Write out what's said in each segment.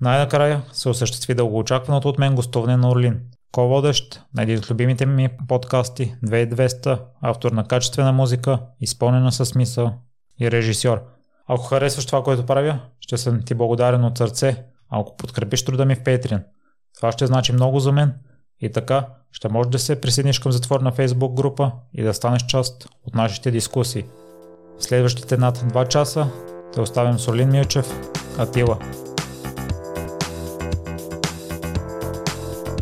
Най-накрая се осъществи дългоочакваното от мен гостуване на Орлин. Ко-водещ на един от любимите ми подкасти 2200, автор на качествена музика, изпълнена със смисъл и режисьор. Ако харесваш това, което правя, ще съм ти благодарен от сърце, ако подкрепиш труда ми в Patreon. Това ще значи много за мен и така ще можеш да се присъединиш към затворна Facebook група и да станеш част от нашите дискусии. В следващите над 2 часа те оставям с Орлин Милчев, Атила.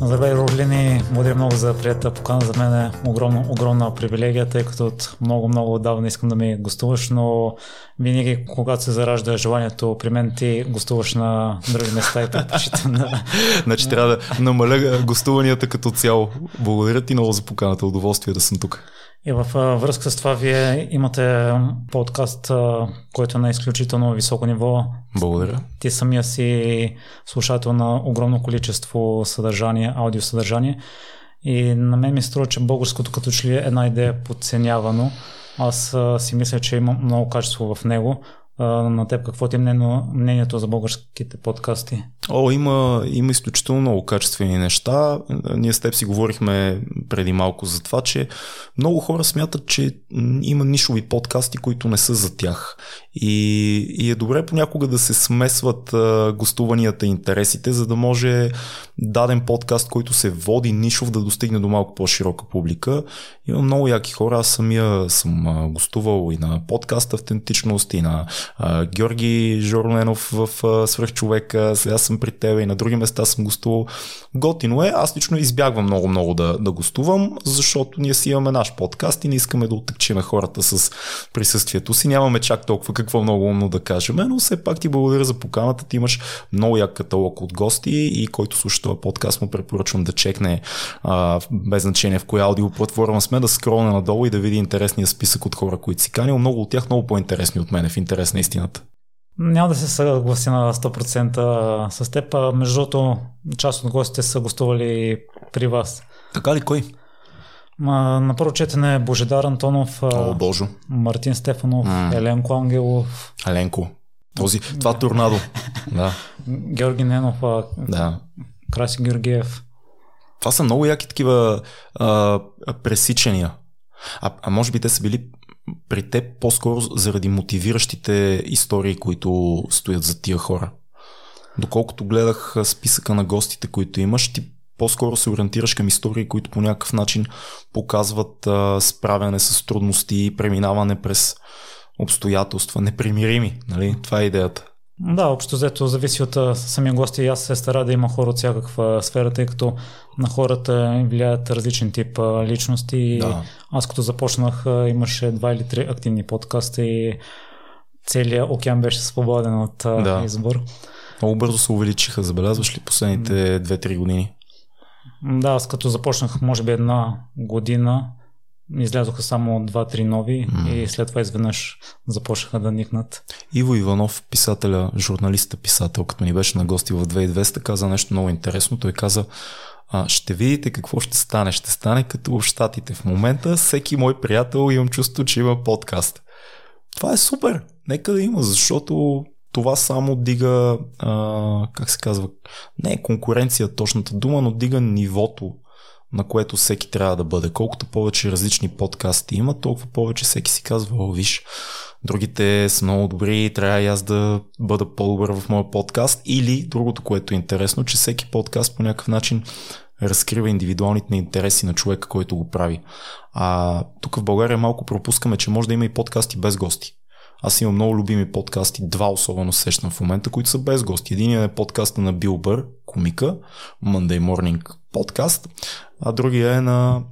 Здравей, Орлини! Благодаря много за приятелата покана. За мен е огромна, огромна привилегия, тъй като от много, много отдавна искам да ми гостуваш, но винаги, когато се заражда желанието при мен, ти гостуваш на други места и предпочитам да... Значи трябва да намаля гостуванията като цяло. Благодаря ти много за поканата. Удоволствие да съм тук. И в връзка с това вие имате подкаст, който е на изключително високо ниво. Благодаря. Ти самия си слушател на огромно количество съдържание, аудиосъдържание. И на мен ми струва, че българското като че ли е една идея подценявано. Аз си мисля, че има много качество в него на теб какво ти е мнението за българските подкасти? О, има, има изключително много качествени неща. Ние с теб си говорихме преди малко за това, че много хора смятат, че има нишови подкасти, които не са за тях. И, и е добре понякога да се смесват а, гостуванията и интересите, за да може даден подкаст, който се води нишов, да достигне до малко по-широка публика. Има много яки хора. Аз самия съм гостувал и на подкаст Автентичност, и на Георги Жорленов в а, Свръхчовека. Сега съм при теб и на други места съм гостувал. Готино е. Аз лично избягвам много-много да, да гостувам, защото ние си имаме наш подкаст и не искаме да отъкчиме хората с присъствието си. Нямаме чак толкова какво много умно да кажем, но все пак ти благодаря за поканата. Ти имаш много як каталог от гости и който слуша този подкаст му препоръчвам да чекне а, без значение в коя аудиоплатформа сме, да скролне надолу и да види интересния списък от хора, които си канил. Много от тях много по-интересни от мен в интерес на истината. Няма да се съгласи на 100% с теб. Между другото, част от гостите са гостували при вас. Така ли, кой? на първо четене Божедар Антонов, О, Божо. Мартин Стефанов, mm. Еленко Ангелов. Еленко. Този, това торнадо. да. Георги Ненов, да. Краси Георгиев. Това са много яки такива а, пресичания. А, а може би те са били при теб по-скоро заради мотивиращите истории, които стоят за тия хора. Доколкото гледах списъка на гостите, които имаш, ти по-скоро се ориентираш към истории, които по някакъв начин показват а, справяне с трудности и преминаване през обстоятелства, непримирими. Нали? Това е идеята. Да, общо взето зависи от самия гост и аз се стара да има хора от всякаква сфера, тъй като на хората влияят различен тип личности. Да. Аз като започнах имаше два или три активни подкаста и целият океан беше свободен от да. избор. Много бързо се увеличиха, забелязваш ли последните 2-3 години? Да, аз като започнах, може би една година, излязоха само 2-3 нови mm. и след това изведнъж започнаха да никнат. Иво Иванов, писателя, журналиста, писател, като ни беше на гости в 2200, каза нещо много интересно. Той каза, а, ще видите какво ще стане. Ще стане като в Штатите. В момента всеки мой приятел имам чувство, че има подкаст. Това е супер. Нека да има, защото това само дига, а, как се казва, не е конкуренция точната дума, но дига нивото, на което всеки трябва да бъде. Колкото повече различни подкасти има, толкова повече всеки си казва, о, виж, другите са много добри, трябва и аз да бъда по-добър в моя подкаст. Или другото, което е интересно, че всеки подкаст по някакъв начин разкрива индивидуалните интереси на човека, който го прави. А тук в България малко пропускаме, че може да има и подкасти без гости. Аз имам много любими подкасти, два особено сещам в момента, които са без гости. Единият е подкаста на Бил Бър, комика, Monday Morning подкаст, а другия е на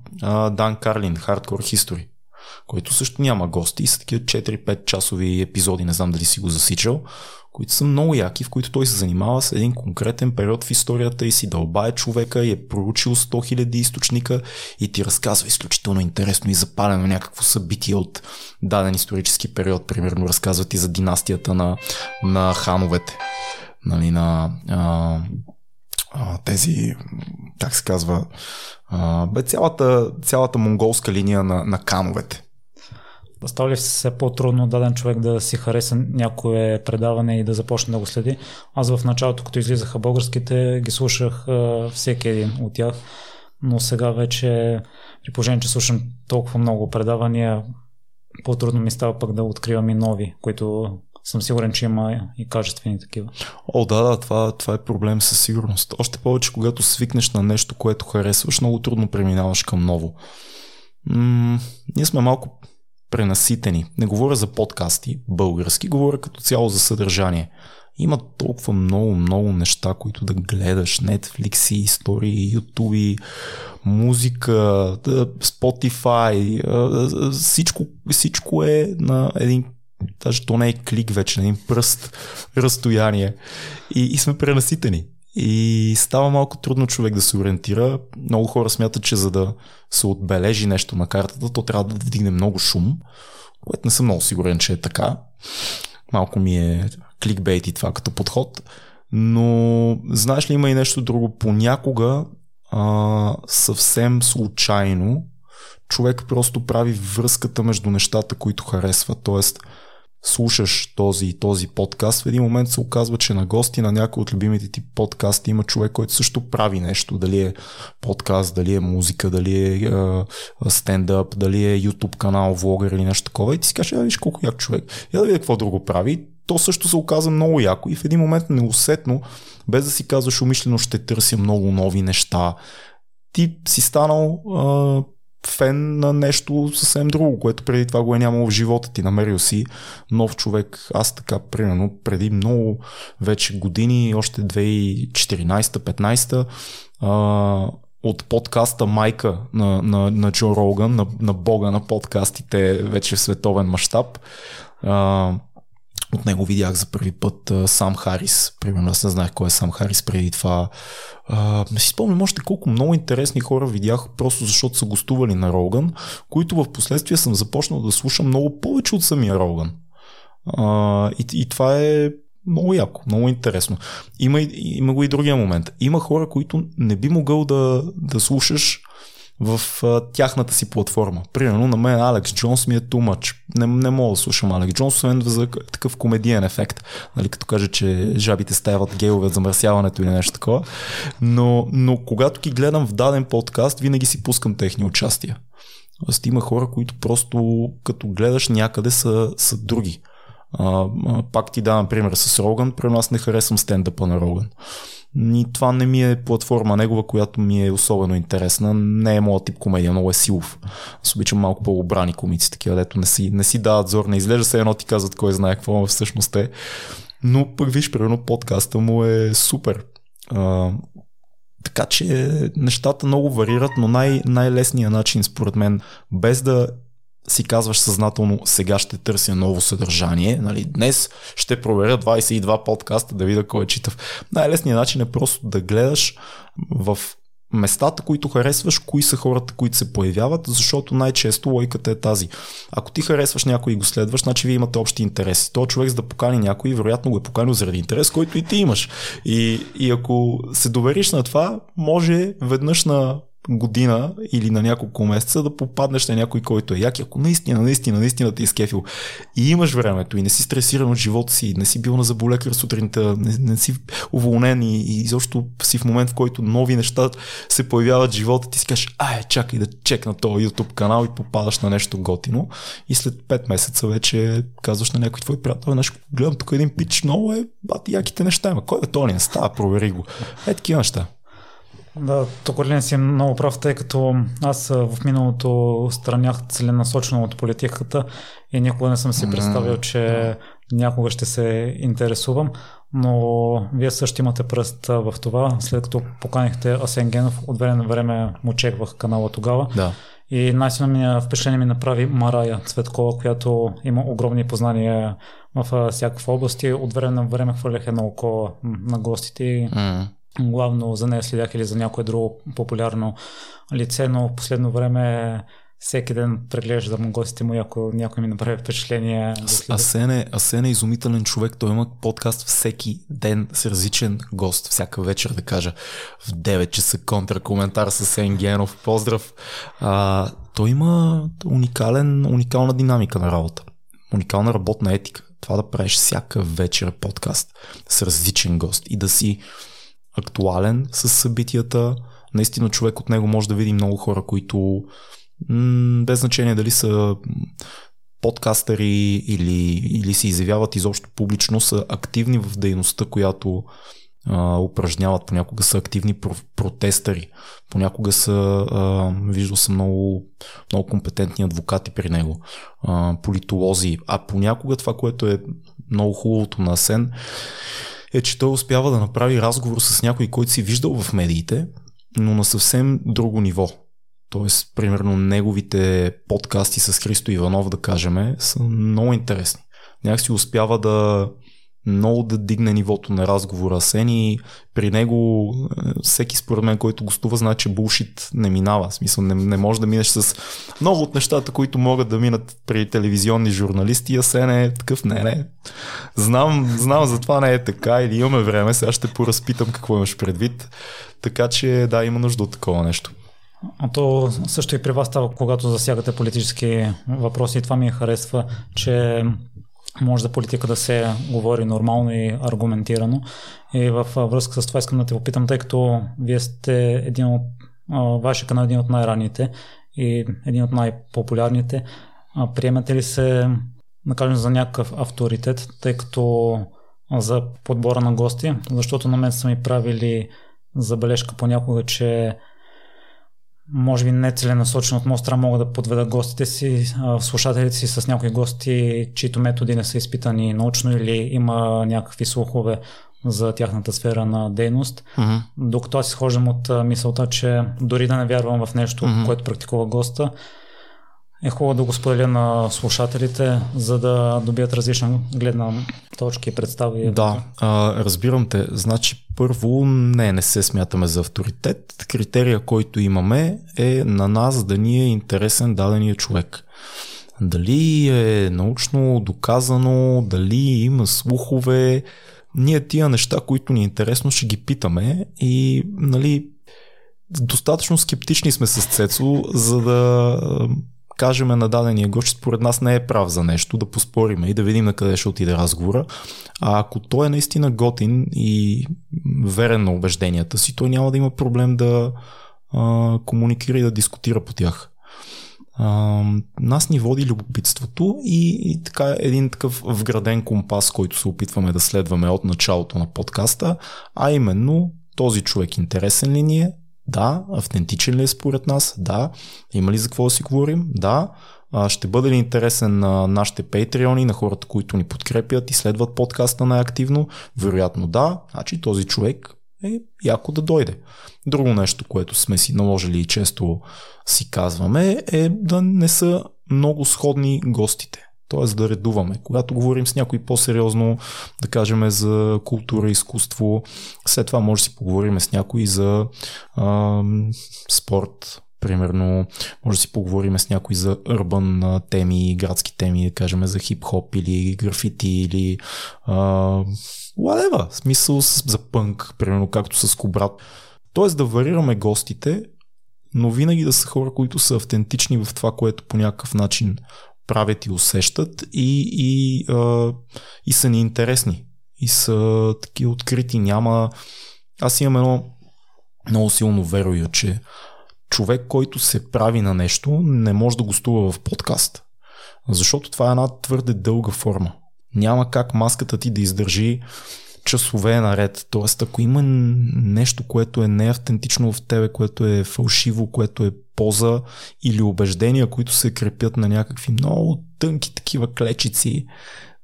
Дан Карлин, Hardcore History, който също няма гости и са такива 4-5 часови епизоди, не знам дали си го засичал, които са много яки, в които той се занимава с един конкретен период в историята и си дълбае човека и е проучил 100 000 източника и ти разказва изключително интересно и запалено някакво събитие от даден исторически период. Примерно разказва ти за династията на, на хановете. Нали, на а, тези, как се казва, бе, цялата, цялата монголска линия на, на кановете. Става ли се по-трудно даден човек да си хареса някое предаване и да започне да го следи? Аз в началото, като излизаха българските, ги слушах всеки един от тях, но сега вече, при положение, че слушам толкова много предавания, по-трудно ми става пък да откривам и нови, които съм сигурен, че има и качествени такива. О, да, да, това, това е проблем със сигурност. Още повече, когато свикнеш на нещо, което харесваш, много трудно преминаваш към ново. М- ние сме малко пренаситени. Не говоря за подкасти български, говоря като цяло за съдържание. Има толкова много, много неща, които да гледаш. Netflix, истории, YouTube, музика, Spotify. Всичко, всичко е на един даже то не е клик вече, на един пръст разстояние. И, и сме пренаситени. И става малко трудно човек да се ориентира. Много хора смятат, че за да се отбележи нещо на картата, то трябва да вдигне много шум, което не съм много сигурен, че е така. Малко ми е кликбейт и това като подход. Но знаеш ли, има и нещо друго. Понякога а, съвсем случайно човек просто прави връзката между нещата, които харесва. Тоест, слушаш този и този подкаст, в един момент се оказва, че на гости на някой от любимите ти подкасти има човек, който също прави нещо. Дали е подкаст, дали е музика, дали е е стендъп, дали е YouTube канал, влогър или нещо такова. И ти си кажеш, виж колко як човек. Я да видя какво друго прави. То също се оказа много яко и в един момент неусетно, без да си казваш умишлено ще търся много нови неща, ти си станал фен на нещо съвсем друго, което преди това го е нямало в живота ти. Намерил си нов човек. Аз така, примерно, преди много вече години, още 2014-15, от подкаста Майка на, на, на Джо Роган, на, на бога на подкастите вече в световен мащаб. От него видях за първи път а, Сам Харис. Примерно аз не знаех кой е Сам Харис преди това. А, не си спомням още колко много интересни хора видях, просто защото са гостували на Роган, които в последствие съм започнал да слушам много повече от самия Роган. А, и, и това е много яко, много интересно. Има, има го и другия момент. Има хора, които не би могъл да, да слушаш в а, тяхната си платформа. Примерно на мен Алекс Джонс ми е too much. Не, не мога да слушам Алекс Джонс, освен за такъв комедиен ефект. Нали, като каже, че жабите стават геове от замърсяването или нещо такова. Но, но когато ги гледам в даден подкаст, винаги си пускам техни участия. Тоест има хора, които просто като гледаш някъде са, са други. А, пак ти давам пример с Роган, при нас не харесвам стендъпа на Роган. И това не ми е платформа негова, която ми е особено интересна. Не е моят тип комедия, много е силов. Аз обичам малко по-обрани комици, такива, дето не си, не си дават зор, не изглежда се едно ти казват кой знае какво всъщност е. Но пък виж, примерно подкаста му е супер. А, така че нещата много варират, но най- най-лесният начин според мен, без да си казваш съзнателно, сега ще търся ново съдържание. Нали, днес ще проверя 22 подкаста да видя кой е читав. Най-лесният начин е просто да гледаш в местата, които харесваш, кои са хората, които се появяват, защото най-често лойката е тази. Ако ти харесваш някой и го следваш, значи вие имате общи интереси. То човек за да покани някой, вероятно го е поканил заради интерес, който и ти имаш. И, и ако се довериш на това, може веднъж на година или на няколко месеца да попаднеш на някой, който е як. Ако наистина, наистина, наистина те е изкефил и имаш времето и не си стресиран от живота си, не си бил на заболекар сутринта, не, не си уволнен и, и изобщо си в момент, в който нови неща се появяват в живота, ти си кажеш, ай, чакай да чекна този YouTube канал и попадаш на нещо готино и след 5 месеца вече казваш на някой твой приятел, нещо, гледам тук един пич, много е, бати яките неща, ама кой е то не става, провери го. Е, такива неща. Да, тук Орлин си е много прав, тъй като аз в миналото странях целенасочено от политиката и никога не съм си представил, че някога ще се интересувам, но вие също имате пръст в това, след като поканихте Асен Генов, от време на време му чеквах канала тогава. Да. И най-силно впечатление ми направи Марая Цветкова, която има огромни познания в всякаква област и от време на време хвърлях едно око на гостите. Mm главно за нея следях или за някое друго популярно лице, но в последно време всеки ден преглеждам гостите му, ако някой ми направи впечатление. Да Асен, е, Асен е изумителен човек, той има подкаст всеки ден с различен гост, всяка вечер да кажа в 9 часа контракоментар с Асен Генов. Поздрав! А, той има уникален, уникална динамика на работа. Уникална работна етика. Това да правиш всяка вечер подкаст с различен гост и да си актуален с събитията. Наистина човек от него може да види много хора, които м- без значение дали са подкастъри или, или се изявяват изобщо публично, са активни в дейността, която а, упражняват. Понякога са активни про- протестъри, понякога са, а, виждал съм много, много компетентни адвокати при него, а, политолози, а понякога това, което е много хубавото на Сен, е, че той успява да направи разговор с някой, който си виждал в медиите, но на съвсем друго ниво. Тоест, примерно, неговите подкасти с Христо Иванов, да кажем, са много интересни. Някакси успява да много да дигне нивото на разговора Сен и при него е, всеки според мен, който гостува, знае, че булшит не минава. В смисъл, не, не може да минеш с много от нещата, които могат да минат при телевизионни журналисти, а Сен е такъв, не, не. Знам, знам за това не е така или имаме време, сега ще поразпитам какво имаш предвид. Така че да, има нужда от такова нещо. А то също и при вас става, когато засягате политически въпроси. Това ми харесва, че може за политика да се говори нормално и аргументирано. И в връзка с това искам да те попитам, тъй като вие сте един от вашия канал е един от най-ранните и един от най-популярните. Приемате ли се, да кажем, за някакъв авторитет, тъй като за подбора на гости, защото на мен са ми правили забележка понякога, че може би не целенасочено от моя страна мога да подведа гостите си, слушателите си с някои гости, чието методи не са изпитани научно или има някакви слухове за тяхната сфера на дейност. Mm-hmm. Докато аз изхождам от мисълта, че дори да не вярвам в нещо, mm-hmm. което практикува госта, е хубаво да го споделя на слушателите, за да добият различна гледна точки и представи. Да, а, разбирам те. Значи, първо, не, не се смятаме за авторитет. Критерия, който имаме е на нас да ни е интересен дадения човек. Дали е научно доказано, дали има слухове, ние тия неща, които ни е интересно, ще ги питаме и нали, достатъчно скептични сме с Цецо, за да кажем на дадения гост, че според нас не е прав за нещо, да поспориме и да видим на къде ще отиде разговора. А ако той е наистина готин и верен на убежденията си, той няма да има проблем да а, комуникира и да дискутира по тях. А, нас ни води любопитството и, и така един такъв вграден компас, който се опитваме да следваме от началото на подкаста, а именно този човек интересен ли ни е, да. Автентичен ли е според нас? Да. Има ли за какво да си говорим? Да. Ще бъде ли интересен на нашите патреони, на хората, които ни подкрепят и следват подкаста най-активно? Вероятно да. Значи този човек е яко да дойде. Друго нещо, което сме си наложили и често си казваме е да не са много сходни гостите т.е. да редуваме. Когато говорим с някой по-сериозно, да кажем за култура, изкуство, след това може да си поговорим с някой за а, спорт, примерно, може да си поговорим с някой за урбан теми, градски теми, да кажем за хип-хоп или графити или whatever, смисъл за пънк, примерно както с Кобрат. Тоест да варираме гостите, но винаги да са хора, които са автентични в това, което по някакъв начин правят и усещат и, и, а, и са ни интересни. И са таки открити. Няма... Аз имам едно много силно верою, че човек, който се прави на нещо, не може да гостува в подкаст. Защото това е една твърде дълга форма. Няма как маската ти да издържи часове наред. Тоест, ако има нещо, което е неавтентично в тебе, което е фалшиво, което е поза или убеждения, които се крепят на някакви много тънки такива клечици,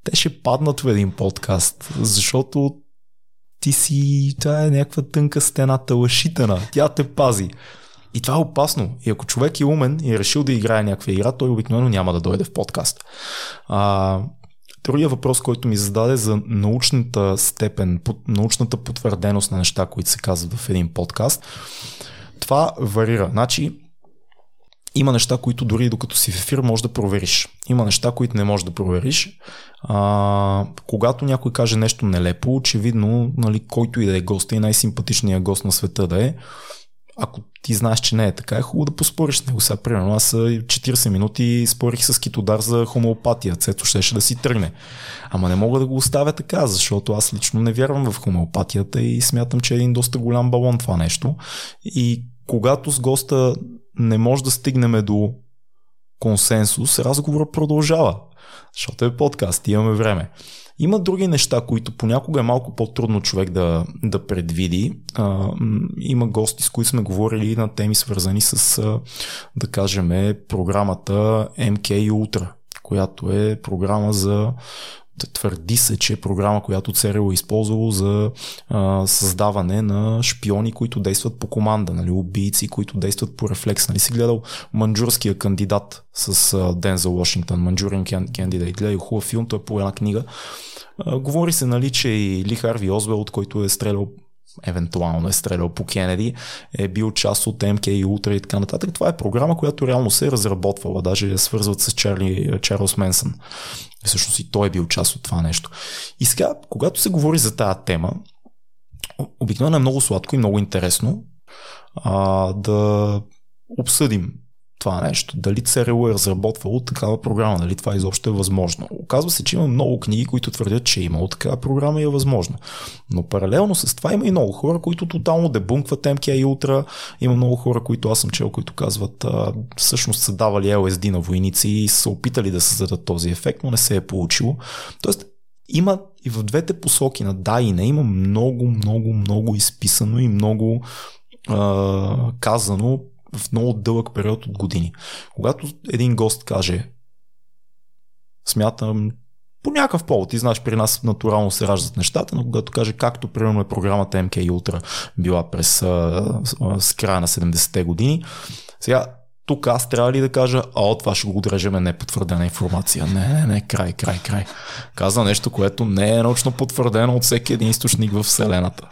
те ще паднат в един подкаст, защото ти си, това е някаква тънка стена, тълъшитена, тя те пази. И това е опасно. И ако човек е умен и е решил да играе някаква игра, той обикновено няма да дойде в подкаст. А, Другия въпрос, който ми зададе за научната степен, научната потвърденост на неща, които се казват в един подкаст, това варира. Значи, има неща, които дори докато си в ефир може да провериш. Има неща, които не можеш да провериш. А, когато някой каже нещо нелепо, очевидно, нали, който и да е гост и най-симпатичният гост на света да е, ако ти знаеш, че не е така, е хубаво да поспориш с него. Сега, примерно, аз 40 минути спорих с Китодар за хомеопатия. Цето щеше да си тръгне. Ама не мога да го оставя така, защото аз лично не вярвам в хомеопатията и смятам, че е един доста голям балон това нещо. И когато с госта не може да стигнем до консенсус, разговорът продължава. Защото е подкаст, имаме време. Има други неща, които понякога е малко по-трудно човек да, да предвиди. А, има гости, с които сме говорили на теми свързани с, да кажем, програмата MK Ultra, която е програма за Твърди се, че е програма, която ЦРУ е използвало за а, създаване на шпиони, които действат по команда, нали, убийци, които действат по рефлекс. Нали си гледал манджурския кандидат с а, Дензел Вашингтон, Манджурен кандидат. Гледай хубав филм, той е по една книга. А, говори се, нали, че и Ли Харви Озвелд, който е стрелял евентуално е стрелял по Кенеди, е бил част от МК и Ултра и така нататък. Това е програма, която реално се е разработвала, даже я свързват с Чарли, Чарлз Менсън. Всъщност и той е бил част от това нещо. И сега, когато се говори за тази тема, обикновено е много сладко и много интересно а, да обсъдим това нещо. Дали ЦРУ е разработвало такава програма, дали това изобщо е възможно. Оказва се, че има много книги, които твърдят, че е имало такава програма и е възможно. Но паралелно с това има и много хора, които тотално дебункват МК и Ултра. Има много хора, които аз съм чел, които казват, а, всъщност са давали LSD на войници и са опитали да създадат този ефект, но не се е получило. Тоест, има и в двете посоки на да и не има много, много, много изписано и много а, казано в много дълъг период от години. Когато един гост каже смятам по някакъв повод, и знаеш, при нас натурално се раждат нещата, но когато каже както примерно е програмата MK Ultra била през а, с края на 70-те години, сега тук аз трябва ли да кажа, а от това ще го отрежеме непотвърдена информация. Не, не, не, край, край, край. Каза нещо, което не е научно потвърдено от всеки един източник в Вселената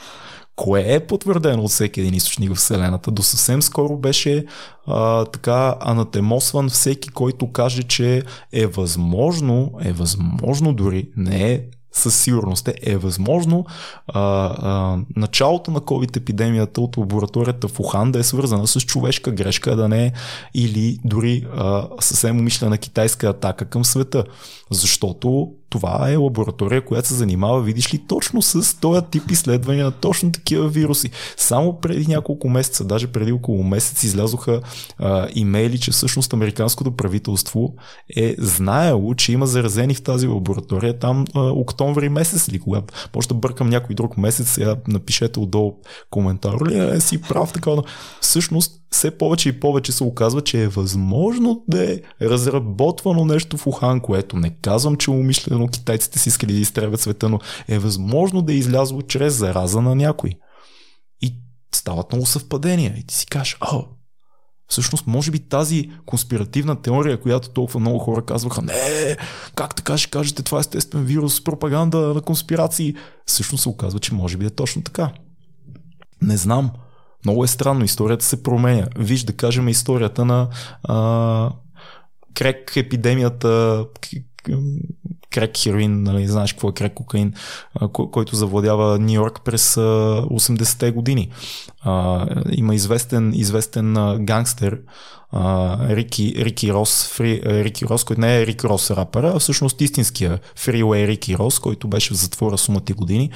кое е потвърдено от всеки един източник в Вселената. До съвсем скоро беше а, така анатемосван всеки, който каже, че е възможно, е възможно дори, не е със сигурност е, е възможно а, а, началото на COVID-епидемията от лабораторията в Ухан да е свързана с човешка грешка, да не е или дори а, съвсем умишлена китайска атака към света. Защото това е лаборатория, която се занимава, видиш ли, точно с този тип изследвания на точно такива вируси. Само преди няколко месеца, даже преди около месец, излязоха а, имейли, че всъщност американското правителство е знаело, че има заразени в тази лаборатория там а, октомври месец или кога. Може да бъркам някой друг месец, сега напишете отдолу коментар ли е си прав така. Но всъщност все повече и повече се оказва, че е възможно да е разработвано нещо в Ухан, което не казвам, че умишлено китайците си искали да изтребят света, но е възможно да е излязло чрез зараза на някой. И стават много съвпадения. И ти си кажеш, а, Всъщност, може би тази конспиративна теория, която толкова много хора казваха, не, как така ще кажете, това е естествен вирус, пропаганда на конспирации, всъщност се оказва, че може би е точно така. Не знам. Много е странно, историята се променя. Виж, да кажем, историята на а, крек епидемията, крек хероин, нали, знаеш какво е крек кокаин, който завладява Нью Йорк през 80-те години. А, има известен, известен гангстер, Рики, Рики Рос, Фри, Рики Рос, който не е Рик Рос рапъра, а всъщност истинския фриуей Рики Рос, който беше в затвора сумати години,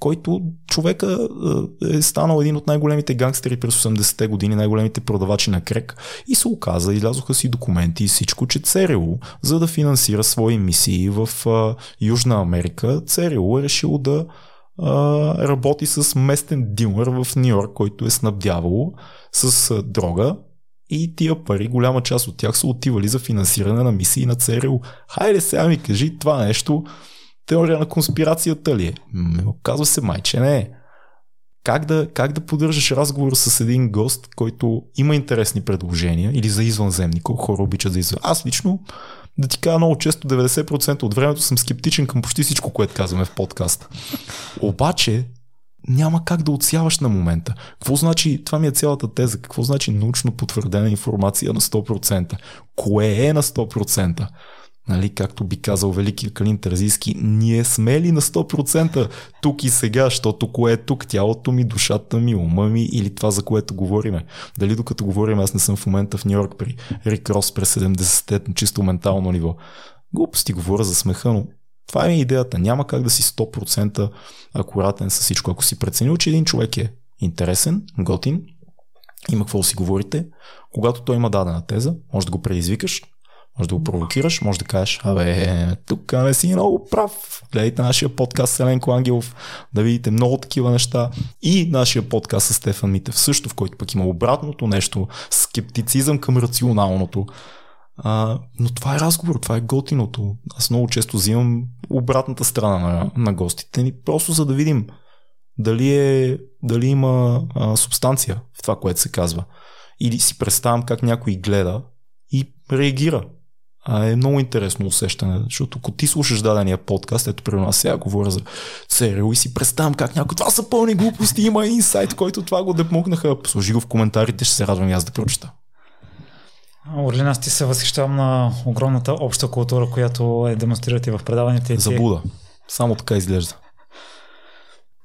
който човека е станал един от най-големите гангстери през 80-те години, най-големите продавачи на крек. И се оказа, излязоха си документи и всичко, че ЦРУ, за да финансира свои мисии в Южна Америка, ЦРУ е решило да работи с местен дилър в Нью Йорк, който е снабдявало с дрога и тия пари, голяма част от тях са отивали за финансиране на мисии на ЦРУ. Хайде сега ми кажи това нещо, теория на конспирацията ли е? Оказва се май, че не е. Как да, как да поддържаш разговор с един гост, който има интересни предложения или за извънземни, колко хора обичат за извън. Аз лично, да ти кажа много често, 90% от времето съм скептичен към почти всичко, което казваме в подкаст. Обаче, няма как да отсяваш на момента. Какво значи, това ми е цялата теза, какво значи научно потвърдена информация на 100%? Кое е на 100%? Нали, както би казал великия Калин Терзийски, ние сме ли на 100% тук и сега, защото кое е тук, тялото ми, душата ми, ума ми или това, за което говориме. Дали докато говорим, аз не съм в момента в Нью Йорк при Рик Рос през 70-те на чисто ментално ниво. Глупости говоря за смеха, но това е идеята. Няма как да си 100% акуратен с всичко. Ако си преценил, че един човек е интересен, готин, има какво да си говорите, когато той има дадена теза, може да го предизвикаш, може да го провокираш, може да кажеш, абе, тук не си много прав. Гледайте нашия подкаст с Еленко Ангелов, да видите много такива неща. И нашия подкаст с Стефан Митев също, в който пък има обратното нещо, скептицизъм към рационалното. А, но това е разговор, това е готиното. Аз много често взимам обратната страна на, на гостите ни, просто за да видим дали, е, дали има а, субстанция в това, което се казва. Или си представям как някой гледа и реагира. А е много интересно усещане, защото ако ти слушаш дадения подкаст, ето при нас сега говоря за ЦРУ и си представям как някой, това са пълни глупости, има инсайт, който това го депмогнаха. Сложи го в коментарите, ще се радвам и аз да прочета. Орлин, аз ти се възхищавам на огромната обща култура, която е демонстрирате в предаваните. Забуда. Само така изглежда.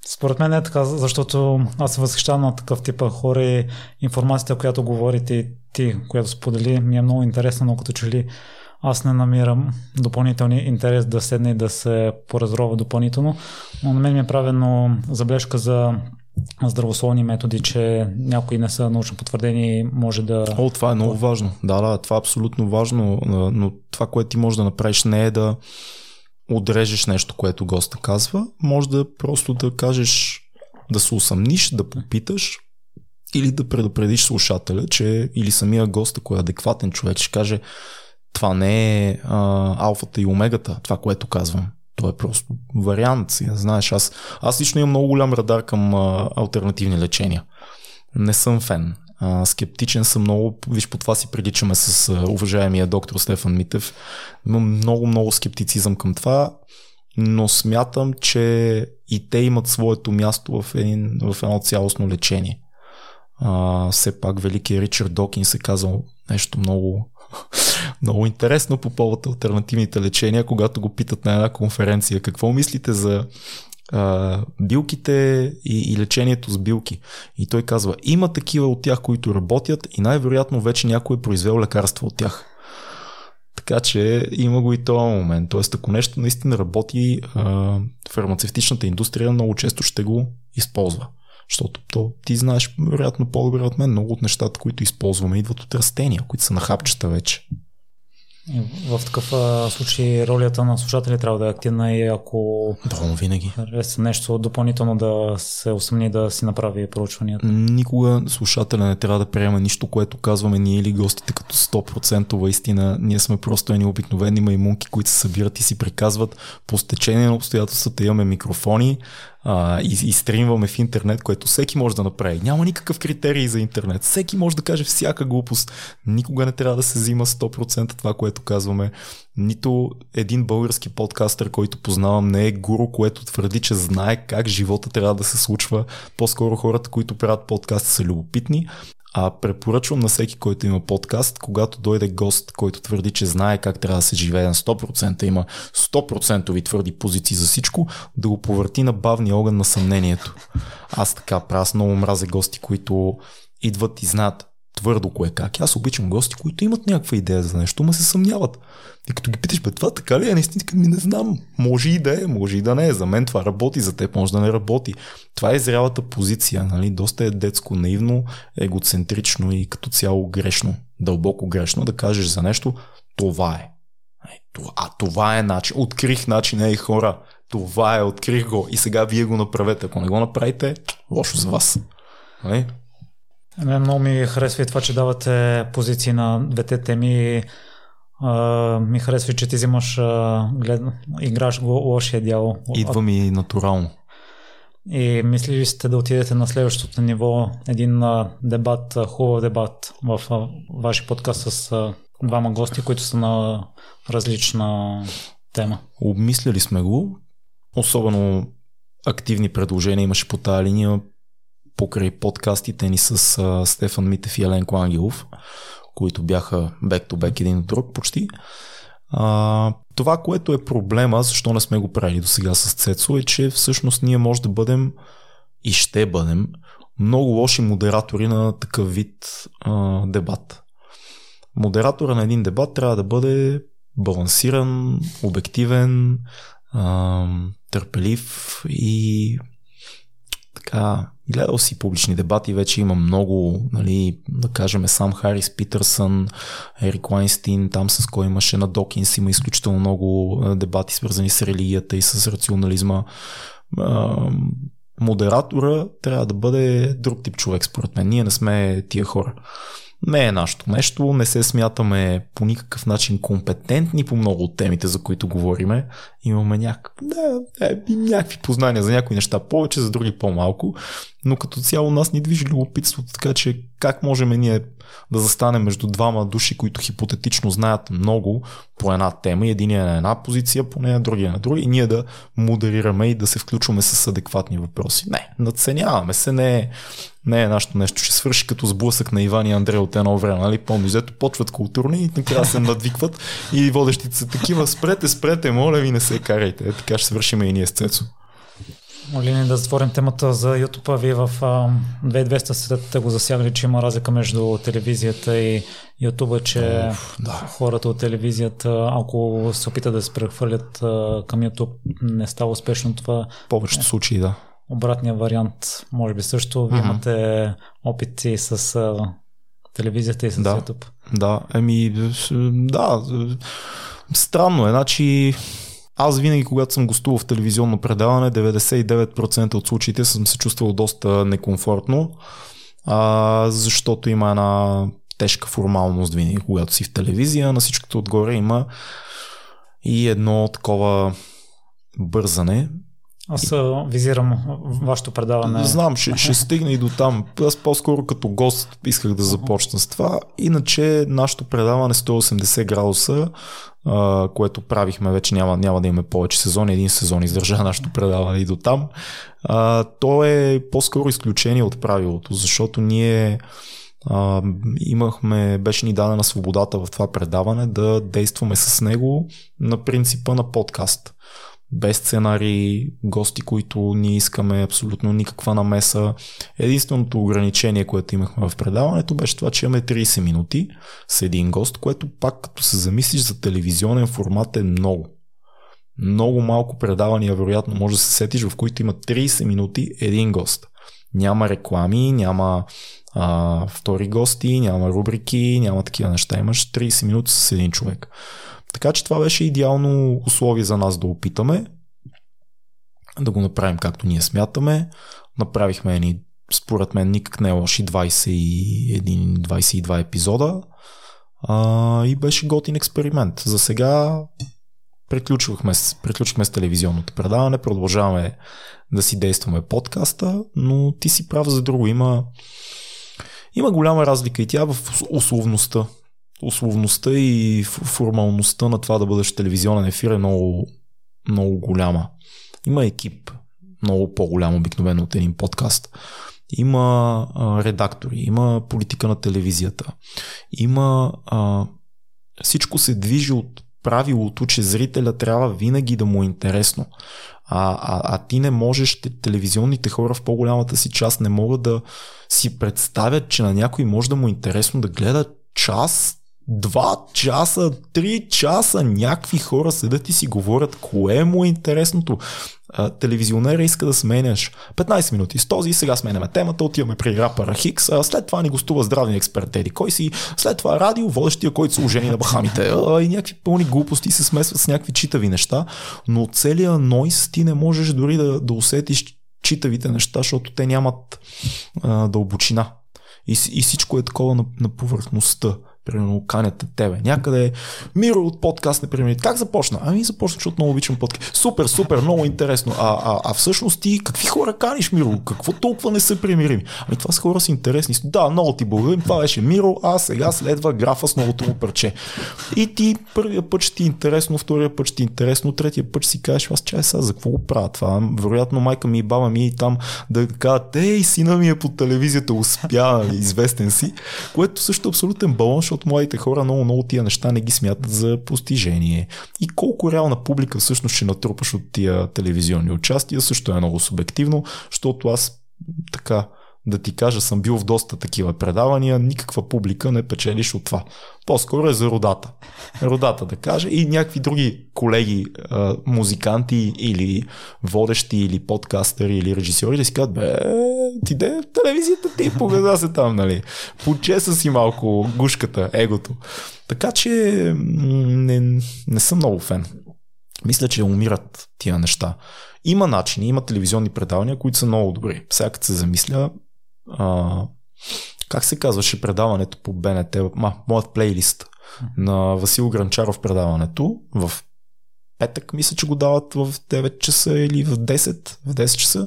Според мен е така, защото аз се възхищавам на такъв тип хора и информацията, която говорите ти, която сподели, ми е много интересна, но като че ли аз не намирам допълнителни интерес да седне и да се поразрова допълнително, но на мен ми е правено забележка за здравословни методи, че някои не са научно потвърдени може да... О, това е много важно. Да, да, това е абсолютно важно, но това, което ти можеш да направиш не е да отрежеш нещо, което госта казва, може да просто да кажеш, да се усъмниш, да попиташ или да предупредиш слушателя, че или самия гост, ако е адекватен човек, ще каже това не е а, алфата и омегата, това, което казвам. То е просто вариант. Знаеш, аз, аз лично имам много голям радар към а, альтернативни лечения. Не съм фен. А, скептичен съм много. Виж, по това си приличаме с а, уважаемия доктор Стефан Митев. Имам много, много скептицизъм към това, но смятам, че и те имат своето място в, един, в едно цялостно лечение. А, все пак великият Ричард Докин се казал нещо много много интересно по повод альтернативните лечения, когато го питат на една конференция какво мислите за а, билките и, и лечението с билки. И той казва, има такива от тях, които работят и най-вероятно вече някой е произвел лекарство от тях. Така че има го и този момент. Тоест, ако нещо наистина работи, а, фармацевтичната индустрия много често ще го използва. Защото то, ти знаеш, вероятно по-добре от мен, много от нещата, които използваме, идват от растения, които са на хапчета вече. В такъв случай ролята на слушателя трябва да е активна и ако да, винаги. нещо допълнително да се усъмни да си направи проучванията. Никога слушателя не трябва да приема нищо, което казваме ние или гостите като 100% истина. Ние сме просто едни обикновени маймунки, които се събират и си приказват по стечение на обстоятелствата. Имаме микрофони, а, и, и стримваме в интернет, което всеки може да направи. Няма никакъв критерий за интернет. Всеки може да каже всяка глупост. Никога не трябва да се взима 100% това, което казваме. Нито един български подкастър, който познавам, не е гуру, което твърди, че знае как живота трябва да се случва. По-скоро хората, които правят подкаст са любопитни, а препоръчвам на всеки, който има подкаст, когато дойде гост, който твърди, че знае как трябва да се живее на 100%, има 100% твърди позиции за всичко, да го повърти на бавния огън на съмнението. Аз така правя, аз много мразя гости, които идват и знаят твърдо кое как. Аз обичам гости, които имат някаква идея за нещо, ма се съмняват. И като ги питаш, бе, това така ли е? Наистина, ми не знам. Може и да е, може и да не е. За мен това работи, за теб може да не работи. Това е зрялата позиция. Нали? Доста е детско, наивно, егоцентрично и като цяло грешно. Дълбоко грешно да кажеш за нещо, това е. А това е начин. Открих начин, ей хора. Това е, открих го и сега вие го направете. Ако не го направите, лошо за вас. Нали? Мен много ми харесва и това, че давате позиции на двете теми. Uh, ми харесва, че ти взимаш, uh, глед... играш го лошия дял. Идва ми натурално. И мисли ли сте да отидете на следващото ниво, един uh, дебат, хубав дебат в uh, вашия подкаст с uh, двама гости, които са на различна тема? Обмисляли сме го. Особено активни предложения имаше по тази линия покрай подкастите ни с uh, Стефан Митев и Еленко Ангелов, които бяха бек-то-бек един от друг почти. А, това, което е проблема, защо не сме го правили до сега с Цецо, е, че всъщност ние може да бъдем и ще бъдем много лоши модератори на такъв вид а, дебат. Модератора на един дебат трябва да бъде балансиран, обективен, а, търпелив и така, гледал си публични дебати, вече има много, нали, да кажем сам Харис Питърсън, Ерик Лайнстин, там с кой имаше на Докинс, има изключително много дебати свързани с религията и с рационализма. Модератора трябва да бъде друг тип човек, според мен. Ние не сме тия хора не е нашето нещо, не се смятаме по никакъв начин компетентни по много от темите, за които говориме. Имаме няк... да, е, някакви познания за някои неща повече, за други по-малко, но като цяло нас ни движи любопитството, така че как можем ние да застанем между двама души, които хипотетично знаят много по една тема, единия е на една позиция, по нея другия на друга, и ние да модерираме и да се включваме с адекватни въпроси. Не, надценяваме се, не е, не е нашето нещо. Ще свърши като сблъсък на Иван и Андрея от едно време, нали? Помни, взето почват културни и накрая се надвикват и водещите са такива, спрете, спрете, моля ви, не се карайте. Е, така ще свършим и ние с Цецо. Моли ни да затворим темата за YouTube. Вие в 2200 сте го засягали, че има разлика между телевизията и YouTube, че Оф, да. хората от телевизията, ако се опитат да се прехвърлят към YouTube, не става успешно това. В повечето случаи, да. Обратния вариант, може би също. Вие mm-hmm. имате опити с телевизията и с да. YouTube. Да, еми, да. Странно е, значи аз винаги, когато съм гостувал в телевизионно предаване, 99% от случаите съм се чувствал доста некомфортно, а, защото има една тежка формалност винаги, когато си в телевизия. На всичкото отгоре има и едно такова бързане. Аз визирам вашето предаване. Знам, ще, ще стигне и до там. Аз по-скоро като гост исках да започна с това. Иначе нашето предаване 180 градуса Uh, което правихме вече, няма, няма да имаме повече сезони, един сезон издържа нашето предаване и до там. Uh, то е по-скоро изключение от правилото, защото ние uh, имахме, беше ни дадена свободата в това предаване да действаме с него на принципа на подкаст без сценарии, гости, които ние искаме абсолютно никаква намеса. Единственото ограничение, което имахме в предаването, беше това, че имаме 30 минути с един гост, което пак като се замислиш за телевизионен формат е много. Много малко предавания, вероятно, може да се сетиш, в които има 30 минути един гост. Няма реклами, няма а, втори гости, няма рубрики, няма такива неща. Имаш 30 минути с един човек. Така че това беше идеално условие за нас да опитаме да го направим както ние смятаме. Направихме ни, според мен, никак не е лоши 21-22 епизода а, и беше готин експеримент. За сега приключвахме, приключихме с телевизионното предаване, продължаваме да си действаме подкаста, но ти си прав за друго. Има, има голяма разлика и тя в условността условността и формалността на това да бъдеш телевизионен ефир е много, много голяма. Има екип, много по-голям обикновено от един подкаст. Има редактори, има политика на телевизията, има а, всичко се движи от правилото, че зрителя трябва винаги да му е интересно. А, а, а ти не можеш, телевизионните хора в по-голямата си част не могат да си представят, че на някой може да му е интересно да гледа час два часа, три часа някакви хора седят и си говорят кое му е интересното. А, телевизионера иска да сменяш 15 минути с този, сега сменяме темата, отиваме при рапъра Хикс, а след това ни гостува здравния експерт Еди кой си, след това радио, водещия, който се ожени на Бахамите а, и някакви пълни глупости се смесват с някакви читави неща, но целият нойс ти не можеш дори да, да усетиш читавите неща, защото те нямат а, дълбочина. И, и всичко е такова на, на повърхността примерно канят тебе някъде. Миро от подкаст, например. Как започна? Ами започна, защото много обичам подкаст. Супер, супер, много интересно. А, а, а всъщност ти какви хора каниш, Миро? Какво толкова не са примирими? Ами това са хора са интересни. Да, много ти благодарим. Това беше Миро, а сега следва графа с новото му парче. И ти първия път ще ти е интересно, втория път ще ти е интересно, третия път ще си кажеш, аз чай сега за какво го правя това? Вероятно майка ми и баба ми и там да кажат, ей, сина ми е по телевизията, успя, известен си, което също е абсолютен балон, защото младите хора много, много тия неща не ги смятат за постижение. И колко реална публика всъщност ще натрупаш от тия телевизионни участия, също е много субективно, защото аз така да ти кажа, съм бил в доста такива предавания, никаква публика не печелиш от това. По-скоро е за родата. Родата да каже и някакви други колеги, музиканти или водещи, или подкастери, или режисьори да си казват, бе, ти де телевизията ти, погада се там, нали. Почеса си малко гушката, егото. Така че не, не съм много фен. Мисля, че умират тия неща. Има начини, има телевизионни предавания, които са много добри. Сега се замисля, а, как се казваше предаването по БНТ, ма, моят плейлист на Васил Гранчаров предаването в петък, мисля, че го дават в 9 часа или в 10, в 10 часа.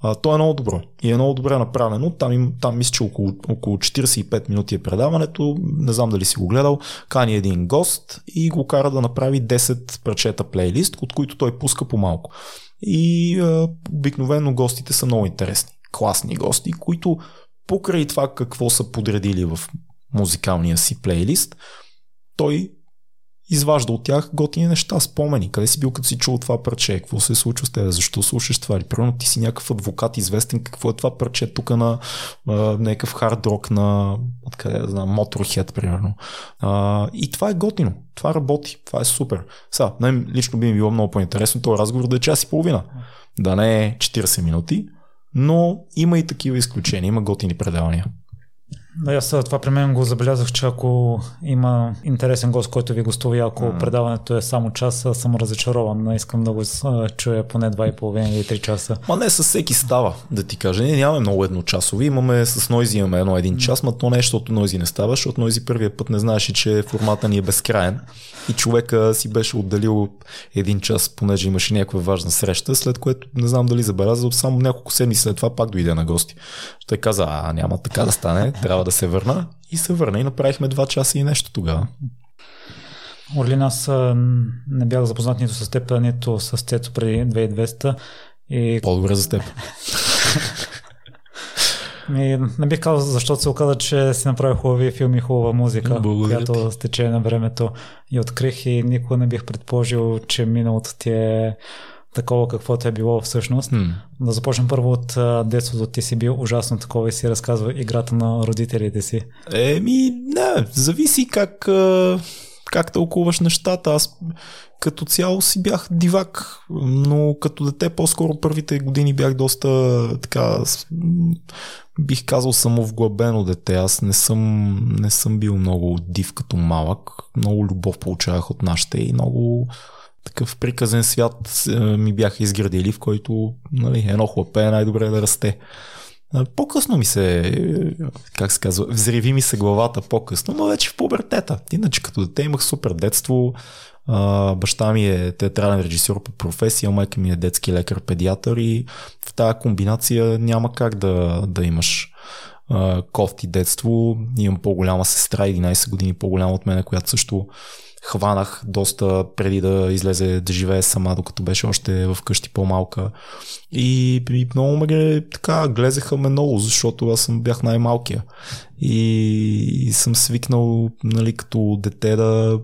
А, то е много добро и е много добре направено. Там, им, там мисля, че около, около 45 минути е предаването. Не знам дали си го гледал. Кани един гост и го кара да направи 10 прачета плейлист, от които той пуска по малко. И а, обикновено гостите са много интересни класни гости, които покрай това какво са подредили в музикалния си плейлист, той изважда от тях готини неща, спомени. Къде си бил като си чул това парче? Какво се е случва с теб? Защо слушаш това? Или примерно ти си някакъв адвокат известен, какво е това парче тук на а, някакъв хард рок на откъде да знам, Motorhead, примерно. А, и това е готино. Това работи. Това е супер. Сега, най- лично би ми било много по-интересно този разговор да е час и половина. Да не е 40 минути, но има и такива изключения, има готини предавания. Да, аз това при мен го забелязах, че ако има интересен гост, който ви гостува ако mm. предаването е само час, съм разочарован. Не искам да го чуя поне 2,5 или 3 часа. Ма не, със всеки става, да ти кажа. Ние нямаме много едночасови. Имаме с Нойзи имаме едно един час, но то не е, защото Нойзи не става, защото Нойзи първия път не знаеше, че формата ни е безкраен. И човека си беше отделил един час, понеже имаше някаква важна среща, след което не знам дали забелязал, само няколко седмици след това пак дойде на гости. Той каза, а няма така да стане, трябва да се върна и се върна и направихме два часа и нещо тогава. Орлин, аз не бях запознат нито с теб, нито с Цецо преди 2200. И... По-добре за теб. Ми, не бих казал, защото се оказа, че си направи хубави филми, хубава музика, Благодаря която с течение на времето и открих и никога не бих предположил, че миналото ти е такова каквото е било всъщност. Hmm. Да започнем първо от детството. Ти си бил ужасно такова и си разказва играта на родителите си. Еми, не, зависи как, как тълкуваш нещата. Аз като цяло си бях дивак, но като дете по-скоро първите години бях доста така бих казал самовглъбено дете. Аз не съм, не съм бил много див като малък. Много любов получавах от нашите и много такъв приказен свят е, ми бяха изградили, в който нали, едно хлапе е най-добре да расте. По-късно ми се, как се казва, взриви ми се главата по-късно, но вече в пубертета. Иначе като дете имах супер детство. баща ми е театрален режисьор по професия, майка ми е детски лекар, педиатър и в тази комбинация няма как да, да имаш кофти детство. Имам по-голяма сестра, 11 години по-голяма от мен, която също хванах доста преди да излезе да живее сама, докато беше още вкъщи по-малка. И, и много ме така глезеха ме много, защото аз съм бях най-малкия. И, и съм свикнал, нали, като дете да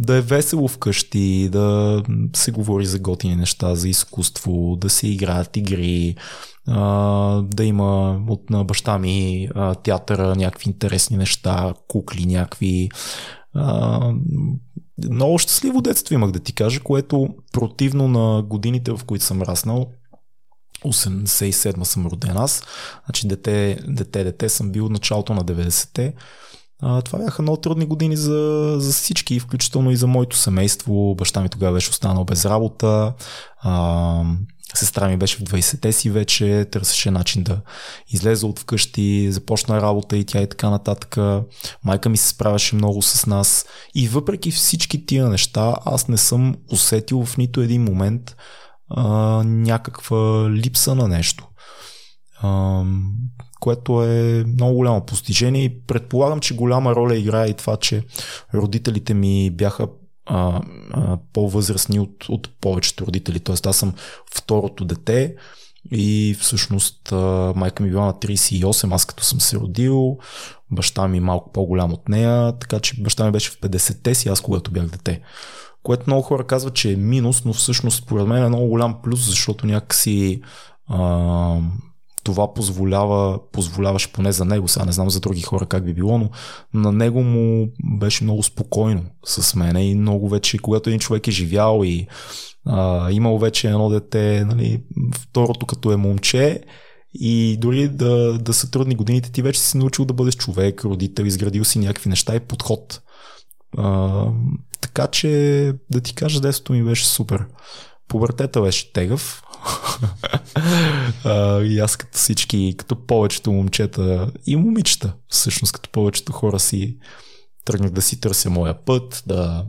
да е весело вкъщи, да се говори за готини неща, за изкуство, да се играят игри, да има от на баща ми театъра някакви интересни неща, кукли някакви много щастливо детство имах да ти кажа, което противно на годините, в които съм раснал, 87 съм роден аз, значи дете, дете, дете съм бил от началото на 90-те. А, това бяха много трудни години за, за всички, включително и за моето семейство. Баща ми тогава беше останал без работа. А, Сестра ми беше в 20-те си вече, търсеше начин да излезе от вкъщи, започна работа и тя и така нататък. Майка ми се справяше много с нас и въпреки всички тия неща, аз не съм усетил в нито един момент а, някаква липса на нещо. А, което е много голямо постижение и предполагам, че голяма роля играе и това, че родителите ми бяха а, а, по-възрастни от, от повечето родители. Тоест аз съм второто дете и всъщност а, майка ми била на 38, аз като съм се родил, Баща ми е малко по-голям от нея, така че баща ми беше в 50-те си, аз когато бях дете. Което много хора казват, че е минус, но всъщност според мен е много голям плюс, защото някакси а, това позволява, позволяваше поне за него, сега не знам за други хора как би било, но на него му беше много спокойно с мене и много вече, когато един човек е живял и а, имал вече едно дете, нали, второто като е момче, и дори да, да са трудни годините, ти вече си научил да бъдеш човек, родител, изградил си някакви неща и подход. А, така че, да ти кажа, детството ми беше супер. Пубертета беше тегъв. и аз като всички, като повечето момчета и момичета, всъщност като повечето хора си тръгнах да си търся моя път, да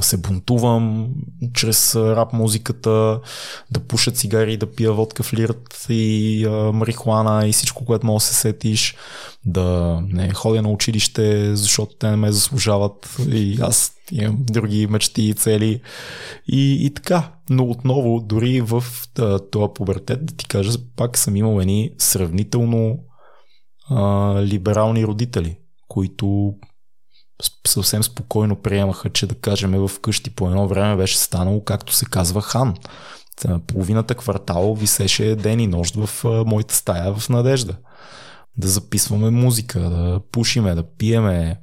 се бунтувам чрез рап музиката, да пуша цигари, да пия водка флирт и а, марихуана и всичко, което мога да се сетиш, да не ходя на училище, защото те не ме заслужават и аз имам други мечти и цели и, и така. Но отново, дори в този пубертет, да ти кажа, пак съм имал едни сравнително а, либерални родители, които съвсем спокойно приемаха, че да кажем в къщи по едно време беше станало, както се казва, хан. Половината квартал висеше ден и нощ в моята стая в надежда. Да записваме музика, да пушиме, да пиеме.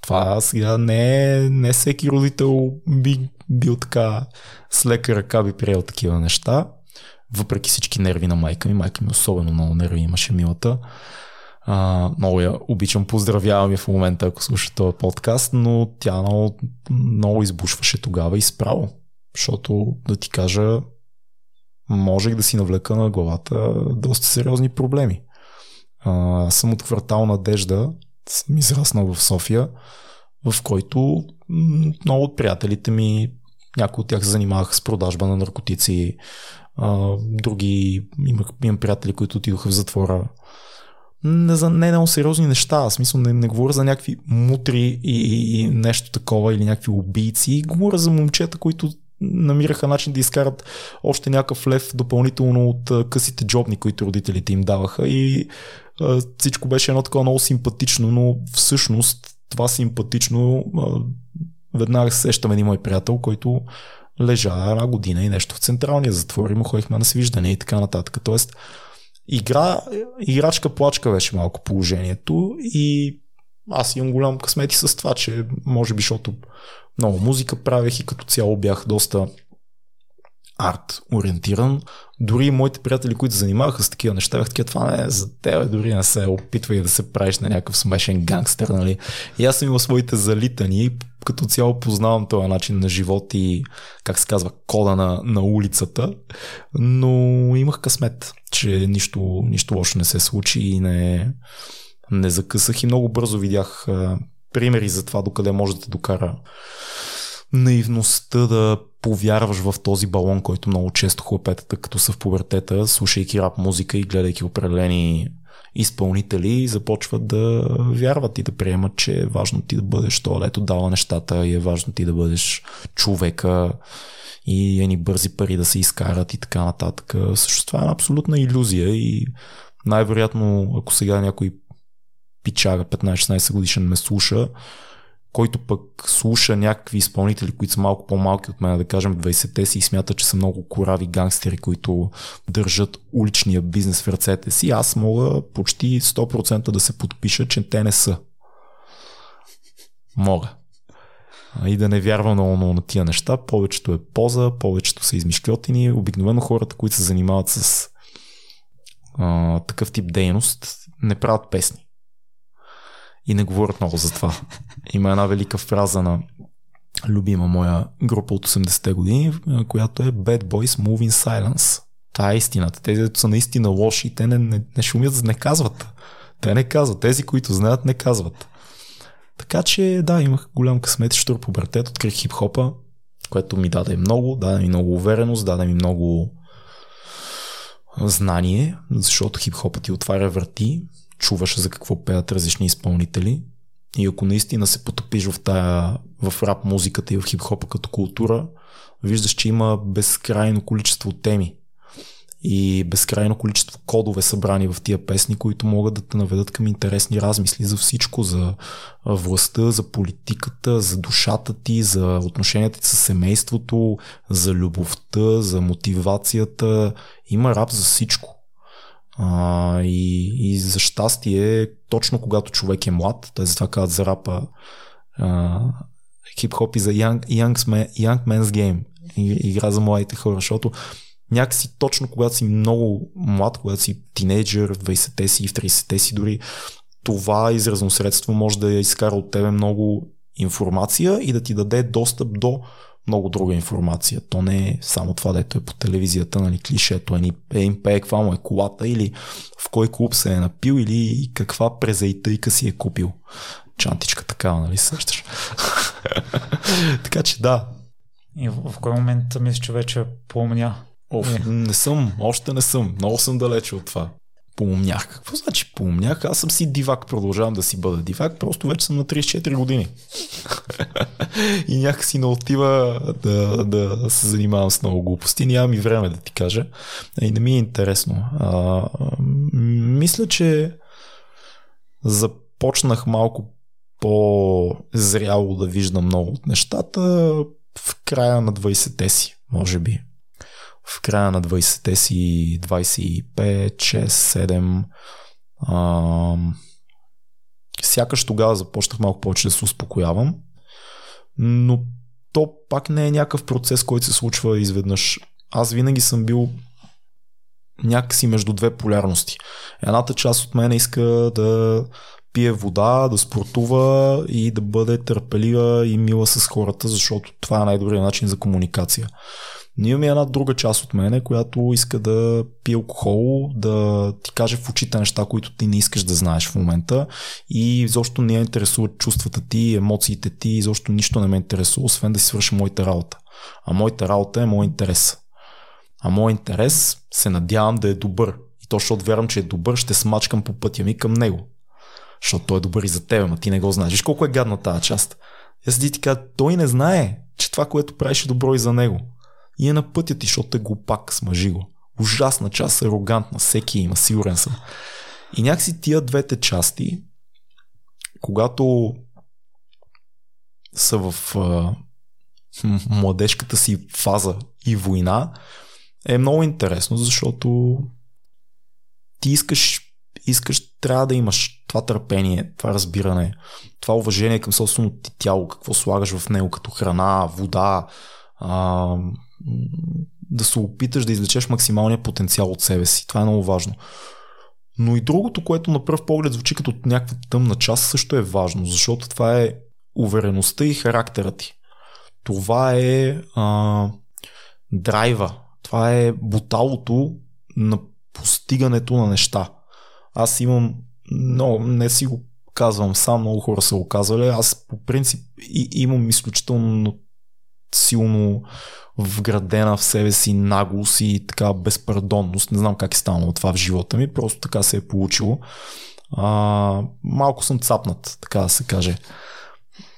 Това сега не, е, не всеки родител би бил така с лека ръка би приел такива неща. Въпреки всички нерви на майка ми, майка ми особено много нерви имаше милата. А, много я обичам, поздравявам я в момента, ако слуша този подкаст, но тя много, много избушваше тогава и справо. Защото, да ти кажа, можех да си навлека на главата доста сериозни проблеми. А, съм от квартал Надежда, съм израснал в София, в който много от приятелите ми, някои от тях се занимаваха с продажба на наркотици, а, други имах, имам приятели, които отидоха в затвора не за не много сериозни неща. Аз смисъл не, не говоря за някакви мутри и, и нещо такова или някакви убийци. Говоря за момчета, които намираха начин да изкарат още някакъв лев допълнително от късите джобни, които родителите им даваха и а, всичко беше едно такова много симпатично, но всъщност това симпатично а, веднага се сещам един мой приятел, който лежа една година и нещо в централния затвор и му ходихме на свиждане и така нататък. Тоест, игра, играчка плачка беше малко положението и аз имам голям късмети с това, че може би, защото много музика правех и като цяло бях доста арт ориентиран. Дори моите приятели, които занимаваха с такива неща, бях такива, това не е за теб, дори не се опитвай да се правиш на някакъв смешен гангстер, нали? И аз съм имал своите залитани, като цяло познавам този начин на живот и, как се казва, кода на, на улицата, но имах късмет, че нищо, нищо лошо не се случи и не, не закъсах и много бързо видях примери за това докъде може да те докара наивността да повярваш в този балон, който много често хлопетата, като са в пубертета, слушайки рап музика и гледайки определени изпълнители, започват да вярват и да приемат, че е важно ти да бъдеш то, лето дава нещата и е важно ти да бъдеш човека и едни бързи пари да се изкарат и така нататък. Също това е абсолютна иллюзия и най-вероятно, ако сега някой пичага 15-16 годишен ме слуша, който пък слуша някакви изпълнители, които са малко по-малки от мен, да кажем 20-те си и смята, че са много корави гангстери, които държат уличния бизнес в ръцете си, аз мога почти 100% да се подпиша, че те не са. Мога. И да не вярвам много на тия неща. Повечето е поза, повечето са измишклетини. Обикновено хората, които се занимават с а, такъв тип дейност, не правят песни и не говорят много за това. Има една велика фраза на любима моя група от 80-те години, която е Bad Boys Move in Silence. Това е истината. Тези, които са наистина лоши, те не, не, не шумят, не казват. Те не казват. Тези, които знаят, не казват. Така че, да, имах голям късмет, штур пубертет, открих хип-хопа, което ми даде много, даде ми много увереност, даде ми много знание, защото хип-хопът ти отваря врати, чуваш за какво пеят различни изпълнители. И ако наистина се потопиш в тая, в рап музиката и в хип-хопа като култура, виждаш, че има безкрайно количество теми. и безкрайно количество кодове събрани в тия песни, които могат да те наведат към интересни размисли за всичко, за властта, за политиката, за душата ти, за отношенията ти с семейството, за любовта, за мотивацията. Има рап за всичко. А, и, и за щастие, точно когато човек е млад, т.е. това казват за рапа, хип-хоп и за young, young, man, young man's game. Игра за младите хора, защото някакси точно когато си много млад, когато си тинейджър, в 20-те си в 30-те си дори, това изразно средство може да изкара от тебе много информация и да ти даде достъп до много друга информация. То не е само това, дето е по телевизията, нали, клишето, е, е им пее каква му е колата или в кой клуб се е напил или каква презаитъйка си е купил. Чантичка такава, нали, същаш. така че да. И в, в кой момент мислиш, че вече помня Оф, е. не съм, още не съм. Много съм далече от това. Поумнях. Какво значи поумнях? Аз съм си дивак, продължавам да си бъда дивак, просто вече съм на 34 години. и някакси не отива да, да се занимавам с много глупости. Нямам и време да ти кажа. И не ми е интересно. А, мисля, че започнах малко по-зряло да виждам много от нещата в края на 20-те си, може би в края на 20-те си 25, 6, 7 а, сякаш тогава започнах малко повече да се успокоявам, но то пак не е някакъв процес, който се случва изведнъж. Аз винаги съм бил някакси между две полярности. Едната част от мен иска да пие вода, да спортува и да бъде търпелива и мила с хората, защото това е най-добрият начин за комуникация. Но имаме една друга част от мене, която иска да пие алкохол, да ти каже в очите неща, които ти не искаш да знаеш в момента и защо не я интересуват чувствата ти, емоциите ти, защо нищо не ме интересува, освен да си свърши моята работа. А моята работа е мой интерес. А мой интерес се надявам да е добър. И то, защото вярвам, че е добър, ще смачкам по пътя ми към него. Защото той е добър и за теб, но ти не го знаеш. Виж колко е гадна тази част. Аз ти кажа, той не знае, че това, което правиш е добро и за него и е на пътя ти, защото е глупак, смажи го. Ужасна част, арогантна, всеки има, сигурен съм. И някакси тия двете части, когато са в а, младежката си фаза и война, е много интересно, защото ти искаш, искаш, трябва да имаш това търпение, това разбиране, това уважение към собственото ти тяло, какво слагаш в него като храна, вода, а, да се опиташ да извлечеш максималния потенциал от себе си. Това е много важно. Но и другото, което на пръв поглед звучи като някаква тъмна част, също е важно, защото това е увереността и характера ти. Това е а, драйва. Това е буталото на постигането на неща. Аз имам, но не си го казвам сам, много хора са го казвали. Аз по принцип и, имам изключително силно вградена в себе си наглост и така безпардонност. Не знам как е станало това в живота ми, просто така се е получило. А, малко съм цапнат, така да се каже.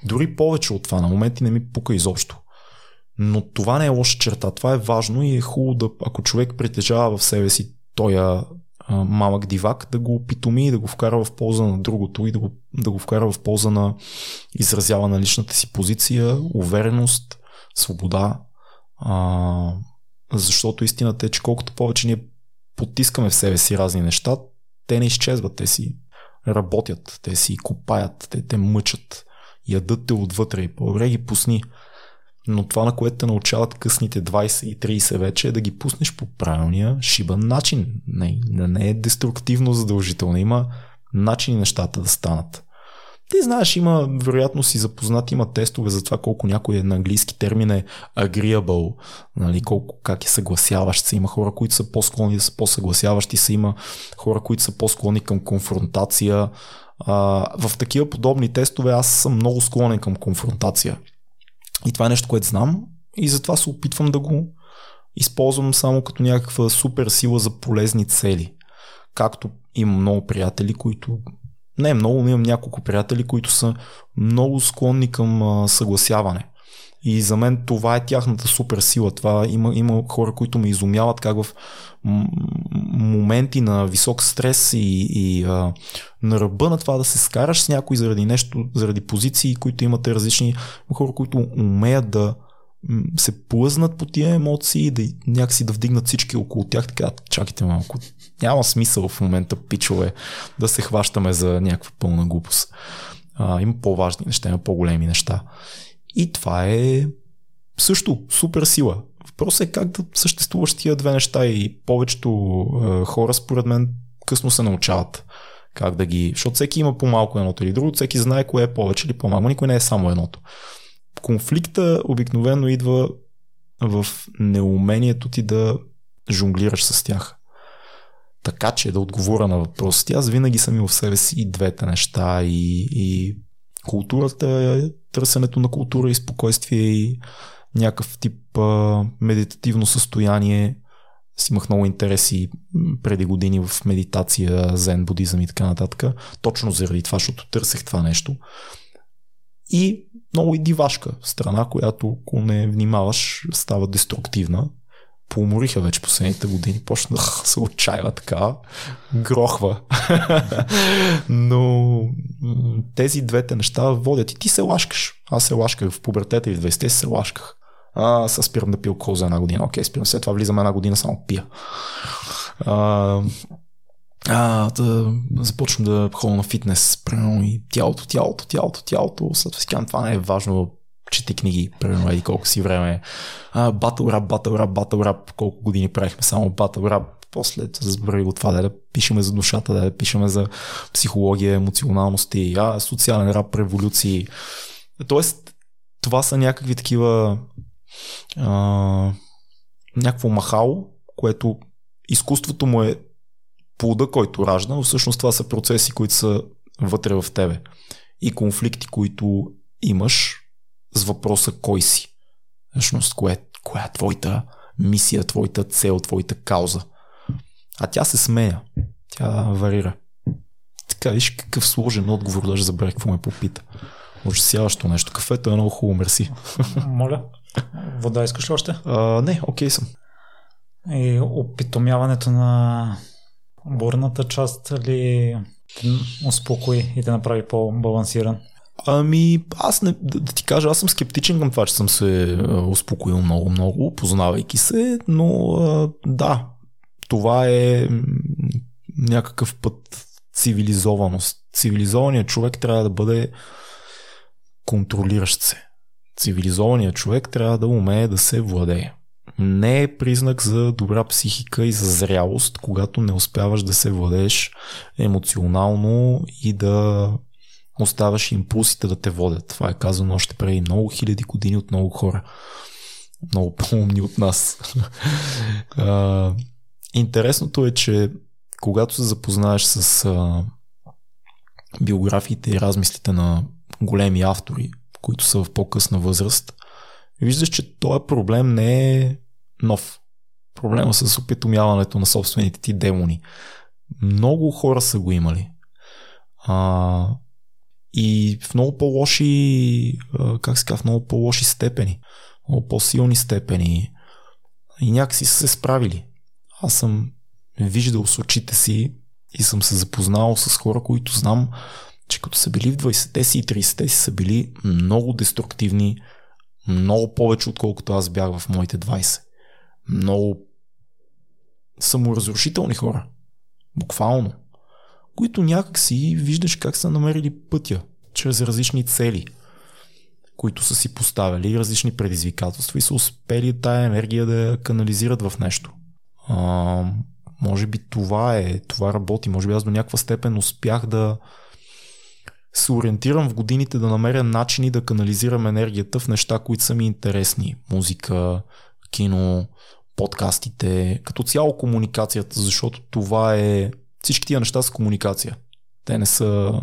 Дори повече от това, на моменти не ми пука изобщо. Но това не е лоша черта, това е важно и е хубаво да, ако човек притежава в себе си тоя малък дивак, да го опитоми и да го вкара в полза на другото и да го, да го вкара в полза на изразява на личната си позиция, увереност, свобода, а, защото истината е, че колкото повече ние потискаме в себе си разни неща, те не изчезват, те си работят, те си копаят, те те мъчат, ядат те отвътре и по-добре ги пусни. Но това, на което те научават късните 20 и 30 вече е да ги пуснеш по правилния шибан начин. Не, не е деструктивно задължително. Има начини нещата да станат. Ти знаеш, има, вероятно си запознат, има тестове за това колко някой е на английски термин е agreeable, нали, колко, как е съгласяващ се. Има хора, които са по-склонни да са по-съгласяващи се, има хора, които са по-склонни към конфронтация. А, в такива подобни тестове аз съм много склонен към конфронтация. И това е нещо, което знам и затова се опитвам да го използвам само като някаква супер сила за полезни цели. Както имам много приятели, които не много, но имам няколко приятели, които са много склонни към съгласяване. И за мен това е тяхната супер сила. Това има, има хора, които ме изумяват как в моменти на висок стрес и, и а, на ръба на това да се скараш с някой заради нещо, заради позиции, които имате различни хора, които умеят да се плъзнат по тия емоции и да някакси да вдигнат всички около тях, така чакайте малко. Няма смисъл в момента, пичове, да се хващаме за някаква пълна глупост. А, има по-важни неща, има по-големи неща. И това е също супер сила. Въпросът е как да съществуваш тия две неща и повечето е, хора, според мен, късно се научават как да ги... Защото всеки има по-малко едното или друго, всеки знае кое е повече или по-малко, никой не е само едното. Конфликта обикновено идва в неумението ти да жонглираш с тях. Така че да отговоря на въпросите. Аз винаги съм имал в себе си и двете неща и, и културата, търсенето на култура и спокойствие и някакъв тип а, медитативно състояние. Си имах много интереси преди години в медитация, зен, будизъм и така нататък. Точно заради това, защото търсех това нещо. И много и дивашка страна, която ако не внимаваш става деструктивна. Поумориха вече последните години, почна да се отчаива така, грохва. Но тези двете неща водят и ти се лашкаш. Аз се лашках в пубертета и в 20 се лашках. А, сега спирам да пия алкохол за една година. Окей, спирам. След това влизам една година, само пия. А, а, да започвам да ходя на фитнес, примерно и тялото, тялото, тялото, тялото. След това това не е важно, чете книги, примерно, еди колко си време. А, батъл рап, батъл рап, батъл рап, колко години правихме само батъл рап. После забрави го това, да, да пишеме за душата, да, да пишеме за психология, емоционалности, а, социален рап, революции. Тоест, това са някакви такива а, някакво махало, което изкуството му е плода, който ражда, но всъщност това са процеси, които са вътре в тебе. И конфликти, които имаш с въпроса кой си. Всъщност, кое, коя е твоята мисия, твоята цел, твоята кауза. А тя се смея. Тя варира. Така, виж какъв сложен отговор, даже забравих какво ме попита. Ужасяващо нещо. Кафето е много хубаво, мерси. Моля. Вода искаш ли още? А, не, окей съм. И опитомяването на бурната част ли успокои и те направи по-балансиран? Ами, аз не, да, да ти кажа, аз съм скептичен към това, че съм се успокоил много-много, познавайки се, но да, това е някакъв път цивилизованост. Цивилизованият човек трябва да бъде контролиращ се. Цивилизованият човек трябва да умее да се владее не е признак за добра психика и за зрялост, когато не успяваш да се владееш емоционално и да оставаш импулсите да те водят. Това е казано още преди много хиляди години от много хора. Много по-умни от нас. а, интересното е, че когато се запознаеш с а, биографиите и размислите на големи автори, които са в по-късна възраст, виждаш, че този проблем не е нов. Проблема с опитомяването на собствените ти демони. Много хора са го имали. А, и в много по-лоши, как се в много по-лоши степени. Много по-силни степени. И някакси са се справили. Аз съм виждал с очите си и съм се запознал с хора, които знам, че като са били в 20-те си и 30-те си са били много деструктивни, много повече отколкото аз бях в моите 20 много саморазрушителни хора. Буквално. Които някак си виждаш как са намерили пътя чрез различни цели, които са си поставили, различни предизвикателства и са успели тая енергия да я канализират в нещо. А, може би това е, това работи. Може би аз до някаква степен успях да се ориентирам в годините да намеря начини да канализирам енергията в неща, които са ми интересни. Музика, кино, подкастите, като цяло комуникацията, защото това е... Всички тия неща са комуникация. Те не са...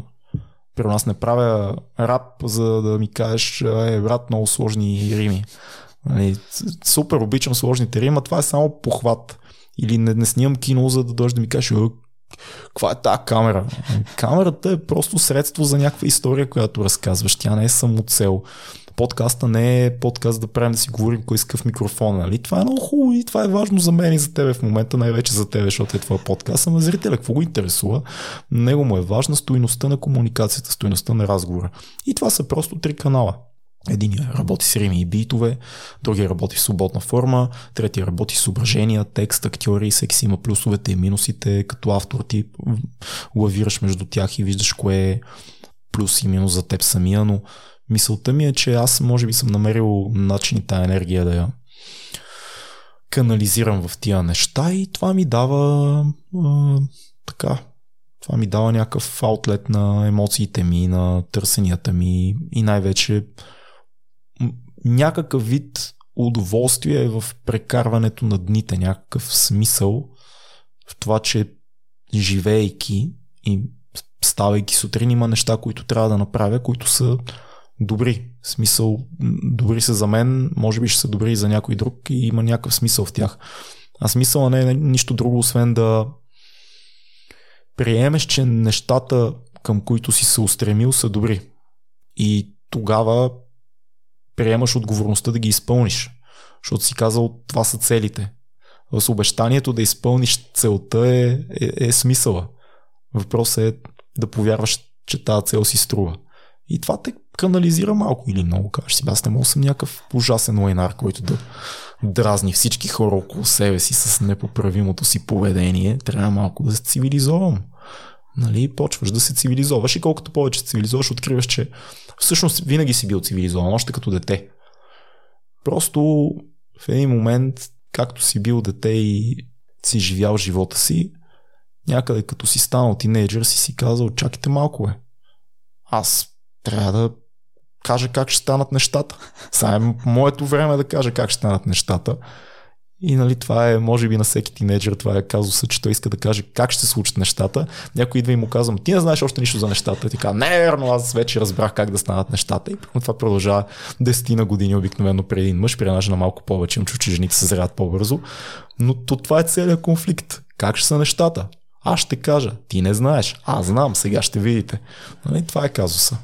При нас не правя рап, за да ми кажеш, е, брат, много сложни рими. Нали, супер обичам сложните рими, а това е само похват. Или не, не снимам кино, за да дойдеш да ми кажеш, «Е, каква е тази камера? Камерата е просто средство за някаква история, която разказваш. Тя не е само цел. Подкаста не е подкаст да правим да си говорим кой иска в микрофона. Нали? Това е много хубаво и това е важно за мен и за тебе в момента, най-вече за тебе, защото е твой подкаст. Ама зрителя, какво го интересува? Него му е важна стоиността на комуникацията, стоиността на разговора. И това са просто три канала. Един работи с рими и битове, другия работи в свободна форма, третия работи с съображения, текст, актьори, всеки си има плюсовете и минусите, като автор ти лавираш между тях и виждаш кое е плюс и минус за теб самия, но мисълта ми е, че аз може би съм намерил начин и тая енергия да я канализирам в тия неща и това ми дава а, така, това ми дава някакъв аутлет на емоциите ми, на търсенията ми и най-вече някакъв вид удоволствие в прекарването на дните, някакъв смисъл в това, че живеейки и ставайки сутрин има неща, които трябва да направя, които са добри. Смисъл, добри са за мен, може би ще са добри и за някой друг и има някакъв смисъл в тях. А смисъла не е нищо друго, освен да приемеш, че нещата, към които си се устремил, са добри. И тогава приемаш отговорността да ги изпълниш. Защото си казал, това са целите. С обещанието да изпълниш целта е, е, е смисъла. Въпросът е да повярваш, че тази цел си струва. И това те канализира малко или много. Кажеш си, аз не мога съм някакъв ужасен лайнар, който да дразни всички хора около себе си с непоправимото си поведение. Трябва малко да се цивилизовам. Нали, почваш да се цивилизоваш и колкото повече се цивилизоваш, откриваш, че всъщност винаги си бил цивилизован, още като дете. Просто в един момент, както си бил дете и си живял живота си, някъде като си станал тинейджър си си казал, чакайте малко е. Аз трябва да кажа как ще станат нещата. Сега е моето време да кажа как ще станат нещата. И нали, това е, може би на всеки тинейджър, това е казуса, че той иска да каже как ще случат нещата. Някой идва и му казвам, ти не знаеш още нищо за нещата. И ти казва, не, верно, аз вече разбрах как да станат нещата. И това продължава 10 на години обикновено преди един мъж, при една жена малко повече, но че жените се зрят по-бързо. Но то, това е целият конфликт. Как ще са нещата? Аз ще кажа, ти не знаеш. Аз знам, сега ще видите. Нали, това е казуса.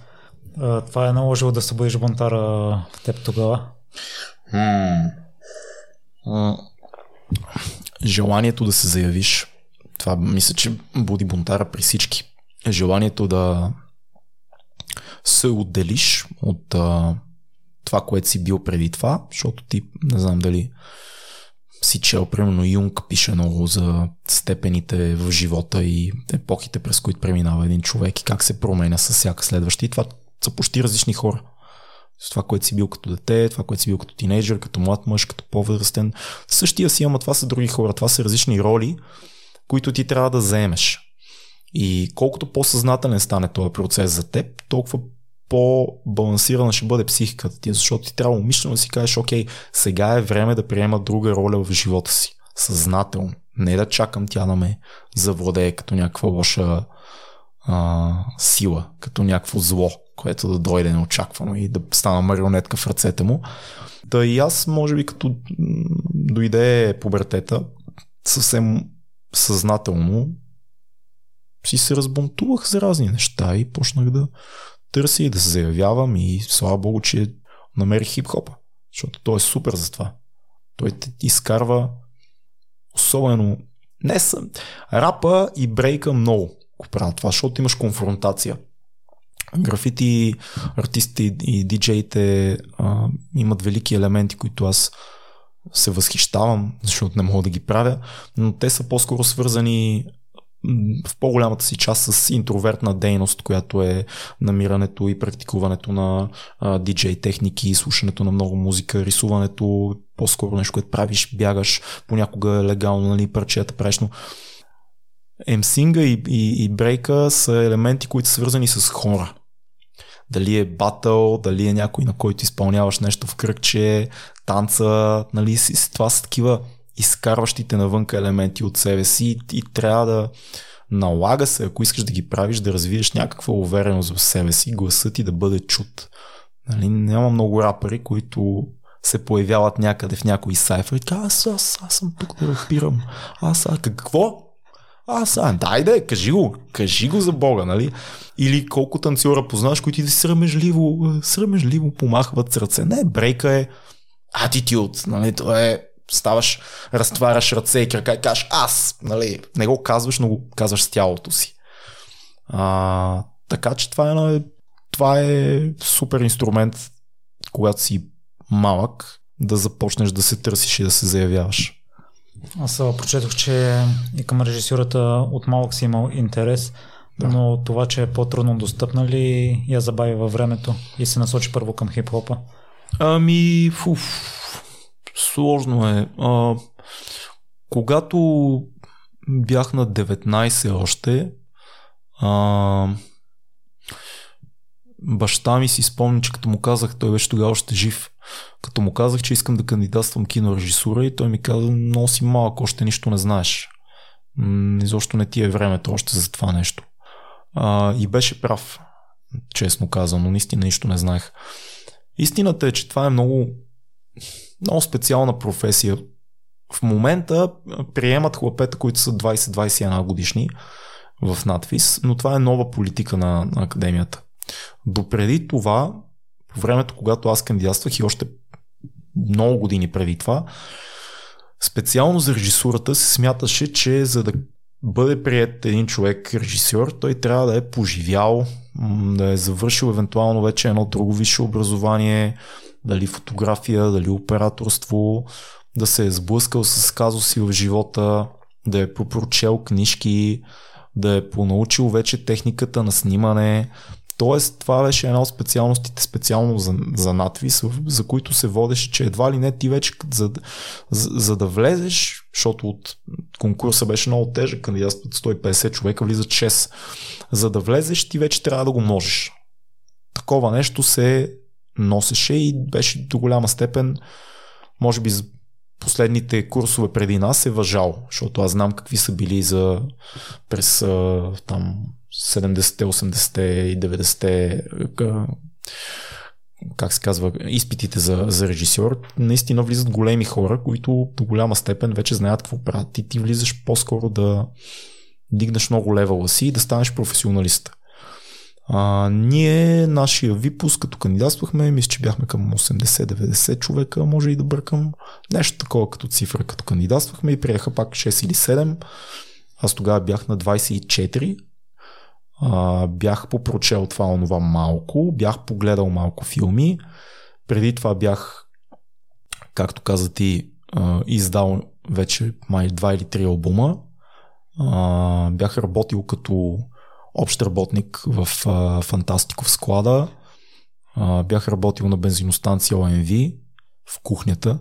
Това е наложило да се боиш бунтара в теб тогава? Hmm желанието да се заявиш, това мисля, че буди бунтара при всички. Желанието да се отделиш от а, това, което си бил преди това, защото ти, не знам дали си чел, примерно Юнг пише много за степените в живота и епохите, през които преминава един човек и как се променя с всяка следваща. И това са почти различни хора с това, което си бил като дете, това, което си бил като тинейджър, като млад мъж, като по-възрастен. Същия си, ама това са други хора, това са различни роли, които ти трябва да заемеш. И колкото по-съзнателен стане този процес за теб, толкова по-балансирана ще бъде психиката ти, защото ти трябва умишлено да си кажеш, окей, сега е време да приема друга роля в живота си. Съзнателно. Не да чакам тя да ме завладее като някаква лоша а, сила, като някакво зло, което да дойде неочаквано и да стана марионетка в ръцете му. Да и аз, може би, като дойде пубертета, съвсем съзнателно си се разбунтувах за разни неща и почнах да търся и да се заявявам и слава богу, че намерих хип-хопа, защото той е супер за това. Той те изкарва особено не съм. Рапа и брейка много го правят това, защото имаш конфронтация. Графити артистите и диджеите имат велики елементи, които аз се възхищавам, защото не мога да ги правя, но те са по-скоро свързани в по-голямата си част с интровертна дейност, която е намирането и практикуването на диджей техники, слушането на много музика, рисуването, по-скоро нещо, което правиш, бягаш, понякога е легално, нали, парчета правиш, но емсинга и, и, и брейка са елементи, които са свързани с хора. Дали е батъл, дали е някой, на който изпълняваш нещо в кръгче, танца, нали, това са такива изкарващите навънка елементи от себе си и трябва да налага се, ако искаш да ги правиш, да развиеш някаква увереност в себе си, гласът ти да бъде чут. Нали, няма много рапъри, които се появяват някъде в някой сайфер и казват, аз, аз, аз съм тук да рапирам. Аз, а какво? Аз, а, дай да, кажи го, кажи го за Бога, нали? Или колко танцора познаваш, които ти срамежливо, срамежливо помахват с ръце. Не, брейка е атитюд, нали? Това е ставаш, разтваряш ръце и крака и кажеш аз, нали? Не го казваш, но го казваш с тялото си. А, така че това е, това е супер инструмент, когато си малък, да започнеш да се търсиш и да се заявяваш. Аз прочетох, че и към режисурата от малък си имал интерес, да. но това, че е по-трудно достъпна ли я забави във времето и се насочи първо към хип-хопа? Ами, фуф, сложно е. А, когато бях на 19 още, а, баща ми си спомня, че като му казах, той беше тогава още жив, като му казах, че искам да кандидатствам кинорежисура и той ми каза, но си малък, още нищо не знаеш. Изобщо не ти е времето още за това нещо. А, и беше прав, честно казано, наистина нищо не знаех. Истината е, че това е много, много специална професия. В момента приемат хлапета, които са 20-21 годишни в надвис, но това е нова политика на, на академията. Допреди това, по времето, когато аз кандидатствах и още много години преди това, специално за режисурата се смяташе, че за да бъде прият един човек режисьор, той трябва да е поживял, да е завършил евентуално вече едно друго висше образование, дали фотография, дали операторство, да се е сблъскал с казуси в живота, да е прочел книжки, да е понаучил вече техниката на снимане, Тоест, това беше една от специалностите специално за, за надвис, за които се водеше, че едва ли не ти вече за, за, за да влезеш, защото от конкурса беше много тежък, кандидатстват 150 човека, влизат 6. За да влезеш, ти вече трябва да го можеш. Такова нещо се носеше и беше до голяма степен, може би последните курсове преди нас е въжал, защото аз знам какви са били за през там 70-те, 80-те и 90-те как се казва, изпитите за, за режисьор, наистина влизат големи хора, които до голяма степен вече знаят какво правят и ти влизаш по-скоро да дигнеш много левела си и да станеш професионалист. А, ние, нашия випуск, като кандидатствахме, мисля, че бяхме към 80-90 човека, може и да бъркам. Нещо такова като цифра, като кандидатствахме и приеха пак 6 или 7. Аз тогава бях на 24 а, бях попрочел това онова малко, бях погледал малко филми. Преди това бях, както каза ти, а, издал вече май два или три албума. А, бях работил като общ работник в а, Фантастиков склада. А, бях работил на бензиностанция ОМВ в кухнята.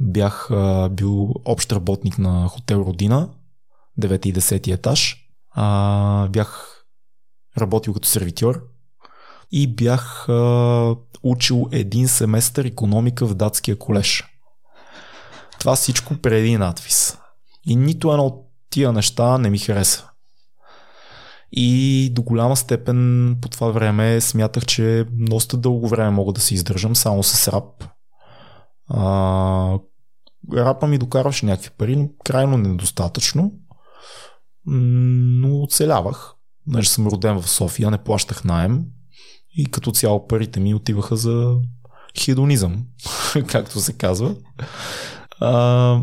Бях а, бил общ работник на хотел Родина, 9 и 10 етаж. А, бях работил като сервитьор и бях а, учил един семестър економика в датския колеж. Това всичко преди надвис. И нито едно от тия неща не ми хареса. И до голяма степен по това време смятах, че доста дълго време мога да се издържам само с рап. А, рапа ми докарваше някакви пари, но крайно недостатъчно. Но оцелявах. Значи съм роден в София, не плащах найем и като цяло парите ми отиваха за хедонизъм, както се казва. А,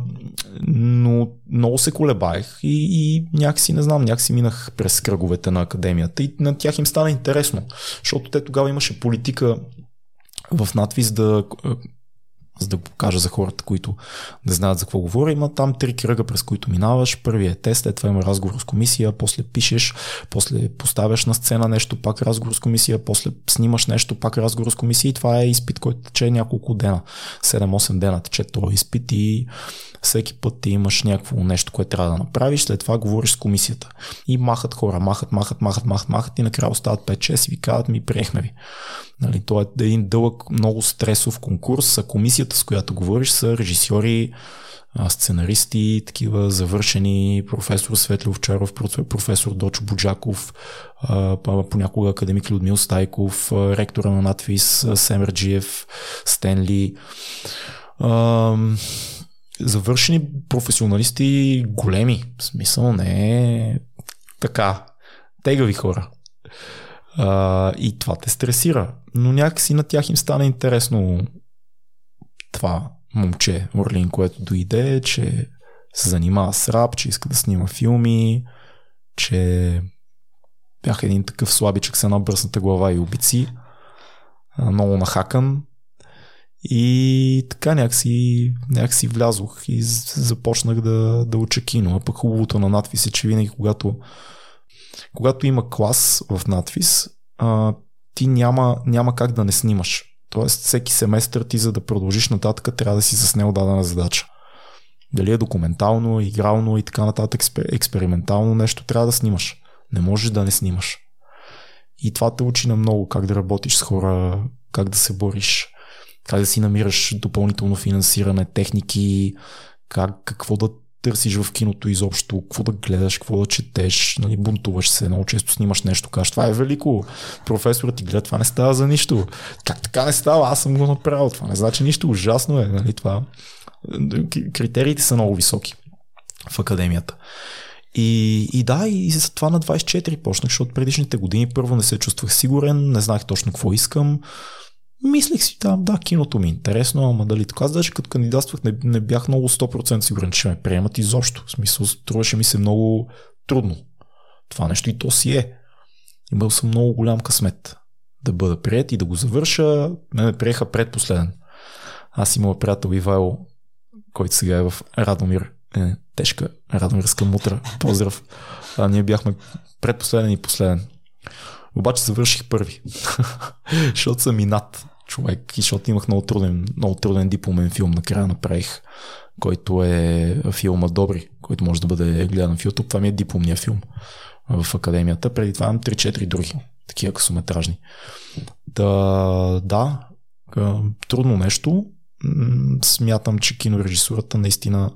но много се колебаех и, и някакси, не знам, някакси минах през кръговете на академията и на тях им стана интересно, защото те тогава имаше политика в надвис да за да покажа за хората, които не знаят за какво говоря. Има там три кръга, през които минаваш. Първият е тест, след това има разговор с комисия, после пишеш, после поставяш на сцена нещо, пак разговор с комисия, после снимаш нещо, пак разговор с комисия и това е изпит, който тече няколко дена. 7-8 дена тече този изпит и всеки път ти имаш някакво нещо, което трябва да направиш, след това говориш с комисията. И махат хора, махат, махат, махат, махат, махат и накрая остават 5-6 и ви казват ми приехме ви. Нали, то е един дълъг, много стресов конкурс, а комисията, с която говориш, са режисьори, сценаристи, такива завършени, професор Светли Овчаров, професор Дочо Буджаков, понякога академик Людмил Стайков, ректора на надвис Семерджиев, Стенли завършени професионалисти големи. В смисъл не е така. Тегави хора. А, и това те стресира. Но някакси на тях им стана интересно това момче, Орлин, което дойде, че се занимава с рап, че иска да снима филми, че бях един такъв слабичък с една бръсната глава и обици, много нахакан. И така някакси, някакси влязох и започнах да, да уча кино. А пък хубавото на надвис е, че винаги когато, когато има клас в надвис, а, ти няма, няма как да не снимаш. Тоест всеки семестър ти за да продължиш нататък трябва да си заснел дадена задача. Дали е документално, игрално и така нататък, експериментално нещо, трябва да снимаш. Не можеш да не снимаш. И това те учи на много как да работиш с хора, как да се бориш, как да си намираш допълнително финансиране, техники, как, какво да търсиш в киното изобщо, какво да гледаш, какво да четеш, нали, бунтуваш се, много често снимаш нещо, кажеш, това е велико, професорът ти гледа, това не става за нищо. Как така не става, аз съм го направил, това не значи нищо, ужасно е, нали, това. Критериите са много високи в академията. И, и да, и за това на 24 почнах, защото предишните години първо не се чувствах сигурен, не знаех точно какво искам. Мислих си там, да, киното ми е интересно, ама дали така. Аз даже като кандидатствах не, не бях много 100% сигурен, че ме приемат изобщо. В смисъл, струваше ми се много трудно. Това нещо и то си е. Имал съм много голям късмет да бъда прият и да го завърша. Ме ме приеха предпоследен. Аз имам приятел Ивайло, който сега е в Радомир. Е, тежка Радомирска мутра. Поздрав. А ние бяхме предпоследен и последен. Обаче завърших първи. защото съм и над човек защото имах много труден, много труден дипломен филм. Накрая направих, който е филма Добри, който може да бъде гледан в YouTube. Това ми е дипломния филм в академията. Преди това имам 3-4 други такива късометражни. Да, да, трудно нещо. Смятам, че кинорежисурата наистина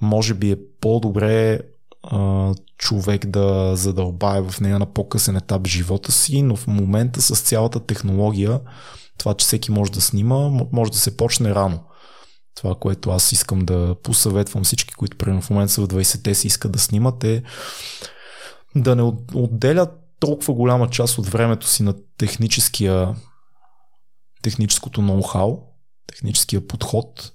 може би е по-добре човек да задълбае в нея на по-късен етап живота си, но в момента с цялата технология, това, че всеки може да снима, може да се почне рано. Това, което аз искам да посъветвам всички, които примерно в момента са в 20-те си искат да снимат е да не отделят толкова голяма част от времето си на техническия техническото ноу-хау, техническия подход,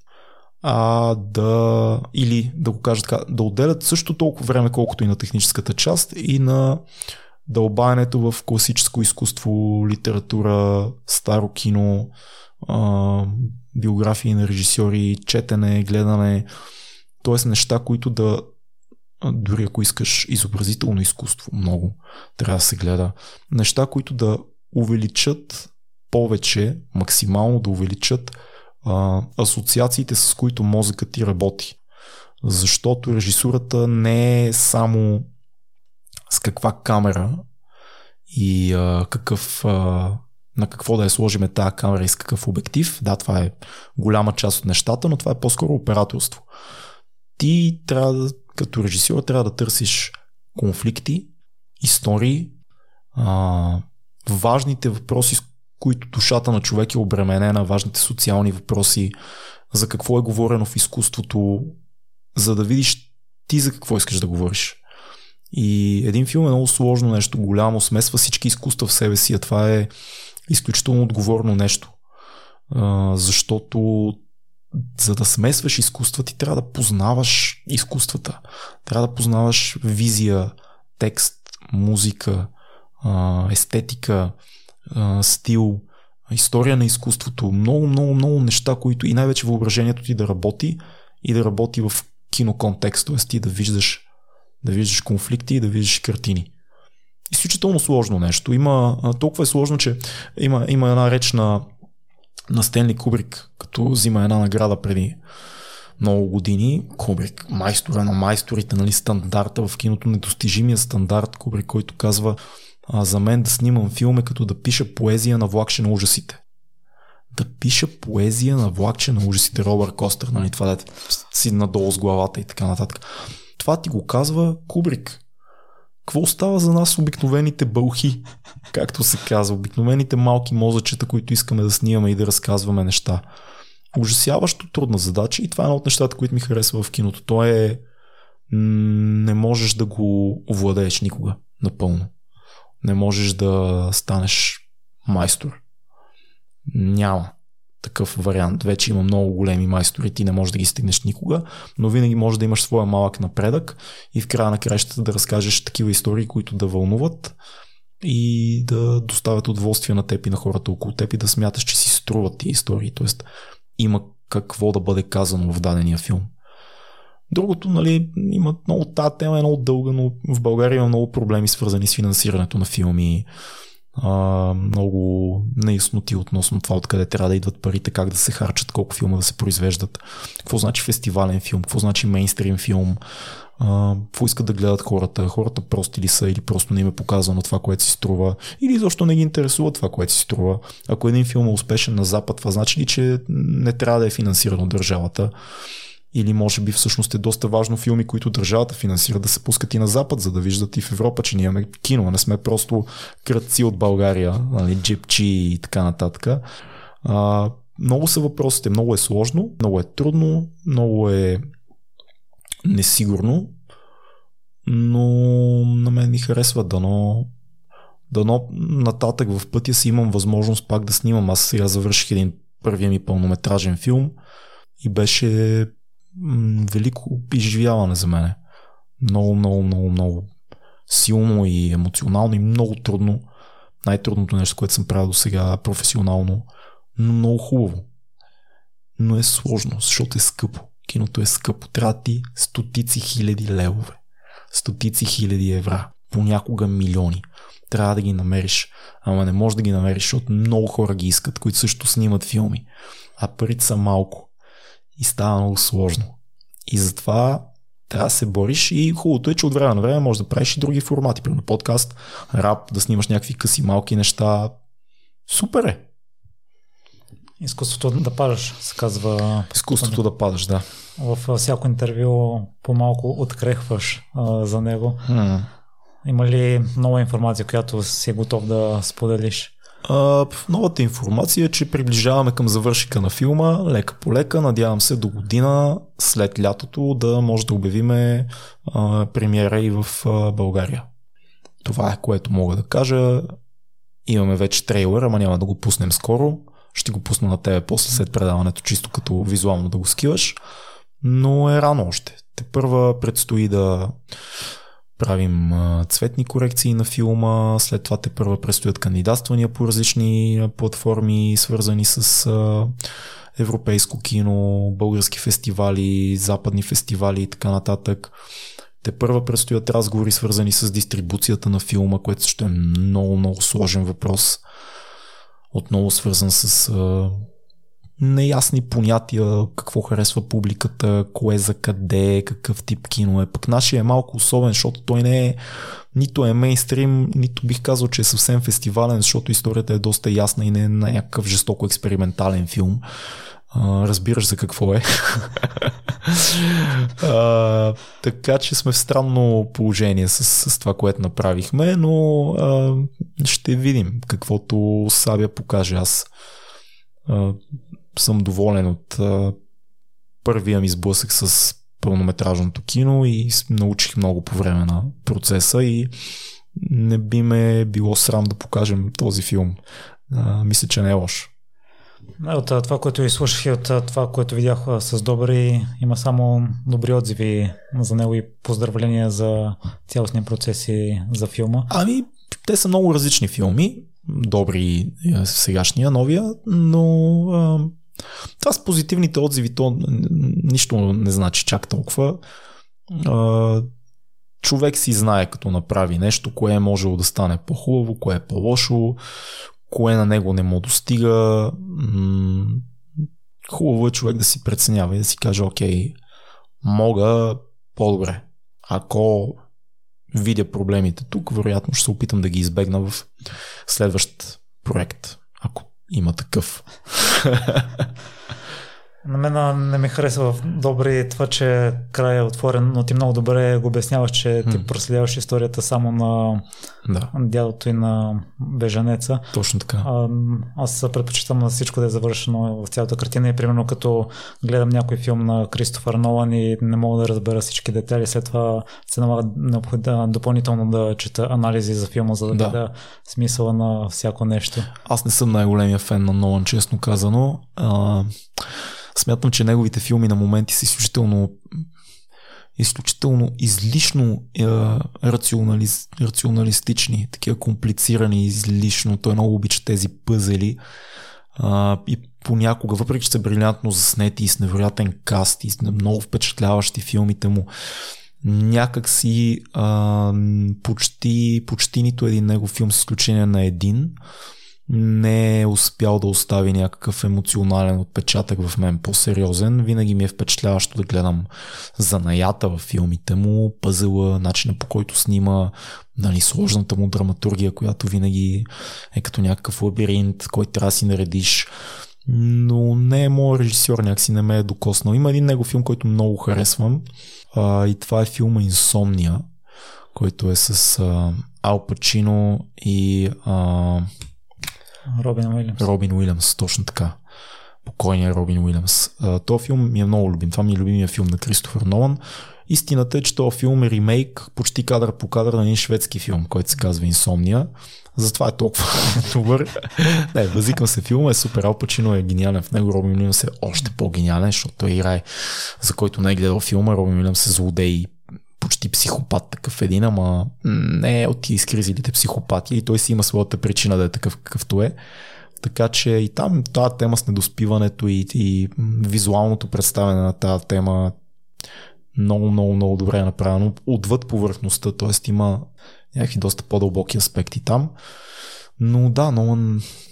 а да, или да го кажа така, да отделят също толкова време, колкото и на техническата част и на дълбаенето в класическо изкуство, литература, старо кино, а, биографии на режисьори, четене, гледане, т.е. неща, които да дори ако искаш изобразително изкуство, много трябва да се гледа. Неща, които да увеличат повече, максимално да увеличат а, асоциациите, с които мозъкът ти работи. Защото режисурата не е само с каква камера и а, какъв, а, на какво да я сложиме тази камера и с какъв обектив. Да, това е голяма част от нещата, но това е по-скоро операторство. Ти трябва да, като режисьор трябва да търсиш конфликти, истории, а, важните въпроси, които душата на човек е обременена, важните социални въпроси, за какво е говорено в изкуството, за да видиш ти за какво искаш да говориш. И един филм е много сложно нещо, голямо, смесва всички изкуства в себе си, а това е изключително отговорно нещо. А, защото за да смесваш изкуства, ти трябва да познаваш изкуствата. Трябва да познаваш визия, текст, музика, естетика, стил, история на изкуството, много, много, много неща, които и най-вече въображението ти да работи и да работи в киноконтекст, т.е. ти да виждаш, да виждаш конфликти и да виждаш картини. Изключително сложно нещо. Има, толкова е сложно, че има, има една реч на, на Стенли Кубрик, като взима една награда преди много години. Кубрик, майстора на майсторите, нали, стандарта в киното, недостижимия стандарт, Кубрик, който казва а, за мен да снимам филм е като да пиша поезия на влакче на ужасите. Да пиша поезия на влакче на ужасите, Робър Костър, нали, това да си надолу с главата и така нататък. Това ти го казва Кубрик. Какво остава за нас обикновените бълхи, както се казва, обикновените малки мозъчета, които искаме да снимаме и да разказваме неща. ужасяващо трудна задача и това е едно от нещата, които ми харесва в киното. То е не можеш да го овладееш никога напълно. Не можеш да станеш майстор. Няма такъв вариант. Вече има много големи майстори, ти не можеш да ги стигнеш никога, но винаги можеш да имаш своя малък напредък и в края на краищата да разкажеш такива истории, които да вълнуват и да доставят удоволствие на теб и на хората около теб и да смяташ, че си струват тия истории. Тоест има какво да бъде казано в дадения филм. Другото, нали, има много, тази тема е много дълга, но в България има много проблеми свързани с финансирането на филми, а, много неясноти относно това откъде трябва да идват парите, как да се харчат, колко филма да се произвеждат, какво значи фестивален филм, какво значи мейнстрим филм, а, какво искат да гледат хората, хората прости ли са или просто не им е показано това, което си струва, или защо не ги интересува това, което си струва. Ако един филм е успешен на Запад, това значи ли, че не трябва да е финансиран от държавата? Или може би всъщност е доста важно филми, които държавата финансира да се пускат и на Запад, за да виждат и в Европа, че ние имаме кино, не сме просто кръци от България, нали, джипчи и така нататък. А, много са въпросите, много е сложно, много е трудно, много е несигурно, но на мен ми харесва дано дано нататък в пътя си имам възможност пак да снимам. Аз сега завърших един първия ми пълнометражен филм и беше велико изживяване за мене. Много, много, много, много силно и емоционално и много трудно. Най-трудното нещо, което съм правил до сега професионално, но много хубаво. Но е сложно, защото е скъпо. Киното е скъпо. Трябва ти стотици хиляди левове. Стотици хиляди евра. Понякога милиони. Трябва да ги намериш. Ама не можеш да ги намериш, защото много хора ги искат, които също снимат филми. А парите са малко и става много сложно. И затова трябва да се бориш и хубавото е, че от време на време можеш да правиш и други формати, примерно подкаст, рап, да снимаш някакви къси малки неща. Супер е! Изкуството да падаш, се казва. Изкуството да падаш, да. В всяко интервю по-малко открехваш а, за него. Hmm. Има ли нова информация, която си готов да споделиш? А, новата информация е, че приближаваме към завършика на филма, лека по лека. Надявам се до година, след лятото, да може да обявиме а, премиера и в а, България. Това е което мога да кажа. Имаме вече трейлер, ама няма да го пуснем скоро. Ще го пусна на тебе после след предаването, чисто като визуално да го скиваш. Но е рано още. Те първа предстои да правим цветни корекции на филма, след това те първа предстоят кандидатствания по различни платформи, свързани с европейско кино, български фестивали, западни фестивали и така нататък. Те първа предстоят разговори, свързани с дистрибуцията на филма, което ще е много, много сложен въпрос. Отново свързан с неясни понятия, какво харесва публиката, кое за къде, какъв тип кино е. Пък нашия е малко особен, защото той не е нито е мейнстрим, нито бих казал, че е съвсем фестивален, защото историята е доста ясна и не е на някакъв жестоко експериментален филм. А, разбираш за какво е. а, така че сме в странно положение с, с това, което направихме, но а, ще видим каквото Сабя покаже. Аз а, съм доволен от а, първия ми сблъсък с пълнометражното кино и научих много по време на процеса и не би ме било срам да покажем този филм. А, мисля, че не е лошо. От това, което изслушах и от това, което видях с Добри, има само добри отзиви за него и поздравления за цялостния процес и за филма. Ами, те са много различни филми, добри сегашния, новия, но това с позитивните отзиви, то нищо не значи чак толкова. Човек си знае като направи нещо, кое е можело да стане по-хубаво, кое е по-лошо, кое на него не му достига. Хубаво е човек да си преценява и да си каже, окей, мога по-добре. Ако видя проблемите тук, вероятно ще се опитам да ги избегна в следващ проект, има такъв. На мен не ми харесва добри това, че край е отворен, но ти много добре го обясняваш, че ти проследяваш историята само на да. дядото и на бежанеца. Точно така. А, аз предпочитам на всичко да е завършено в цялата картина и примерно като гледам някой филм на Кристофър Нолан и не мога да разбера всички детайли, след това се налага необходимо допълнително да чета анализи за филма, за да, да. видя смисъла на всяко нещо. Аз не съм най-големия фен на Нолан, честно казано. А, смятам, че неговите филми на моменти са изключително изключително излишно е, рационализ, рационалистични, такива комплицирани излишно. Той много обича тези пъзели а, и понякога, въпреки че са брилянтно заснети и с невероятен каст и с много впечатляващи филмите му, някак си а, почти, почти нито един негов филм с изключение на един не е успял да остави някакъв емоционален отпечатък в мен по-сериозен. Винаги ми е впечатляващо да гледам занаята в филмите му, пъзела, начина по който снима, нали, сложната му драматургия, която винаги е като някакъв лабиринт, който трябва да си наредиш. Но не е моят режисьор, някакси не ме е докоснал. Има един него филм, който много харесвам а, и това е филма Инсомния, който е с а, Ал Пачино и а, Робин Уилямс. Робин Уилямс, точно така. Покойният Робин Уилямс. този филм ми е много любим. Това ми е любимия филм на Кристофър Нолан. Истината е, че този филм е ремейк почти кадър по кадър на един шведски филм, който се казва Инсомния. Затова е толкова добър. Не, възикам се, филма е супер. Ал Пачино е гениален в него. Робин Уилямс е още по-гениален, защото той играе, за който не е гледал филма. Робин Уилямс е злодей почти психопат такъв един, ама не е от изкризилите психопати и той си има своята причина да е такъв какъвто е. Така че и там тази тема с недоспиването и, и визуалното представяне на тази тема много, много, много добре е направено. Отвъд повърхността, т.е. има някакви доста по-дълбоки аспекти там. Но да, много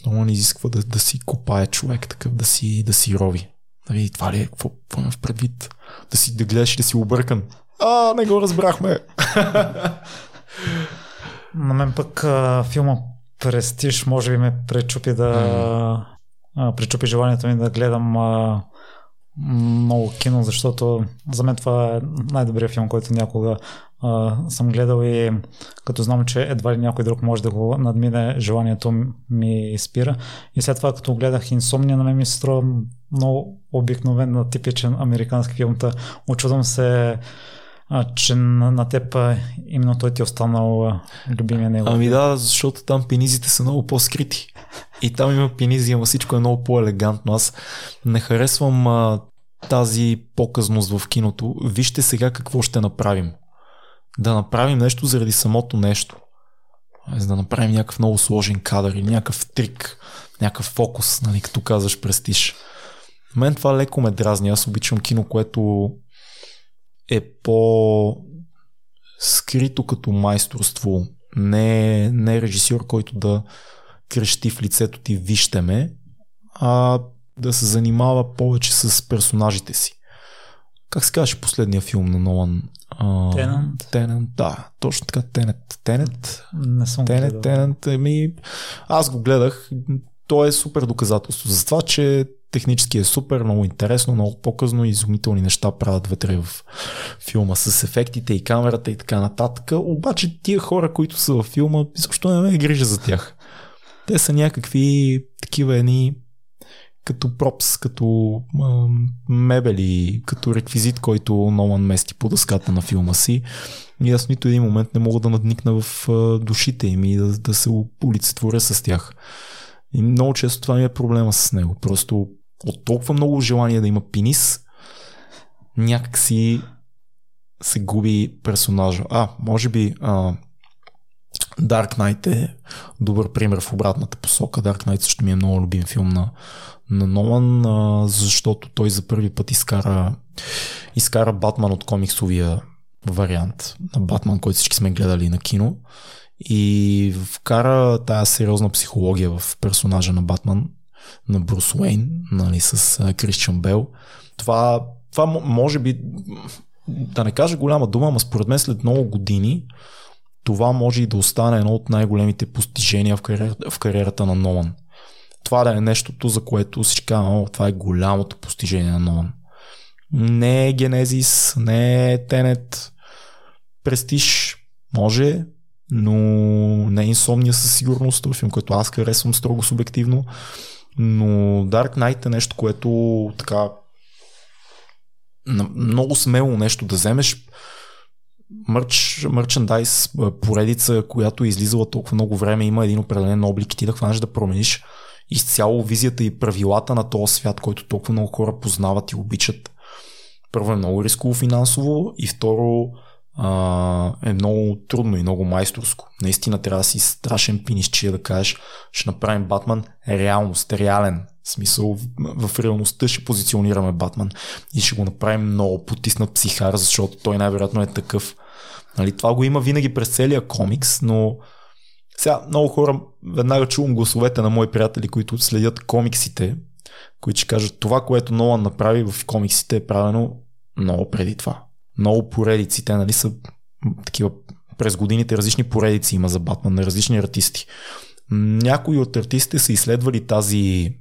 не изисква да, да си копае човек такъв, да си, да си рови. Нали, това ли е? Какво, какво имам в предвид? Да, си, да гледаш и да си объркан. А, не го разбрахме. На мен пък а, филма Престиж може би ме пречупи да mm. а, пречупи желанието ми да гледам а, много кино, защото за мен това е най-добрият филм, който някога а, съм гледал и като знам, че едва ли някой друг може да го надмине, желанието ми спира. И след това, като гледах Инсомния, на мен ми се струва много обикновен, типичен американски филм. Очудвам се а, че на, на теб именно той ти е останал любимия него. Ами да, защото там пенизите са много по-скрити. И там има пенизи, ама всичко е много по-елегантно. Аз не харесвам а, тази показност в киното. Вижте сега какво ще направим. Да направим нещо заради самото нещо. За да направим някакъв много сложен кадър или някакъв трик, някакъв фокус, нали, като казваш престиж. Мен това леко ме дразни. Аз обичам кино, което е по скрито като майсторство. Не, не е режисьор, който да крещи в лицето ти вижте ме, а да се занимава повече с персонажите си. Как се казваше последния филм на Нолан? Тенант. Тенант, да, точно така, Тенет. Тенет? Не съм Тенет, Тенет, еми, аз го гледах, то е супер доказателство за това, че технически е супер, много интересно, много по-късно изумителни неща правят вътре в филма с ефектите и камерата и така нататък. Обаче тия хора, които са във филма, защо не ме грижа за тях. Те са някакви такива едни като пропс, като а, мебели, като реквизит, който Нолан мести по дъската на филма си. И аз нито един момент не мога да надникна в а, душите им и да, да се улицетворя с тях. И много често това ми е проблема с него. Просто от толкова много желание да има пенис, някак си се губи персонажа. А, може би а, Dark Knight е добър пример в обратната посока. Dark Knight също ми е много любим филм на, на Нолан, а, защото той за първи път изкара, изкара Батман от комиксовия вариант на Батман, който всички сме гледали на кино и вкара тая сериозна психология в персонажа на Батман, на Брус Уейн, нали, с Кристиан Бел. Това, това може би, да не кажа голяма дума, но според мен след много години това може и да остане едно от най-големите постижения в кариерата, в кариерата на Нолан. това да е нещото, за което всички казвам, това е голямото постижение на Нолан. Не е Генезис, не е Тенет. Престиж може, но не е инсомния със сигурност. Филм, който аз харесвам строго субективно. Но Dark Knight е нещо, което така много смело нещо да вземеш мърч, мърчендайз поредица, която е излизала толкова много време, има един определен облик и ти да хванеш да промениш изцяло визията и правилата на този свят, който толкова много хора познават и обичат. Първо е много рисково финансово и второ а, е много трудно и много майсторско. Наистина трябва да си страшен пинищчия да кажеш, ще направим Батман реалност, реален. В смисъл, в, в реалността ще позиционираме Батман и ще го направим много потиснат психар, защото той най-вероятно е такъв. Нали, това го има винаги през целия комикс, но сега много хора, веднага чувам гласовете на мои приятели, които следят комиксите, които ще кажат това, което Нолан направи в комиксите е правено много преди това. Много поредици, те нали са такива през годините различни поредици има за Батман на различни артисти. Някои от артистите са изследвали тази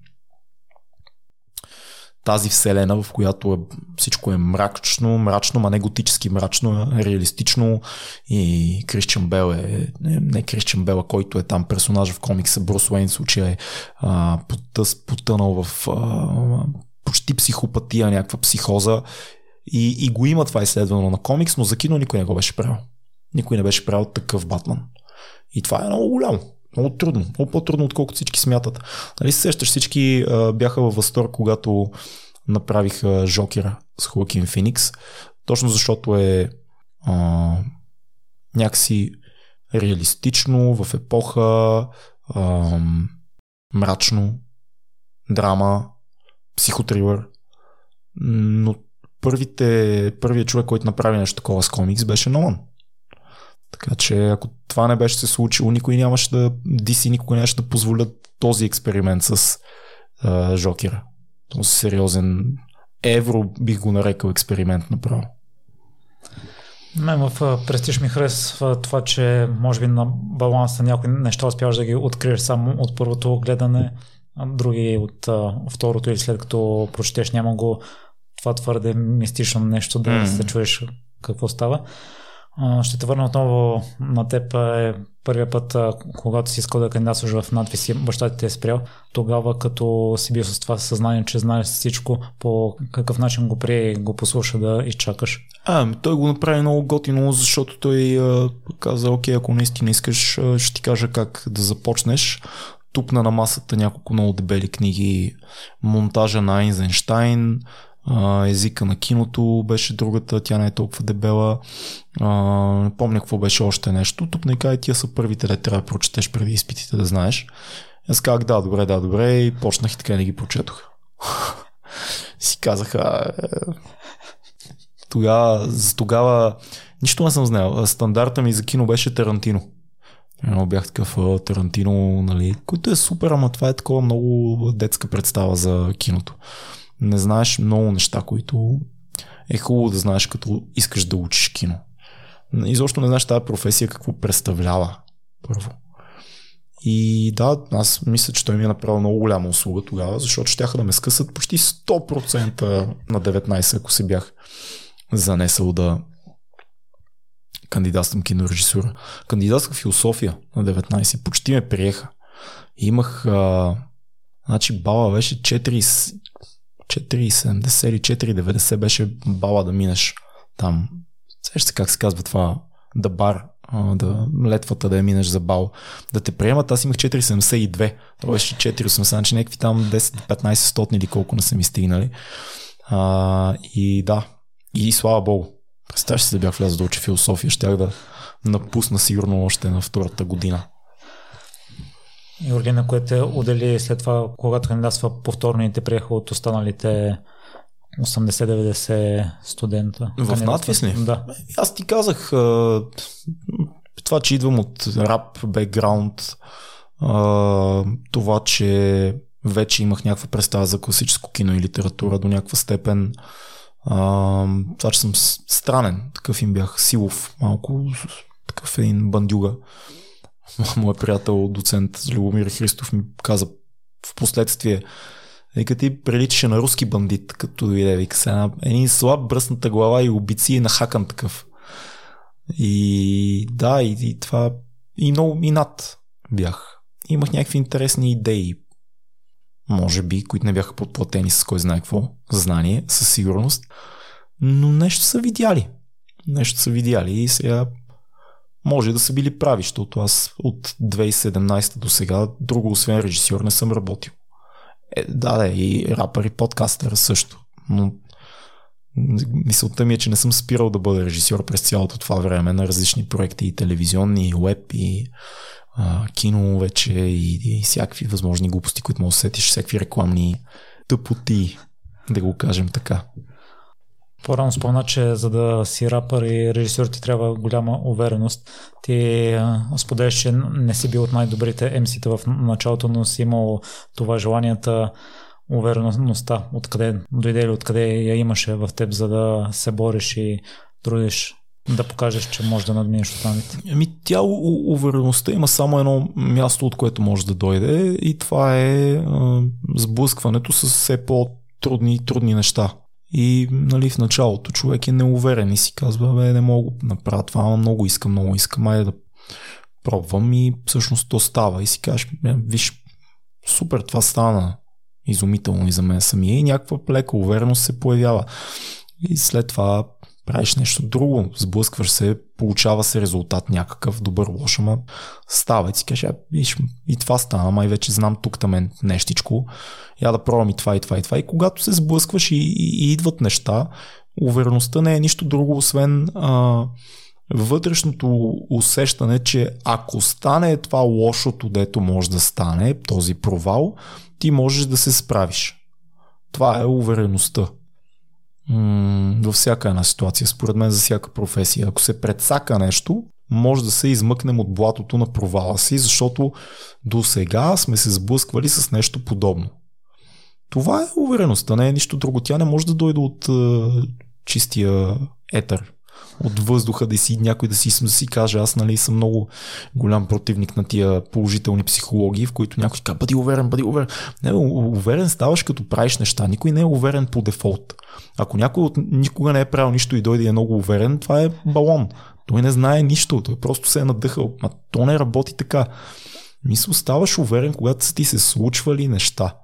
тази вселена, в която е, всичко е мрачно, мрачно, ма не готически мрачно, а реалистично. И Кристиан Бел е, не, не Кристиан Бела, който е там персонаж в комикса, Брус Уейн случая е а, потъс, потънал в а, почти психопатия, някаква психоза и, и го има това изследвано на комикс, но за кино никой не го беше правил. Никой не беше правил такъв Батман. И това е много голямо. Много трудно. Много по-трудно, отколкото всички смятат. Нали се сещаш, всички а, бяха във възторг, когато направиха Жокера с Хоакин Феникс, точно защото е а, някакси реалистично, в епоха, а, мрачно, драма, психотрилър. Но първите, първият човек, който направи нещо такова с комикс, беше Нолан. Така че ако това не беше се случило, никой нямаше да DC никога нямаше да позволят този експеримент с а, Жокера. Този сериозен евро бих го нарекал експеримент направо. Мен в Престиж ми харесва това, че може би на баланса някои неща успяваш да ги откриеш само от първото гледане, други от а, второто или след като прочетеш няма го това твърде мистично нещо да mm. се чуеш какво става. Ще те върна отново на теб. Е първия път, когато си искал да кандидатстваш в надвиси, баща ти те е спрял. Тогава, като си бил с това съзнание, че знаеш всичко, по какъв начин го прие и го послуша да изчакаш? А, ами той го направи много готино, защото той а, каза, окей, ако наистина искаш, ще ти кажа как да започнеш. Тупна на масата няколко много дебели книги, монтажа на Айнзенштайн, езика на киното беше другата, тя не е толкова дебела. А, не помня какво беше още нещо. Тук не кажа, тия са първите, да трябва да прочетеш преди изпитите, да знаеш. Аз казах, да, добре, да, добре и почнах и така не ги прочетох. си казаха, тогава, за тогава нищо не съм знаел. Стандарта ми за кино беше Тарантино. Едно бях такъв Тарантино, нали, който е супер, ама това е такова много детска представа за киното не знаеш много неща, които е хубаво да знаеш като искаш да учиш кино. Изобщо не знаеш тази професия какво представлява първо. И да, аз мисля, че той ми е направил много голяма услуга тогава, защото ще да ме скъсат почти 100% на 19, ако се бях занесъл да кандидатствам кинорежисура. Кандидатствах философия на 19, почти ме приеха. Имах, а, значи баба беше 4, 4,70 или 4,90 беше бала да минеш там. Сеща се как се казва това, да бар, да летвата да я минеш за бал. Да те приемат, аз имах 4,72. Това беше 4,80, значи някакви там 10-15 стотни или колко не са ми стигнали. А, и да, и слава богу. Представяш си да бях влязъл да учи философия, щях да напусна сигурно още на втората година. Юрлина, което те отдели след това, когато кандидатства повторно и те приеха от останалите 80-90 студента. В надвис ли? Да. Аз ти казах, това, че идвам от рап бекграунд, това, че вече имах някаква представа за класическо кино и литература до някаква степен, това, че съм странен, такъв им бях силов, малко такъв един бандюга моят приятел, доцент Любомир Христов ми каза в последствие. Вика ти приличаше на руски бандит, като дойде, вика една, един слаб бръсната глава и обици и нахакан такъв. И да, и, и това и много минат бях. Имах някакви интересни идеи, може би, които не бяха подплатени с кой знае какво, знание, със сигурност, но нещо са видяли. Нещо са видяли и сега може да са били прави, защото аз от 2017 до сега друго освен режисьор не съм работил. Е, да, да, и рапър и подкастър също. Но мисълта ми е, че не съм спирал да бъда режисьор през цялото това време на различни проекти и телевизионни, и веб, и а, кино вече, и, и всякакви възможни глупости, които може да сетиш, всякакви рекламни тъпоти, да го кажем така. По-рано спомна, че за да си рапър и режисьор ти трябва голяма увереност. Ти споделяш, че не си бил от най-добрите MC-та в началото, но си имал това желанията, увереността, откъде дойде или откъде я имаше в теб, за да се бориш и трудиш да покажеш, че можеш да надминеш останалите? Ами тя увереността има само едно място, от което може да дойде и това е а, сблъскването с все по-трудни трудни неща. И нали, в началото човек е неуверен и си казва, бе, не мога да направя това, но много искам, много искам, айде да пробвам и всъщност то става. И си кажеш, виж, супер, това стана изумително и за мен самия и някаква лека увереност се появява. И след това правиш нещо друго, сблъскваш се, получава се резултат някакъв, добър, лош, ама става и си кажеш, виж, и това стана, май вече знам тук там нещичко, я да пробвам и това, и това, и това. И когато се сблъскваш и, и, и идват неща, увереността не е нищо друго, освен а, вътрешното усещане, че ако стане това лошото, дето може да стане, този провал, ти можеш да се справиш. Това е увереността във всяка една ситуация, според мен за всяка професия. Ако се предсака нещо, може да се измъкнем от блатото на провала си, защото до сега сме се сблъсквали с нещо подобно. Това е увереността, не е нищо друго. Тя не може да дойде от е, чистия етър, от въздуха да си някой да си, да си каже, аз нали съм много голям противник на тия положителни психологии, в които някой казва, бъди уверен, бъди уверен. Не, уверен ставаш като правиш неща. Никой не е уверен по дефолт. Ако някой от никога не е правил нищо и дойде и е много уверен, това е балон. Той не знае нищо, той просто се е надъхал. А то не работи така. Мисля, ставаш уверен, когато са ти се случвали неща.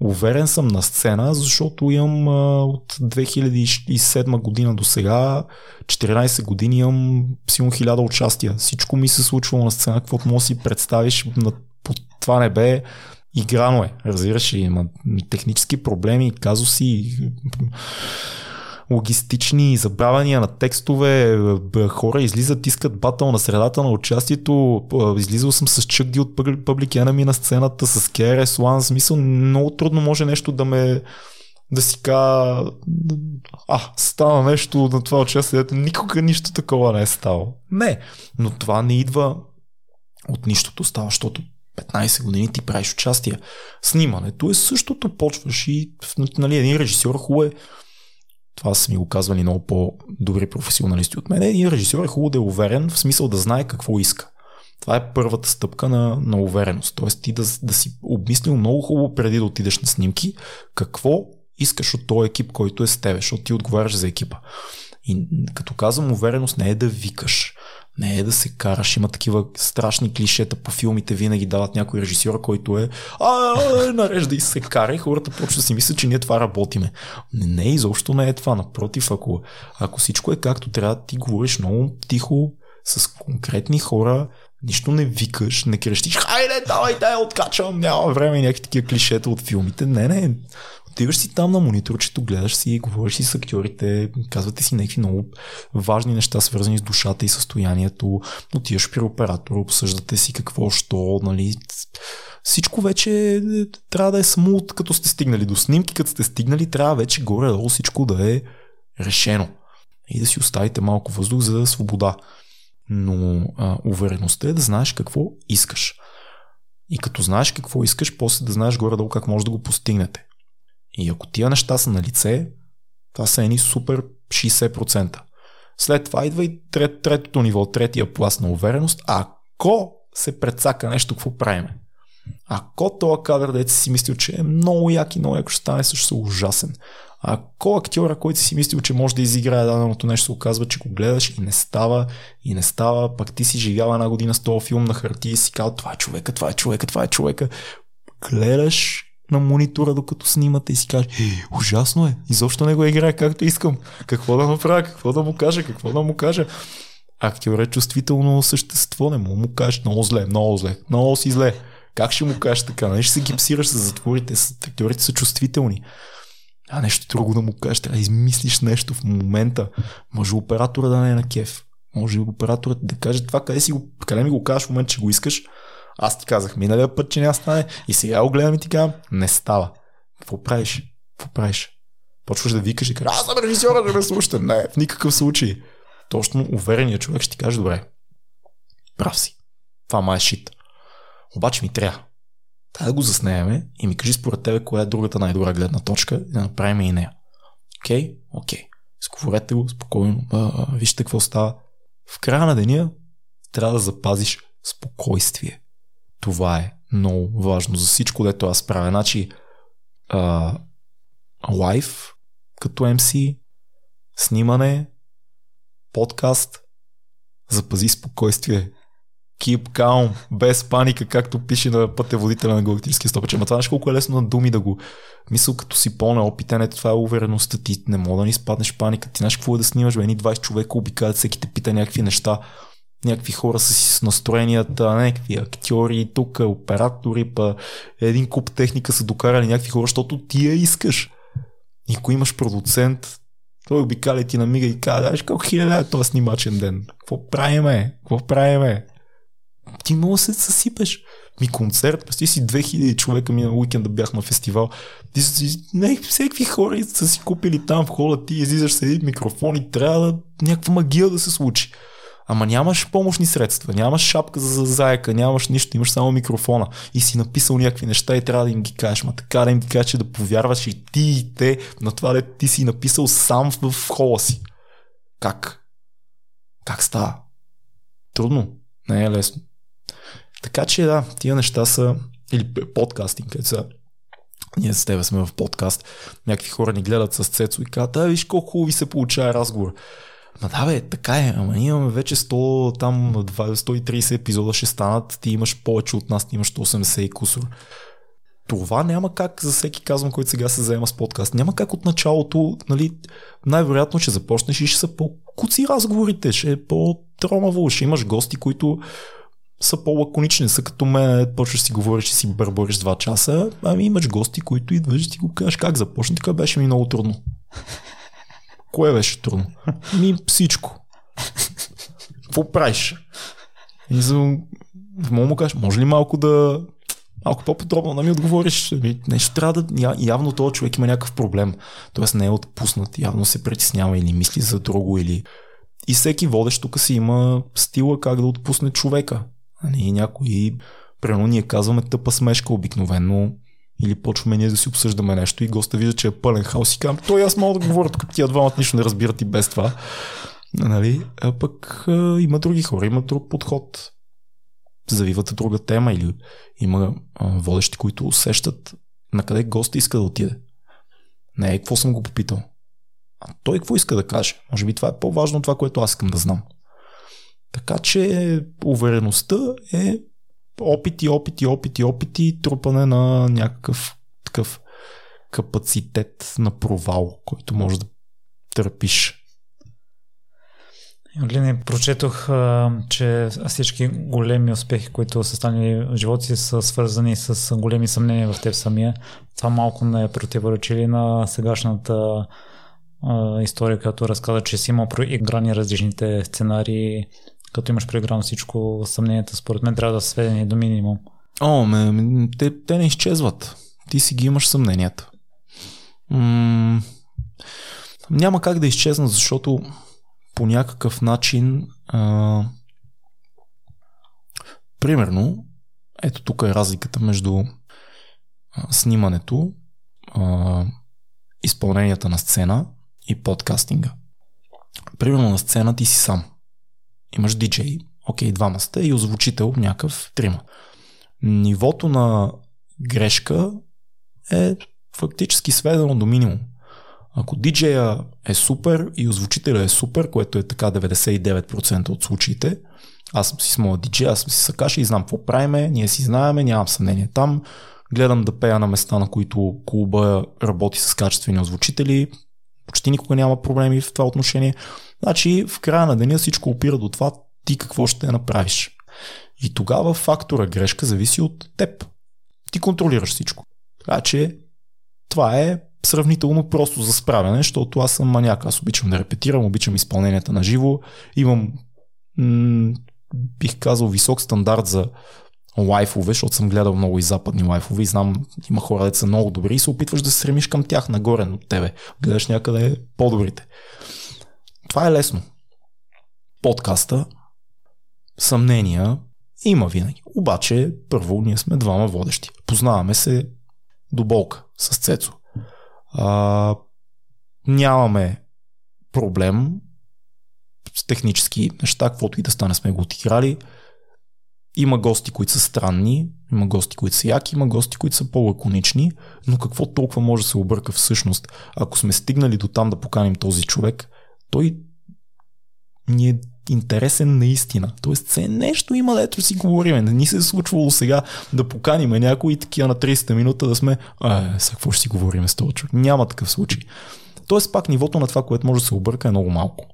Уверен съм на сцена, защото имам а, от 2007 година до сега 14 години имам силно хиляда участия. Всичко ми се случва на сцена, каквото може си представиш на, по това небе играно е, разбираш, има технически проблеми, казуси, логистични забравяния на текстове, хора излизат, искат батъл на средата на участието, излизал съм с Чъкди от Public Enemy на сцената, с KRS-One, смисъл много трудно може нещо да ме да си кажа, а, стана нещо на това участие, никога нищо такова не е ставало. Не, но това не идва от нищото става, защото 15 години ти правиш участие. Снимането е същото, почваш и нали, един режисьор хубаво е това са ми го казвали много по-добри професионалисти от мен. Един режисьор е хубаво да е уверен, в смисъл да знае какво иска. Това е първата стъпка на, на увереност. Тоест ти да, да си обмислил много хубаво преди да отидеш на снимки, какво искаш от този екип, който е с тебе, защото ти отговаряш за екипа. И като казвам увереност не е да викаш, не е да се караш. Има такива страшни клишета по филмите, винаги дават някой режисьор, който е а, нарежда и се кара и хората почват да си мислят, че ние това работиме. Не, не, изобщо не е това. Напротив, ако, ако всичко е както трябва, ти говориш много тихо, с конкретни хора, нищо не викаш, не крещиш, хайде, давай, дай, откачам, няма време и някакви такива клишета от филмите. Не, не, Отиваш си там на мониторчето, гледаш си, говориш си с актьорите, казвате си някакви много важни неща, свързани с душата и състоянието. Отиваш при оператора, обсъждате си какво, що, нали. Всичко вече трябва да е смут, като сте стигнали до снимки, като сте стигнали, трябва вече горе-долу всичко да е решено. И да си оставите малко въздух за свобода. Но а, увереността е да знаеш какво искаш. И като знаеш какво искаш, после да знаеш горе-долу как може да го постигнете. И ако тия неща са на лице, това са едни супер 60%. След това идва и трет, третото ниво, третия пласт на увереност. Ако се предсака нещо, какво правиме? Ако този кадър, дете си мислил, че е много як и много яко ще стане, също ужасен. Ако актьора, който си мислил, че може да изиграе даденото нещо, се оказва, че го гледаш и не става, и не става, пък ти си живял една година с този филм на хартия и си казал, това е човека, това е човека, това е човека. Гледаш на монитора, докато снимате и си кажеш, ужасно е, изобщо не го играе както искам. Какво да направя, какво да му кажа, какво да му кажа. Актьор е чувствително същество, не му му кажеш много зле, много зле, много си зле. Как ще му кажеш така? Не нали ще се гипсираш с затворите, актьорите са чувствителни. А нещо друго да му кажеш, трябва да измислиш нещо в момента. Може оператора да не е на кеф. Може операторът да каже това, къде, си го, къде ми го кажеш в момента, че го искаш. Аз ти казах миналия път, че няма стане. И сега го гледам и ти казвам, не става. Какво правиш? Какво правиш? Почваш да викаш и кажеш, аз съм режисьора, да ме слушате. Не, в никакъв случай. Точно увереният човек ще ти каже, добре, прав си. Това май е шит. Обаче ми трябва. Трябва да го заснеме и ми кажи според тебе коя е другата най-добра гледна точка и да направим и нея. Окей? Окей. Okay. Изговорете го спокойно. А, вижте какво става. В края на деня трябва да запазиш спокойствие. Това е много важно за всичко, дето аз правя. Значи, а, лайф като MC, снимане, подкаст, запази спокойствие. Keep calm, без паника, както пише на пътеводителя на галактическия стопач. Ама това знаеш колко е лесно на думи да го мисъл, като си по-неопитен, ето това е увереността ти. Не мога да ни спаднеш паника. Ти знаеш какво е да снимаш, бе, 20 човека обикалят, всеки те пита някакви неща някакви хора с настроенията, някакви актьори, тук оператори, па един куп техника са докарали някакви хора, защото ти я искаш. И ако имаш продуцент, той обикаля ти на мига и казва, знаеш колко хиляда е този снимачен ден. Какво правиме? Какво правиме? Ти много се съсипеш. Ми концерт, представи си 2000 човека ми на уикенда бях на фестивал. Ти си, не, всеки хора са си купили там в хола, ти излизаш с един микрофон и трябва да някаква магия да се случи. Ама нямаш помощни средства, нямаш шапка за заека, нямаш нищо, имаш само микрофона и си написал някакви неща и трябва да им ги кажеш. Ма така да им ги кажеш, че да повярваш и ти и те на това, да ти си написал сам в хола си. Как? Как става? Трудно. Не е лесно. Така че да, тия неща са или подкастинг, са ние с тебе сме в подкаст, някакви хора ни гледат с Цецо и казват, а виж колко хубави се получава разговор. Ма да бе, така е, ама ние имаме вече 100, там 130 епизода ще станат, ти имаш повече от нас, ти имаш 180 и кусор. Това няма как за всеки казвам, който сега се заема с подкаст. Няма как от началото, нали, най-вероятно ще започнеш и ще са по-куци разговорите, ще е по-тромаво, ще имаш гости, които са по-лаконични, са като мен, почваш си говориш и си бърбориш два часа, ами имаш гости, които идваш и ти го кажеш как започна, така беше ми много трудно. Кое беше трудно? Ми всичко. Какво правиш? И за... Мога му кажеш, може ли малко да малко по-подробно да ми отговориш. Нещо трябва да... Явно този човек има някакъв проблем. Тоест не е отпуснат. Явно се притеснява или мисли за друго или... И всеки водещ тук си има стила как да отпусне човека. А не някои... Примерно ние казваме тъпа смешка обикновено или почваме ние да си обсъждаме нещо и госта вижда, че е пълен хаос и казвам, той аз мога да говоря, тук тия двамата нищо не разбират и без това. Нали? А пък а, има други хора, има друг подход. Завиват друга тема или има а, водещи, които усещат на къде госта иска да отиде. Не какво съм го попитал. А той какво иска да каже? Може би това е по-важно от това, което аз искам да знам. Така че увереността е опити, опити, опити, опити, трупане на някакъв такъв капацитет на провал, който може да търпиш. Отлини, прочетох, че всички големи успехи, които са станали в живота си, са свързани с големи съмнения в теб самия. Това малко не е противоречили на сегашната история, която разказа, че си имал проиграни различните сценарии като имаш преиграно всичко, съмненията според мен трябва да са сведени до минимум. О, ме, те, те не изчезват. Ти си ги имаш съмненията. М- няма как да изчезнат, защото по някакъв начин а, примерно ето тук е разликата между а, снимането, а, изпълненията на сцена и подкастинга. Примерно на сцена ти си сам имаш диджей, окей, двама сте и озвучител някакъв трима. нивото на грешка е фактически сведено до минимум. Ако диджея е супер и озвучителя е супер, което е така 99% от случаите, аз съм си с моя диджей, аз съм си Сакаши и знам какво правиме, ние си знаеме, нямам съмнение там. Гледам да пея на места, на които клуба работи с качествени озвучители. Почти никога няма проблеми в това отношение. Значи в края на деня всичко опира до това ти какво ще направиш. И тогава фактора грешка зависи от теб. Ти контролираш всичко. Така че това е сравнително просто за справяне, защото аз съм маняк. Аз обичам да репетирам, обичам изпълненията на живо. Имам, м- бих казал, висок стандарт за лайфове, защото съм гледал много и западни лайфове и знам, има хора, деца са много добри и се опитваш да се стремиш към тях нагоре от тебе. Гледаш някъде по-добрите. Това е лесно. Подкаста, съмнения, има винаги. Обаче, първо, ние сме двама водещи. Познаваме се до болка с Цецо. А, нямаме проблем с технически неща, каквото и да стане сме го отиграли. Има гости, които са странни, има гости, които са яки, има гости, които са по-лаконични, но какво толкова може да се обърка всъщност? Ако сме стигнали до там да поканим този човек, той ни е интересен наистина. Тоест, все нещо има, дето си говорим. Не ни се е случвало сега да поканим някой и такива на 30 минута да сме, а, с какво ще си говорим с този човек? Няма такъв случай. Тоест, пак нивото на това, което може да се обърка е много малко.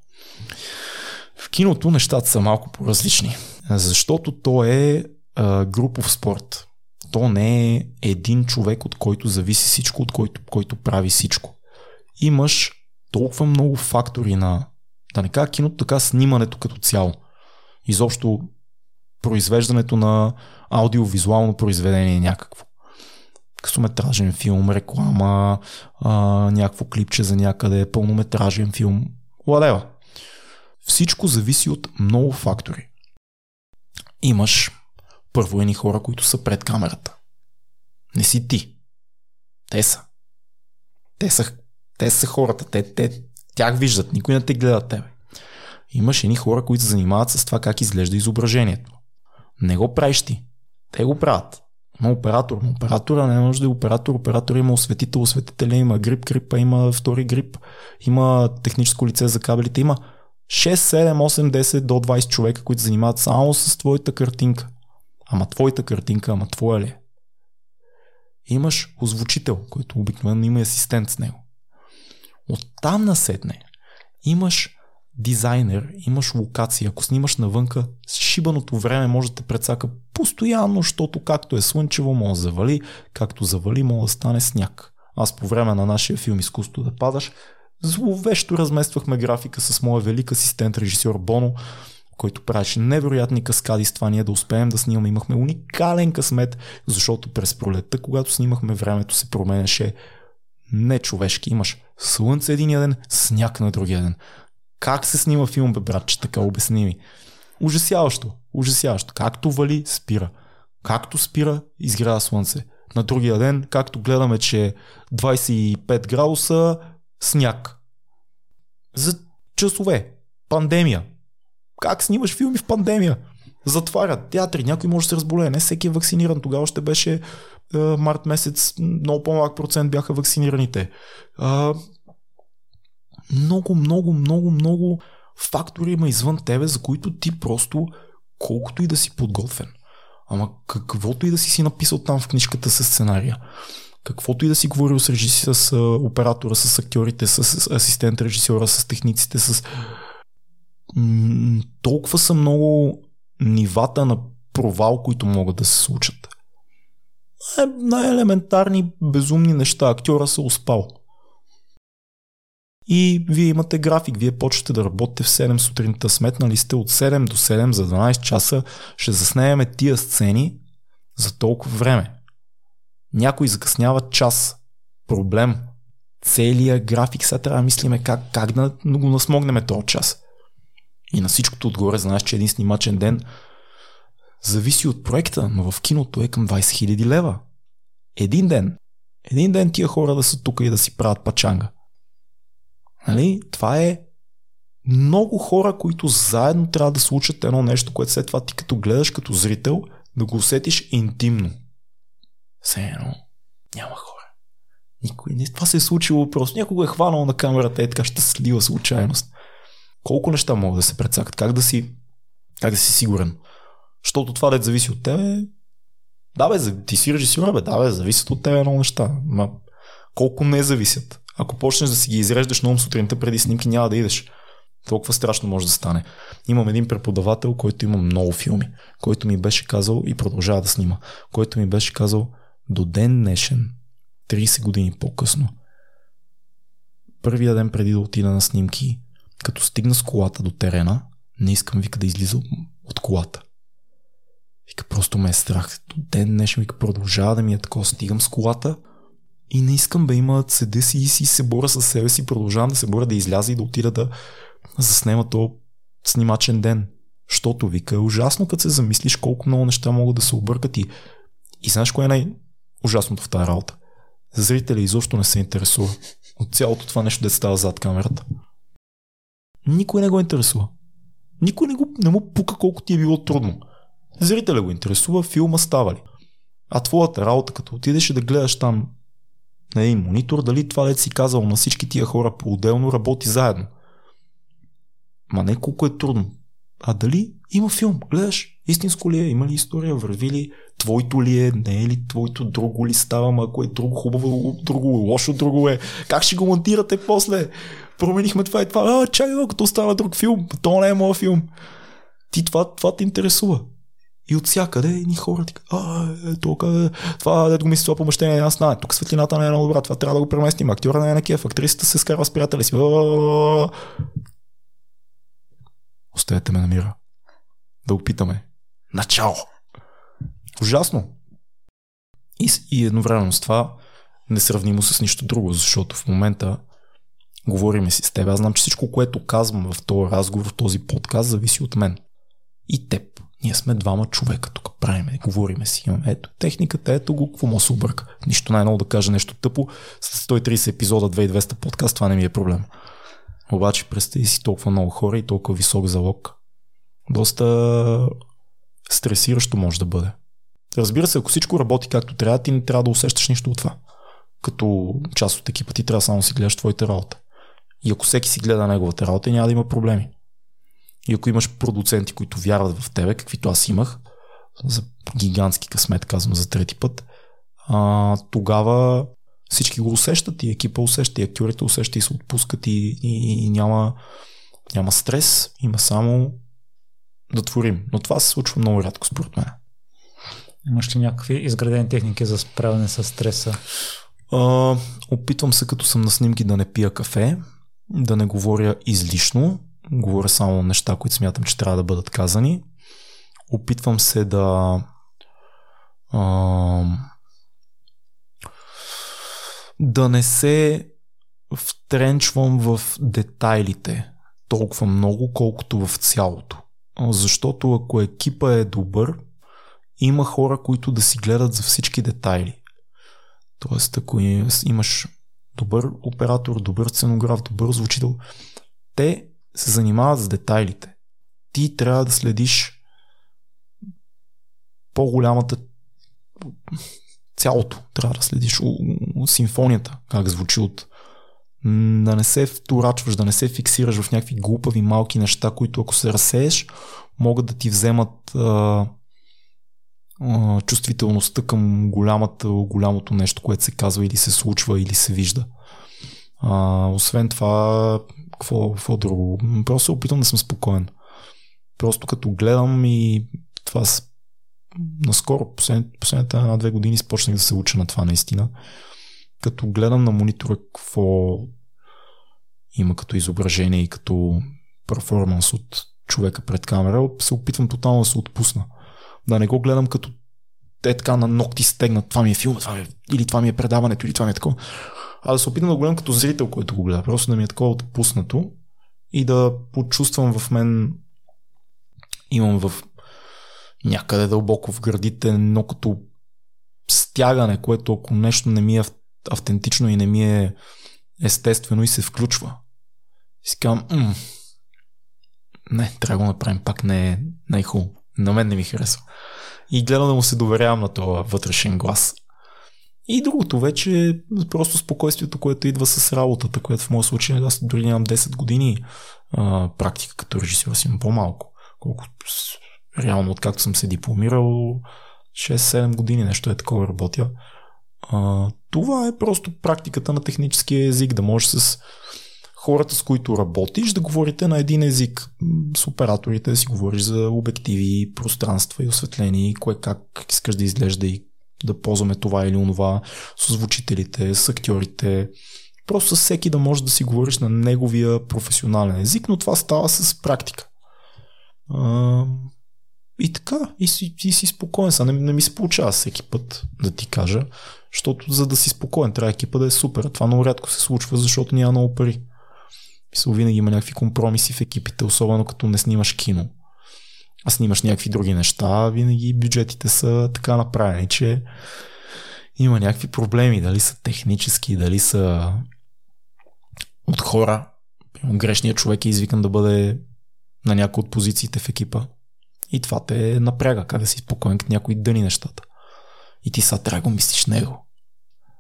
В киното нещата са малко по-различни, защото то е а, групов спорт. То не е един човек, от който зависи всичко, от който, който прави всичко. Имаш толкова много фактори на да не кажа киното, така снимането като цяло. Изобщо произвеждането на аудиовизуално произведение някакво. Късометражен филм, реклама, а, някакво клипче за някъде, пълнометражен филм. Ладева. Всичко зависи от много фактори. Имаш първо едни хора, които са пред камерата. Не си ти. Те са. Те са, те са хората. Те, те, тях виждат, никой не те гледа тебе. Имаш едни хора, които се занимават с това как изглежда изображението. Не го правиш ти. Те го правят. Има оператор. Но оператора не е оператор. Оператор има осветител, осветителя има грип, грипа, има втори грип, има техническо лице за кабелите, има 6, 7, 8, 10 до 20 човека, които занимават само с твоята картинка. Ама твоята картинка, ама твоя ли е? Имаш озвучител, който обикновено има асистент с него. Оттам насетне имаш дизайнер, имаш локация. Ако снимаш навънка, шибаното време може да те прецака постоянно, защото както е слънчево, може да завали, както завали, може да стане сняг. Аз по време на нашия филм Изкуство да падаш, зловещо размествахме графика с моя велик асистент режисьор Боно, който правеше невероятни каскади с това ние да успеем да снимаме. Имахме уникален късмет, защото през пролетта, когато снимахме, времето се променяше нечовешки. Имаш слънце един ден, сняг на другия ден. Как се снима филм, бе, братче, така обясни ми. Ужасяващо, ужасяващо. Както вали, спира. Както спира, изгрява слънце. На другия ден, както гледаме, че 25 градуса, сняг. За часове. Пандемия. Как снимаш филми в пандемия? Затварят театри, някой може да се разболее. Не всеки е вакциниран. Тогава ще беше е, март месец, много по-малък процент бяха вакцинираните. Е, много, много, много, много фактори има извън тебе, за които ти просто, колкото и да си подготвен, ама каквото и да си си написал там в книжката с сценария, каквото и да си говорил с режиси, с оператора, с актьорите, с асистент режисьора, с техниците, с... М- толкова са много нивата на провал, които могат да се случат. Е, най-елементарни безумни неща. Актьора се успал. И вие имате график, вие почвате да работите в 7 сутринта, сметнали сте от 7 до 7 за 12 часа, ще заснеме тия сцени за толкова време. Някой закъснява час. Проблем. Целият график сега трябва да мислиме как, как да го насмогнем този час. И на всичкото отгоре знаеш, че един снимачен ден зависи от проекта, но в киното е към 20 000 лева. Един ден. Един ден тия хора да са тук и да си правят пачанга. Нали? Това е много хора, които заедно трябва да случат едно нещо, което след това ти като гледаш като зрител, да го усетиш интимно. Все едно няма хора. Никой не. Това се е случило просто. Някой го е хванал на камерата, е така щастлива случайност. Колко неща могат да се прецакат? Как да си, как да си сигурен? Защото това да зависи от тебе. Да, бе, ти си режисьор, бе, да, бе, зависят от тебе много неща. Ма, колко не зависят? Ако почнеш да си ги изреждаш ум сутринта преди снимки, няма да идеш. Толкова страшно може да стане. Имам един преподавател, който има много филми, който ми беше казал и продължава да снима, който ми беше казал до ден днешен, 30 години по-късно, първия ден преди да отида на снимки, като стигна с колата до терена, не искам, вика, да излиза от колата. Вика, просто ме е страх. До ден днешен, вика, продължава да ми е такова. Стигам с колата и не искам да има седе си и си се боря с себе си, продължавам да се боря да изляза и да отида да заснема то снимачен ден. Щото вика е ужасно, като се замислиш колко много неща могат да се объркат и, и знаеш кое е най-ужасното в тази работа? Зрителя изобщо не се интересува от цялото това нещо, да става зад камерата. Никой не го интересува. Никой не, го, не му пука колко ти е било трудно. Зрителя го интересува, филма става ли. А твоята работа, като отидеш да гледаш там на един монитор, дали това дете си казал на всички тия хора по-отделно работи заедно. Ма не колко е трудно. А дали има филм? Гледаш, истинско ли е, има ли история, върви ли, твоето ли е, не е ли твоето, друго ли става, ако е друго хубаво, друго лошо, друго е. Как ще го монтирате после? Променихме това и това. А, чай, като става друг филм. То не е моят филм. Ти това, това те интересува. И от всякъде ни хора ти а, е, тук, е, това да го мисля, това помещение, аз знае, тук светлината не е много добра, това трябва да го преместим, актьора не е на кеф, актрисата се скарва с приятели си. Оставете ме на мира. Да опитаме. Начало. Ужасно. И, и едновременно с това несравнимо с нищо друго, защото в момента говориме си с теб. Аз знам, че всичко, което казвам в този разговор, в този подкаст, зависи от мен. И теб. Ние сме двама човека тук, правиме, говориме си, имаме ето техниката, ето го, какво му се обърка. Нищо най-ново да кажа нещо тъпо, с 130 епизода, 2200 подкаст, това не ми е проблем. Обаче представи си толкова много хора и толкова висок залог. Доста стресиращо може да бъде. Разбира се, ако всичко работи както трябва, ти не трябва да усещаш нищо от това. Като част от екипа ти трябва само да си гледаш твоята работа. И ако всеки си гледа неговата работа, няма да има проблеми. И ако имаш продуценти, които вярват в тебе, каквито аз имах, за гигантски късмет, казвам за трети път, а, тогава всички го усещат и екипа усеща, и актьорите усещат и се отпускат и, и, и няма, няма стрес, има само да творим. Но това се случва много рядко според мен. Имаш ли някакви изградени техники за справяне с стреса? А, опитвам се като съм на снимки да не пия кафе, да не говоря излишно, говоря само неща, които смятам, че трябва да бъдат казани. Опитвам се да а, да не се втренчвам в детайлите толкова много, колкото в цялото. Защото ако екипа е добър, има хора, които да си гледат за всички детайли. Тоест, ако имаш добър оператор, добър сценограф, добър звучител, те се занимават с детайлите. Ти трябва да следиш по-голямата цялото. Трябва да следиш симфонията, как звучи от да не се вторачваш, да не се фиксираш в някакви глупави малки неща, които ако се разсееш, могат да ти вземат а, чувствителността към голямата, голямото нещо, което се казва или се случва, или се вижда. А, освен това, какво, какво друго? Просто се опитвам да съм спокоен. Просто като гледам и това с... наскоро, послед, последните една-две години спочнах да се уча на това наистина. Като гледам на монитора какво има като изображение и като перформанс от човека пред камера, се опитвам тотално да се отпусна. Да не го гледам като те така на ногти стегнат, това ми е филм, това ми е, или това ми е предаването, или това ми е такова. А да се опитам да го гледам като зрител, който го гледа. Просто да ми е такова отпуснато и да почувствам в мен имам в някъде дълбоко в градите едно като стягане, което ако нещо не ми е автентично и не ми е естествено и се включва. И си казвам, м- не, трябва да го направим пак, не е най-хубаво. На мен не ми харесва. и гледам да му се доверявам на този вътрешен глас. И другото вече е просто спокойствието, което идва с работата, което в моя случай аз дори нямам 10 години а, практика като режисьор, си имам по-малко. Колко реално, откакто съм се дипломирал, 6-7 години нещо е такова работя. А, това е просто практиката на техническия език, да можеш с хората, с които работиш, да говорите на един език. С операторите да си говориш за обективи, пространства и осветление, кое как искаш да изглежда и да ползваме това или онова, с звучителите, с актьорите. Просто с всеки да можеш да си говориш на неговия професионален език, но това става с практика. А, и така, и си, и си спокоен. Са не, не ми се получава всеки път да ти кажа, защото за да си спокоен трябва екипа да е супер. Това много рядко се случва, защото няма много пари. Мисля, винаги има някакви компромиси в екипите, особено като не снимаш кино. А снимаш някакви други неща, винаги бюджетите са така направени, че има някакви проблеми, дали са технически, дали са от хора. Грешният човек е извикан да бъде на някои от позициите в екипа. И това те напряга, как да си спокоен, като някой дъни нещата. И ти сега трябва мислиш него.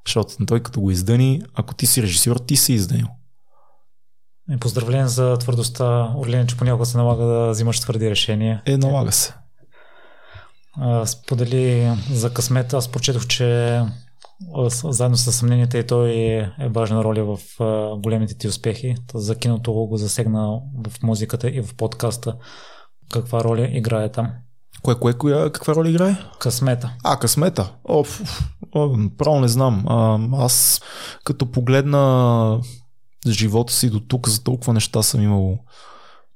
Защото той като го издъни, ако ти си режисьор, ти си издънил. И поздравление за твърдостта, Орлин, че понякога се налага да взимаш твърди решения. Е, налага се. Сподели за късмета. Аз прочетох, че заедно с съмненията и той е важна роля в големите ти успехи. За киното го засегна в музиката и в подкаста. Каква роля играе там? Кое, кое, кое, каква роля играе? Късмета. А, късмета. О, о, право не знам. А, аз като погледна живота си до тук, за толкова неща съм имал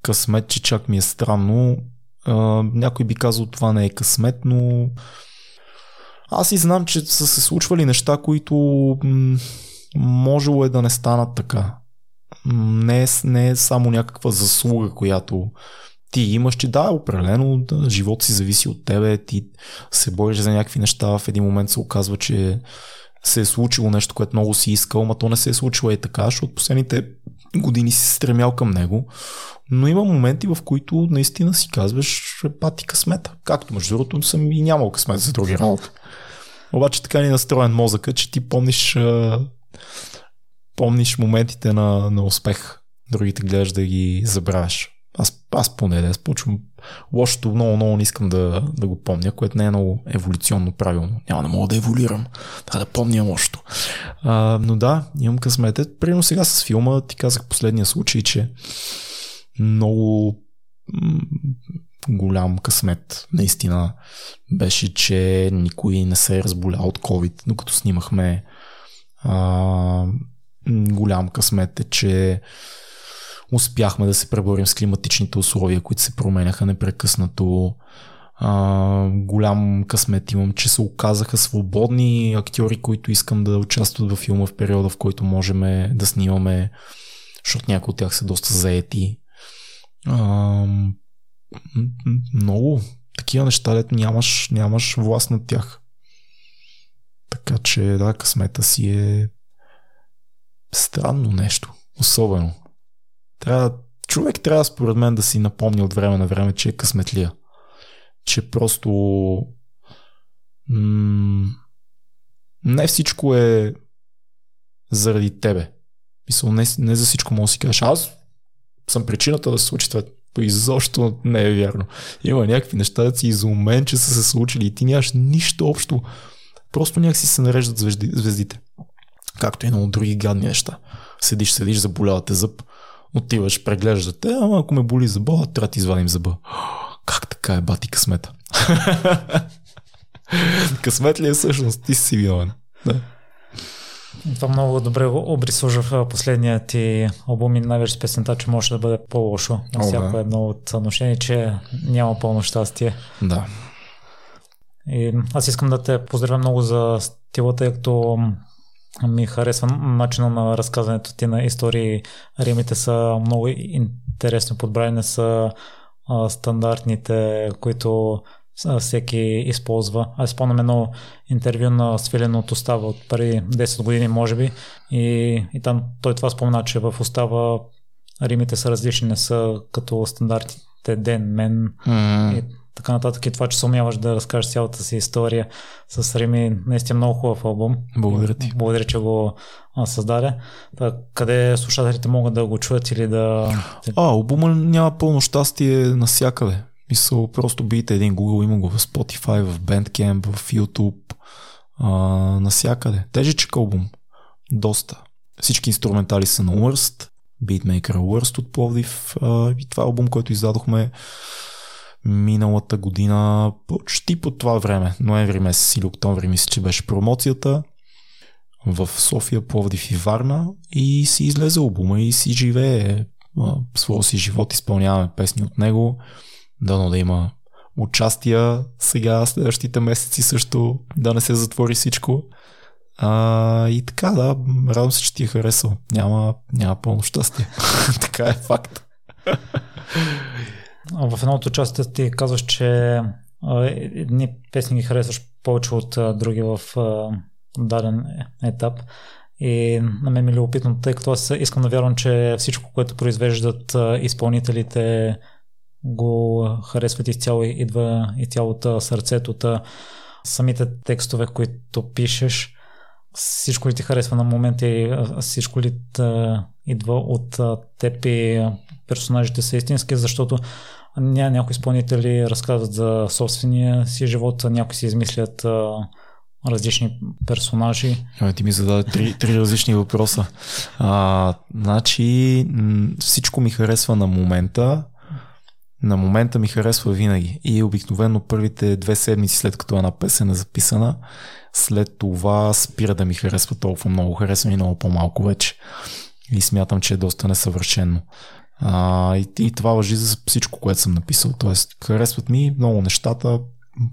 късмет, че чак ми е странно. А, някой би казал това не е късмет, но аз и знам, че са се случвали неща, които можело е да не станат така. Не е, не е само някаква заслуга, която ти имаш, че да, определено да, живот си зависи от тебе, ти се бориш за някакви неща, в един момент се оказва, че се е случило нещо, което много си искал, но то не се е случило и така, защото последните години си стремял към него. Но има моменти, в които наистина си казваш пати късмета. Както между другото съм и нямал късмет за други работи. Обаче така ни е настроен мозъка, че ти помниш, помниш моментите на, на успех. Другите гледаш да ги забравяш. Аз, аз поне да почвам лошото много, много не искам да, да го помня, което не е много еволюционно правилно. Няма да мога да еволюирам. Трябва да помня лошото. А, но да, имам късмете. Примерно сега с филма ти казах последния случай, че много голям късмет наистина беше, че никой не се е разболял от COVID, докато снимахме. А, голям късмет е, че успяхме да се преборим с климатичните условия, които се променяха непрекъснато. А, голям късмет имам, че се оказаха свободни актьори, които искам да участват в филма в периода, в който можем да снимаме, защото някои от тях са доста заети. А, много такива неща, дето нямаш, нямаш власт над тях. Така че, да, късмета си е странно нещо. Особено. Трябва, човек трябва според мен да си напомни от време на време, че е късметлия. Че просто м- не всичко е заради тебе. Мисъл, не, не за всичко може да си кажеш, аз съм причината да се случи това. Изобщо не е вярно. Има някакви неща, да си изумен, че са се случили и ти нямаш нищо общо. Просто някакси се нареждат звезди, звездите. Както и много други гадни неща. Седиш, седиш, заболява те зъб Отиваш, преглеждате, ама ако ме боли зъба, трябва да ти извадим зъба. Как така е, бати късмета? Късмет ли е всъщност? Ти си виновен. Да. Това много добре обрисува в последния ти албум и най-вече песента, че може да бъде по-лошо. На всяко да. едно от съотношение, че няма пълно щастие. Да. И аз искам да те поздравя много за стила, тъй като ми харесва начина на разказването ти на истории. Римите са много интересно подбрани, са а, стандартните, които всеки използва. Аз спомням едно интервю на Свилен от Остава от преди 10 години, може би, и, и там той това спомена, че в Остава римите са различни, не са като стандартите ден, мен. Mm. И така нататък и това, че се умяваш да разкажеш цялата си история с Рими. Наистина много хубав албум. Благодаря ти. Благодаря, че го създаде. Та, къде слушателите могат да го чуят или да... А, албума няма пълно щастие насякъде. Мисъл, просто бийте един Google, има го в Spotify, в Bandcamp, в YouTube, а, насякъде. Тежичък албум. Доста. Всички инструментали са на Worst, Beatmaker Worst от Пловдив а, и това е албум, който издадохме миналата година, почти по това време, ноември месец или октомври, мисля, че беше промоцията в София, Пловдив и Варна и си излезе албума и си живее своя си живот, изпълняваме песни от него, дано да има участия сега, следващите месеци също, да не се затвори всичко. А, и така, да, радвам се, че ти е харесал. Няма, няма пълно щастие. така е факт. В едното част ти казваш, че едни песни ги харесваш повече от други в даден етап. И на мен ми е любопитно, тъй като аз искам да вярвам, че всичко, което произвеждат изпълнителите го харесват изцяло и идва изцяло от сърцето, самите текстове, които пишеш, всичко ли ти харесва на момента и всичко ли идва от теб и персонажите са истински, защото ня, някои изпълнители разказват за собствения си живот, някои си измислят а, различни персонажи. А, ти ми зададе три, три различни въпроса. А, значи, всичко ми харесва на момента. На момента ми харесва винаги. И обикновено първите две седмици след като една песен е записана, след това спира да ми харесва толкова много. Харесва ми много по-малко вече. И смятам, че е доста несъвършено. А, и, и това въжи за всичко, което съм написал. Тоест, харесват ми много нещата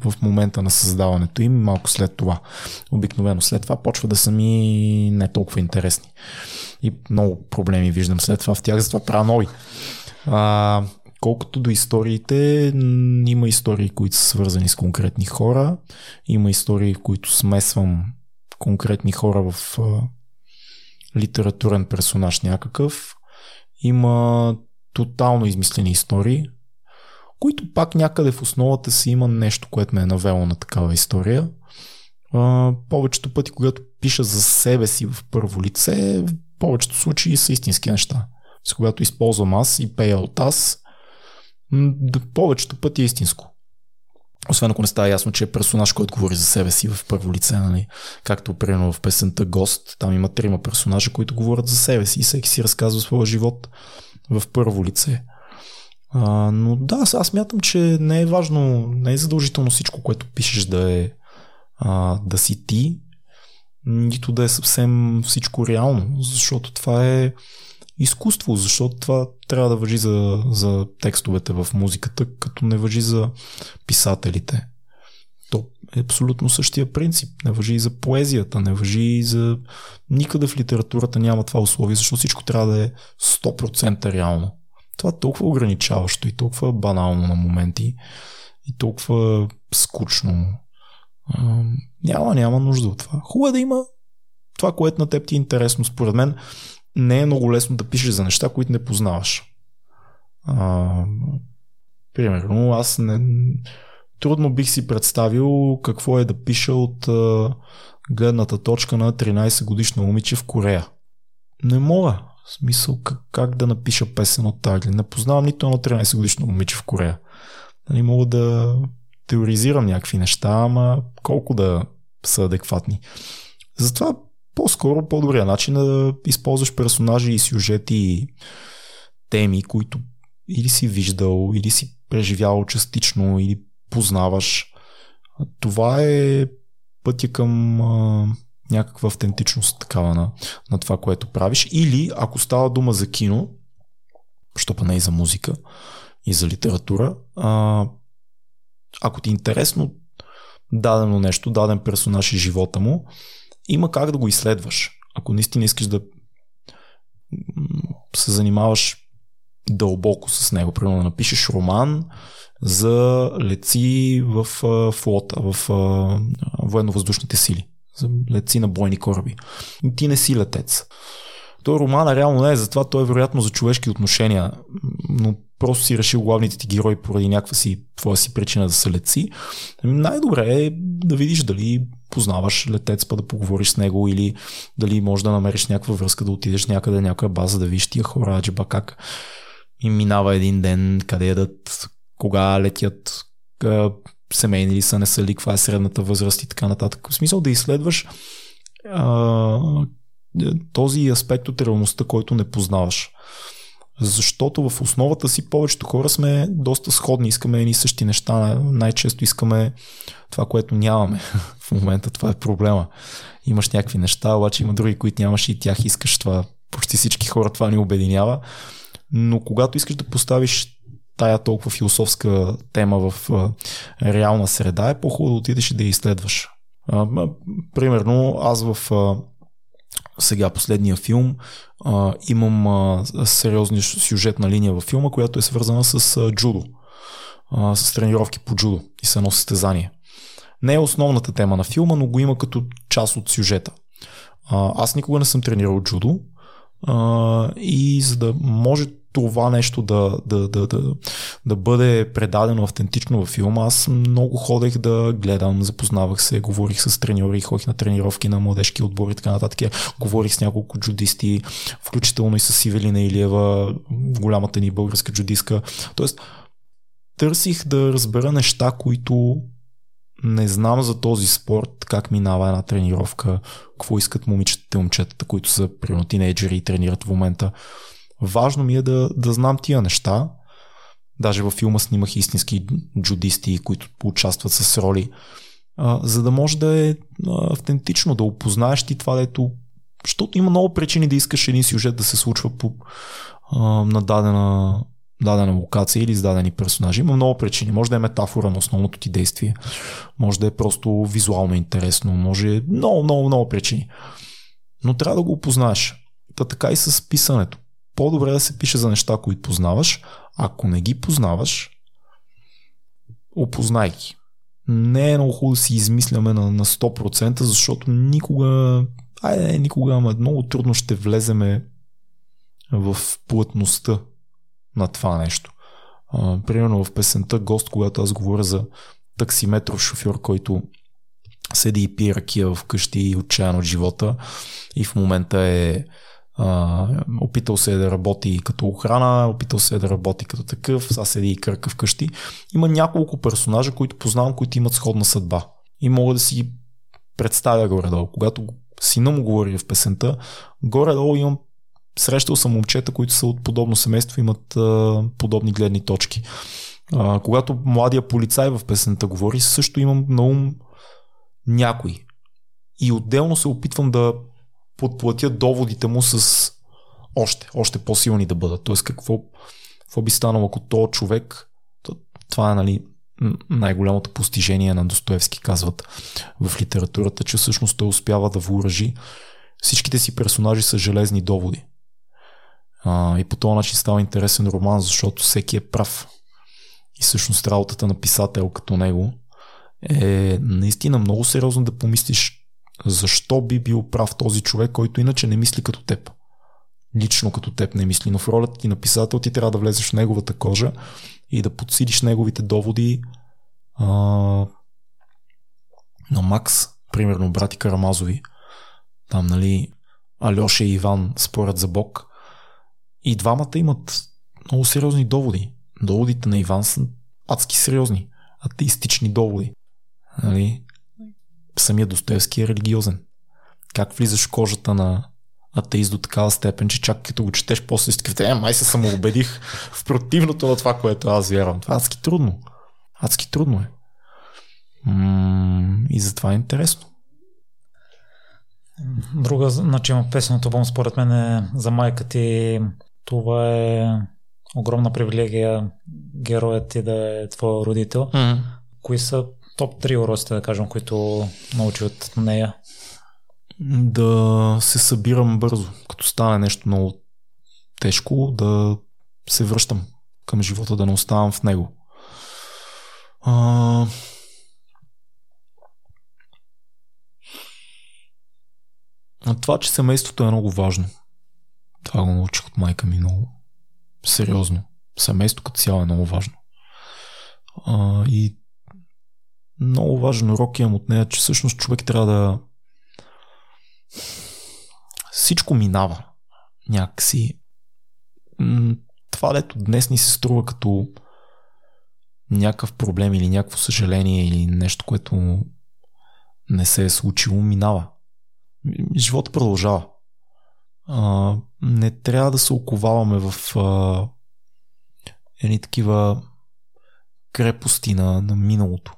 в момента на създаването им, малко след това. Обикновено след това почва да са ми не толкова интересни. И много проблеми виждам след това в тях, затова правя нови. А, колкото до историите, има истории, които са свързани с конкретни хора, има истории, които смесвам конкретни хора в литературен персонаж някакъв, има тотално измислени истории, които пак някъде в основата си има нещо, което ме е навело на такава история. А, повечето пъти, когато пиша за себе си в първо лице, в повечето случаи са истински неща. С когато използвам аз и пея от аз, повечето пъти е истинско. Освен ако не става ясно, че е персонаж, който говори за себе си в първо лице, нали? както примерно в песента Гост, там има трима персонажа, които говорят за себе си и всеки си разказва своя живот в първо лице. А, но да, аз мятам, че не е важно, не е задължително всичко, което пишеш да е а, да си ти, нито да е съвсем всичко реално, защото това е изкуство, защото това трябва да въжи за, за текстовете в музиката, като не въжи за писателите. То е абсолютно същия принцип. Не въжи и за поезията, не въжи и за... Никъде в литературата няма това условие, защото всичко трябва да е 100% реално. Това е толкова ограничаващо и толкова банално на моменти и толкова скучно. Няма, няма нужда от това. Хубаво е да има това, което на теб ти е интересно. Според мен не е много лесно да пишеш за неща, които не познаваш. А, примерно, аз не, трудно бих си представил какво е да пиша от а, гледната точка на 13 годишно момиче в Корея. Не мога. В смисъл как, как да напиша песен от тази. Не познавам нито едно 13 годишно момиче в Корея. Нали, мога да теоризирам някакви неща, ама колко да са адекватни. Затова по-скоро по-добрия начин е да използваш персонажи и сюжети и теми, които или си виждал, или си преживял частично, или познаваш. Това е пътя към а, някаква автентичност такава на, на това, което правиш. Или ако става дума за кино, що не и за музика, и за литература, а, ако ти е интересно дадено нещо, даден персонаж и живота му, има как да го изследваш. Ако наистина искаш да се занимаваш дълбоко с него, примерно да напишеш роман за леци в флота, в военно-въздушните сили, за леци на бойни кораби. Ти не си летец. Той романа реално не е за това, той е вероятно за човешки отношения, но просто си решил главните ти герои поради някаква си твоя си причина да са летци. Най-добре е да видиш дали познаваш летец, па да поговориш с него или дали можеш да намериш някаква връзка, да отидеш някъде, някаква база, да видиш тия хора, аджиба как им минава един ден, къде ядат, кога летят, семейни ли са, не са ли, каква е средната възраст и така нататък. В смисъл да изследваш а, този аспект от реалността, който не познаваш. Защото в основата си повечето хора сме доста сходни, искаме едни същи неща, най-често искаме това, което нямаме. В момента това е проблема. Имаш някакви неща, обаче има други, които нямаш и тях искаш това. Почти всички хора това ни обединява. Но когато искаш да поставиш тая толкова философска тема в реална среда, е по-хубаво да отидеш и да я изследваш. Примерно, аз в сега последния филм а, имам а, сериозна сюжетна линия във филма, която е свързана с а, джудо, а, с тренировки по джудо и с едно състезание. Не е основната тема на филма, но го има като част от сюжета. А, аз никога не съм тренирал джудо а, и за да може това нещо да, да, да, да, да бъде предадено автентично във филма, аз много ходех да гледам, запознавах се, говорих с треньори, ходих на тренировки на младежки отбори и така нататък. Говорих с няколко джудисти, включително и с Ивелина Илиева, голямата ни българска джудистка. Тоест, търсих да разбера неща, които не знам за този спорт, как минава една тренировка, какво искат момичетата и момчетата, които са примерно тинейджери и тренират в момента. Важно ми е да, да знам тия неща. Даже във филма снимах истински джудисти, които участват с роли, а, за да може да е автентично, да опознаеш ти това, дето защото има много причини да искаш един сюжет да се случва по, а, на дадена, дадена локация или с дадени персонажи. Има много причини. Може да е метафора на основното ти действие. Може да е просто визуално интересно. Може много, много, много причини. Но трябва да го опознаеш. Та така и с писането по-добре да се пише за неща, които познаваш. Ако не ги познаваш, опознай ги. Не е много хубаво да си измисляме на, на 100%, защото никога, айде, никога, ама много трудно ще влеземе в плътността на това нещо. А, примерно в песента Гост, когато аз говоря за таксиметров шофьор, който седи и пие ракия вкъщи и отчаян от живота и в момента е опитал се е да работи като охрана, опитал се е да работи като такъв, сега седи и кърка вкъщи. Има няколко персонажа, които познавам, които имат сходна съдба. И мога да си представя горе-долу. Когато сина му говори в песента, горе-долу имам срещал съм момчета, които са от подобно семейство, имат а, подобни гледни точки. А, когато младия полицай в песента говори, също имам на ум някой. И отделно се опитвам да подплатят доводите му с още, още по-силни да бъдат. Тоест какво, какво би станало, ако то човек, това е нали, най-голямото постижение на Достоевски, казват в литературата, че всъщност той успява да въоръжи всичките си персонажи са железни доводи. А, и по този начин става интересен роман, защото всеки е прав. И всъщност работата на писател като него е наистина много сериозно да помислиш защо би бил прав този човек, който иначе не мисли като теб. Лично като теб не мисли, но в ролята ти на писател ти трябва да влезеш в неговата кожа и да подсилиш неговите доводи а, на Макс, примерно брати Карамазови, там, нали, Алеша и Иван спорят за Бог. И двамата имат много сериозни доводи. Доводите на Иван са адски сериозни. Атеистични доводи. Нали? Самия Достоевски е религиозен. Как влизаш в кожата на атеист до такава степен, че чак като го четеш, после си е, май се самоубедих в противното на това, което аз вярвам. Това е адски трудно. Адски трудно е. М- и затова е интересно. Друга значима песен от албум според мен е за майка ти. Това е огромна привилегия героят ти да е твой родител. Mm. Кои са топ 3 уроците, да кажем, които научи от нея? Да се събирам бързо. Като стане нещо много тежко, да се връщам към живота, да не оставам в него. А... Това, че семейството е много важно. Това го научих от майка ми много. Сериозно. Семейство като цяло е много важно. А, и много важен урок имам от нея, че всъщност човек трябва да всичко минава някакси. Това, дето днес ни се струва като някакъв проблем или някакво съжаление или нещо, което не се е случило, минава. Живота продължава. А, не трябва да се оковаваме в а, едни такива крепости на, на миналото.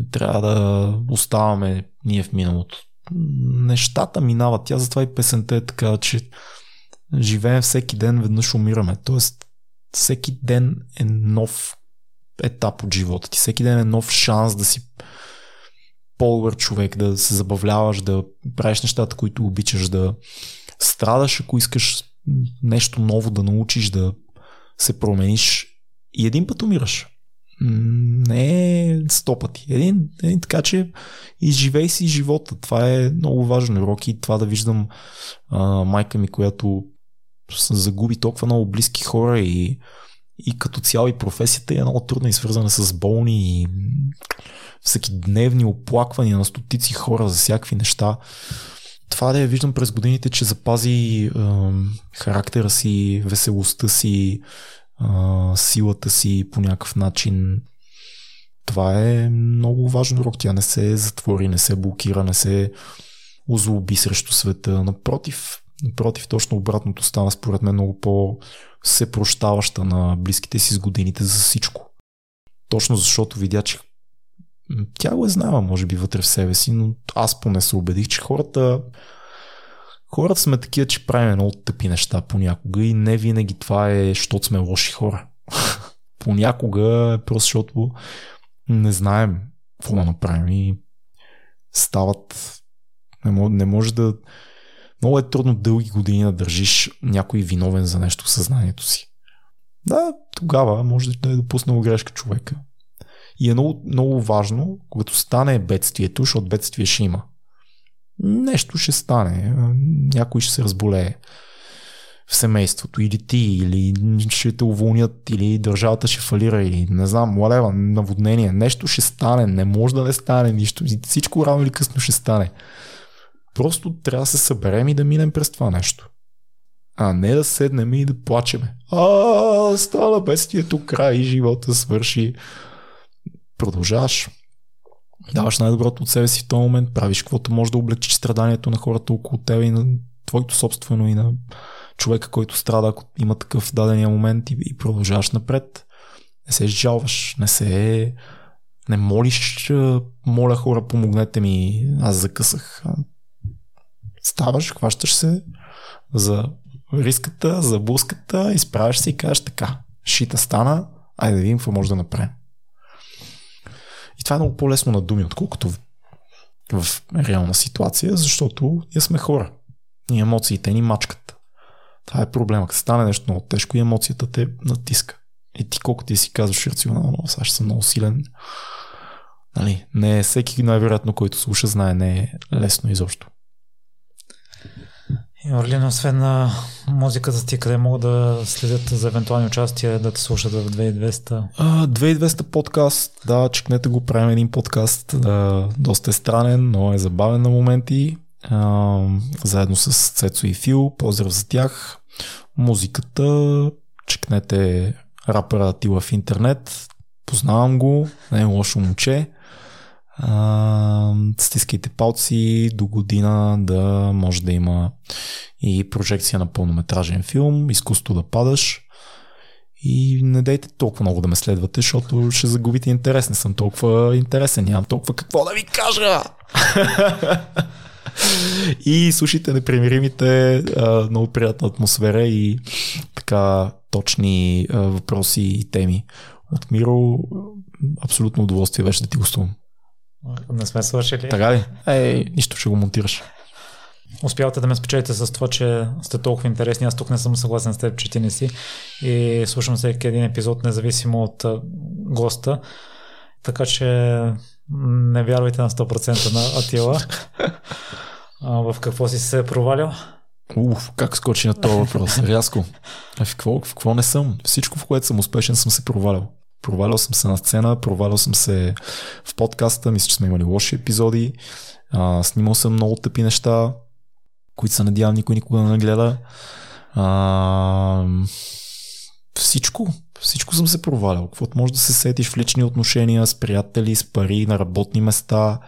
Не трябва да оставаме ние в миналото. Нещата минават. Тя затова и песента е така, че живеем всеки ден, веднъж умираме. Тоест, всеки ден е нов етап от живота ти. Всеки ден е нов шанс да си по-добър човек, да се забавляваш, да правиш нещата, които обичаш, да страдаш, ако искаш нещо ново да научиш, да се промениш и един път умираш. Не сто пъти. Един, един така, че изживей си живота. Това е много важен урок и това да виждам а, майка ми, която загуби толкова много близки хора и, и като цяло и професията е много трудна и свързана с болни и всеки дневни оплаквания на стотици хора за всякакви неща. Това да я виждам през годините, че запази е, характера си, веселостта си, силата си по някакъв начин. Това е много важно урок. Тя не се затвори, не се блокира, не се озлоби срещу света. Напротив, напротив, точно обратното стана според мен много по се прощаваща на близките си с годините за всичко. Точно защото видя, че тя го е знала, може би, вътре в себе си, но аз поне се убедих, че хората хората сме такива, че правим много тъпи неща понякога и не винаги това е, защото сме лоши хора. понякога е просто защото не знаем какво да направим и стават не може, не може да много е трудно дълги години да държиш някой виновен за нещо в съзнанието си. Да, тогава може да е допуснал грешка човека. И е много, много важно, когато стане бедствието, защото бедствие ще има. Нещо ще стане, някой ще се разболее в семейството, или ти, или ще те уволнят, или държавата ще фалира, или не знам, лалева, наводнение, нещо ще стане, не може да не стане нищо, всичко рано или късно ще стане. Просто трябва да се съберем и да минем през това нещо. А не да седнем и да плачеме. А, стана бедствието, край, живота свърши продължаваш. Даваш най-доброто от себе си в този момент, правиш каквото може да облегчиш страданието на хората около теб и на твоето собствено и на човека, който страда, ако има такъв дадения момент и, и продължаваш напред. Не се жалваш, не се не молиш, моля хора, помогнете ми, аз закъсах. Ставаш, хващаш се за риската, за буската, изправяш се и кажеш така. Шита стана, айде да видим какво може да направим. И това е много по-лесно на думи, отколкото в, реална ситуация, защото ние сме хора. И емоциите ни мачкат. Това е проблема. Като стане нещо много тежко и емоцията те натиска. И ти колко ти си казваш рационално, аз ще съм много силен. Нали, не е всеки най-вероятно, който слуша, знае, не е лесно изобщо. Орлин, освен на музиката ти, къде могат да следят за евентуални участия, да те слушат в 2200? А, 2200 подкаст, да, чекнете го, правим един подкаст, да, доста е странен, но е забавен на моменти, а, заедно с Цецо и Фил, поздрав за тях. Музиката, чекнете рапъра Тила в интернет, познавам го, не е лошо момче, а, стискайте палци до година да може да има и прожекция на пълнометражен филм, изкуство да падаш и не дайте толкова много да ме следвате, защото ще загубите интерес. Не съм толкова интересен, нямам толкова какво да ви кажа. и слушайте непримиримите, много приятна атмосфера и така точни въпроси и теми. От Миро абсолютно удоволствие беше да ти гостувам. Не сме свършили. Така ли? Ей, нищо ще го монтираш. Успявате да ме спечелите с това, че сте толкова интересни. Аз тук не съм съгласен с теб, че ти не си. И слушам всеки един епизод, независимо от госта. Така че не вярвайте на 100% на Атила. в какво си се провалил? Уф, как скочи на този въпрос? Рязко. А в какво, в какво не съм? Всичко, в което съм успешен, съм се провалял. Провалял съм се на сцена, провалял съм се в подкаста, мисля, че сме имали лоши епизоди. А, снимал съм много тъпи неща, които се надявам никой никога не нагледа. А, всичко, всичко съм се провалял. Каквото може да се сетиш в лични отношения с приятели, с пари, на работни места,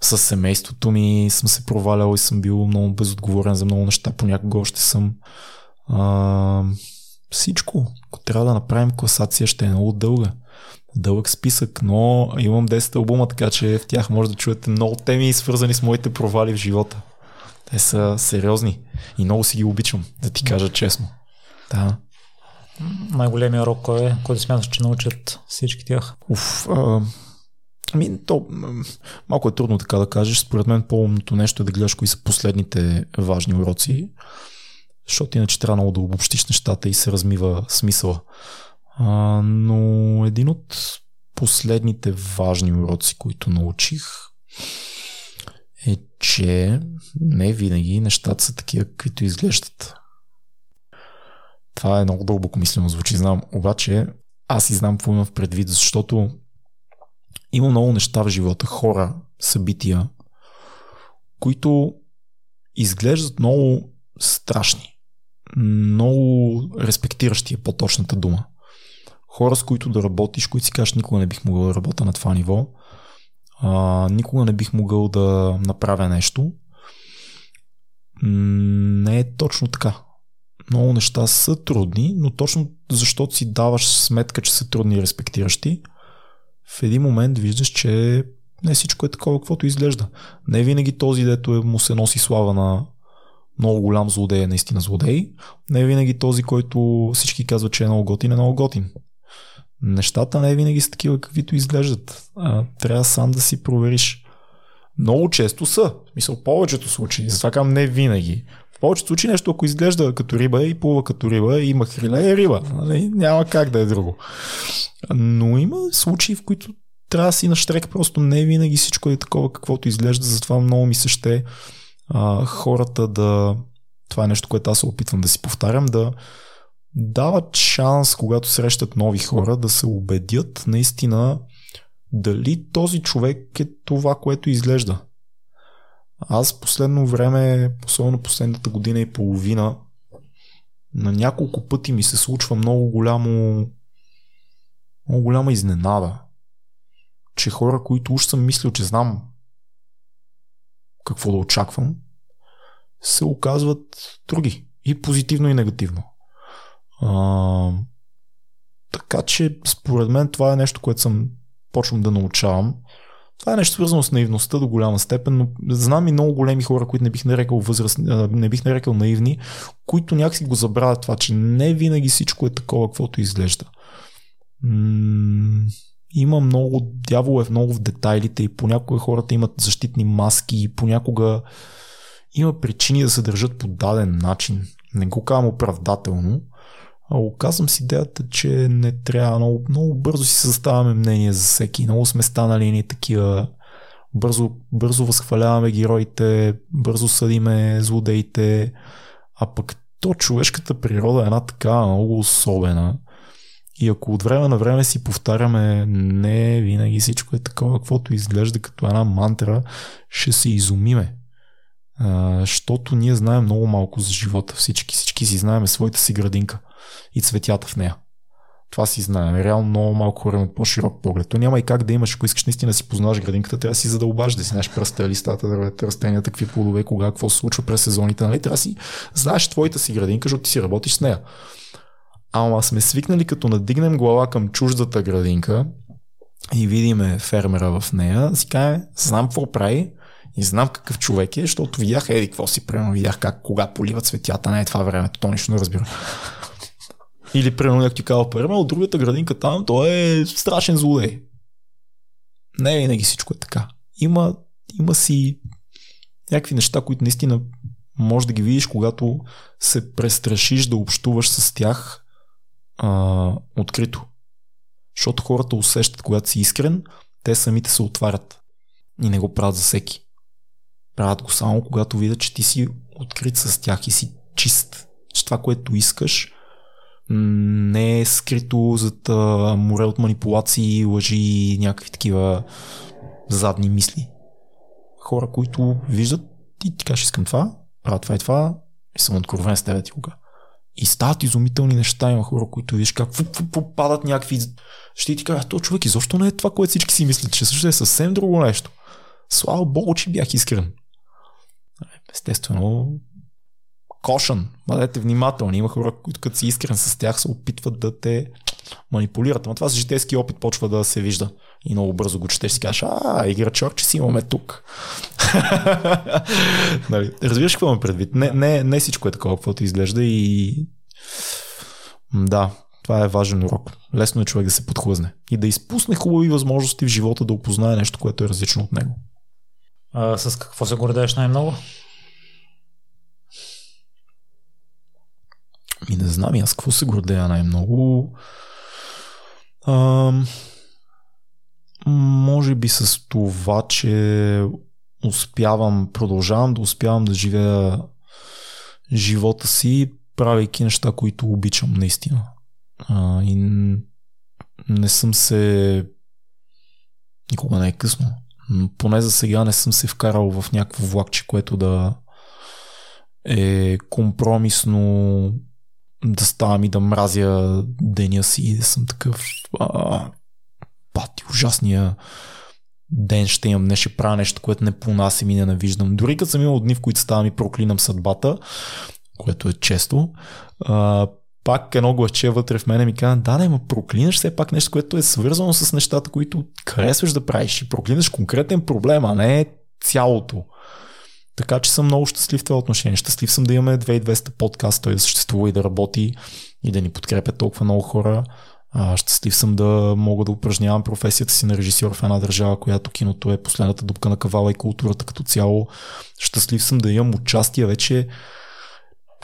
с семейството ми съм се провалял и съм бил много безотговорен за много неща. Понякога още съм. А, всичко. Ако трябва да направим класация, ще е много дълга. Дълъг списък, но имам 10 албума, така че в тях може да чуете много теми, свързани с моите провали в живота. Те са сериозни и много си ги обичам, да ти кажа честно. Да. Най-големия урок кой е, който смяташ, че научат всички тях? Уф, а, ами, то, малко е трудно така да кажеш. Според мен по-умното нещо е да гледаш кои са последните важни уроци, защото иначе трябва много да обобщиш нещата и се размива смисъла. А, но един от последните важни уроци, които научих, е, че не винаги нещата са такива, каквито изглеждат. Това е много дълбоко мислено звучи, знам. Обаче аз и знам какво имам в предвид, защото има много неща в живота, хора, събития, които изглеждат много страшни. Много респектиращи е по-точната дума. Хора, с които да работиш, които си кажеш, никога не бих могъл да работя на това ниво, а, никога не бих могъл да направя нещо. Не е точно така. Много неща са трудни, но точно защото си даваш сметка, че са трудни и респектиращи, в един момент виждаш, че не всичко е такова, каквото изглежда. Не винаги този, дето е, му се носи слава на много голям злодей е наистина злодей. Не винаги този, който всички казват, че е много готин, е много готин нещата не винаги са такива, каквито изглеждат. А, трябва сам да си провериш. Много често са. В смисъл, повечето случаи. Затова казвам не винаги. В повечето случаи нещо, ако изглежда като риба и плува като риба и има хриле, е риба. Нали? Няма как да е друго. Но има случаи, в които трябва да си на штрек. Просто не винаги всичко е такова, каквото изглежда. Затова много ми се ще хората да... Това е нещо, което аз се опитвам да си повтарям, да дават шанс, когато срещат нови хора, да се убедят наистина дали този човек е това, което изглежда. Аз последно време, особено последната година и половина, на няколко пъти ми се случва много голямо много голяма изненада, че хора, които уж съм мислил, че знам какво да очаквам, се оказват други. И позитивно, и негативно. А, така че, според мен, това е нещо, което съм почвам да научавам. Това е нещо свързано с наивността до голяма степен, но знам и много големи хора, които не бих нарекал възраст, не бих нарекал наивни, които някакси го забравят това, че не винаги всичко е такова, каквото изглежда. М- има много, дявол е много в детайлите и понякога хората имат защитни маски и понякога има причини да се държат по даден начин. Не го казвам оправдателно, а оказвам с идеята, че не трябва много, много бързо си съставяме мнение за всеки. Много сме станали ни такива бързо, бързо възхваляваме героите, бързо съдиме злодеите, а пък то човешката природа е една така много особена. И ако от време на време си повтаряме не винаги всичко е такова, каквото изглежда като една мантра, ще се изумиме. защото ние знаем много малко за живота. Всички, всички си знаем своята си градинка и цветята в нея. Това си знаем. Реално много малко хора имат по-широк поглед. То няма и как да имаш, ако искаш наистина да си познаваш градинката, трябва да си задълбаш, да си знаеш пръста, листата, дървета, растенията, какви плодове, кога, какво се случва през сезоните. Нали? Трябва си знаеш твоята си градинка, защото ти си работиш с нея. Ама сме свикнали като надигнем глава към чуждата градинка и видиме фермера в нея, си каже, знам какво прави, и знам какъв човек е, защото видях, еди, какво си, примерно видях как, кога полива цветята, не е това времето, то нищо не разбира. Или примерно някой ти казва парма, от другата градинка там, той е страшен злодей. Не винаги всичко е така. Има, има си някакви неща, които наистина може да ги видиш, когато се престрашиш да общуваш с тях а, открито. Защото хората усещат, когато си искрен, те самите се отварят и не го правят за всеки. Правят го само когато видят, че ти си открит с тях и си чист. Че това, което искаш, не е скрито зад а, море от манипулации, лъжи и някакви такива задни мисли. Хора, които виждат и ти кажеш искам това, правят това и това и съм откровен с тебе ти кога. И стават изумителни неща. Има хора, които виж как попадат някакви... Ще ти кажа, то човек изобщо не е това, което всички си мислят, че също е съвсем друго нещо. Слава Богу, че бях искрен. Естествено, кошан. Бъдете внимателни. Има хора, които като си искрен с тях се опитват да те манипулират. Но това с житейски опит почва да се вижда. И много бързо го четеш си кажеш, а, играчок, че си имаме тук. нали, разбираш какво ме предвид? Не, не, не всичко е такова, каквото изглежда и да, това е важен урок. Лесно е човек да се подхлъзне и да изпусне хубави възможности в живота да опознае нещо, което е различно от него. А, с какво се гордееш най-много? Ми не знам, аз какво се гордея най-много. А, може би с това, че успявам, продължавам да успявам да живея живота си, правейки неща, които обичам наистина. А, и не съм се. Никога не е късно. Но поне за сега не съм се вкарал в някакво влакче, което да е компромисно да ставам и да мразя деня си и да съм такъв а, пати, ужасния ден ще имам, не ще правя нещо, което не понасям и ненавиждам. Дори като съм имал дни, в които ставам и проклинам съдбата, което е често, а, пак едно гласче вътре в мене ми казва, да, не, ма проклинаш все пак нещо, което е свързано с нещата, които харесваш да правиш и проклинаш конкретен проблем, а не цялото. Така че съм много щастлив в това отношение. Щастлив съм да имаме 2200 подкаст, той да съществува и да работи и да ни подкрепят толкова много хора. А, щастлив съм да мога да упражнявам професията си на режисьор в една държава, която киното е последната дупка на кавала и културата като цяло. Щастлив съм да имам участие вече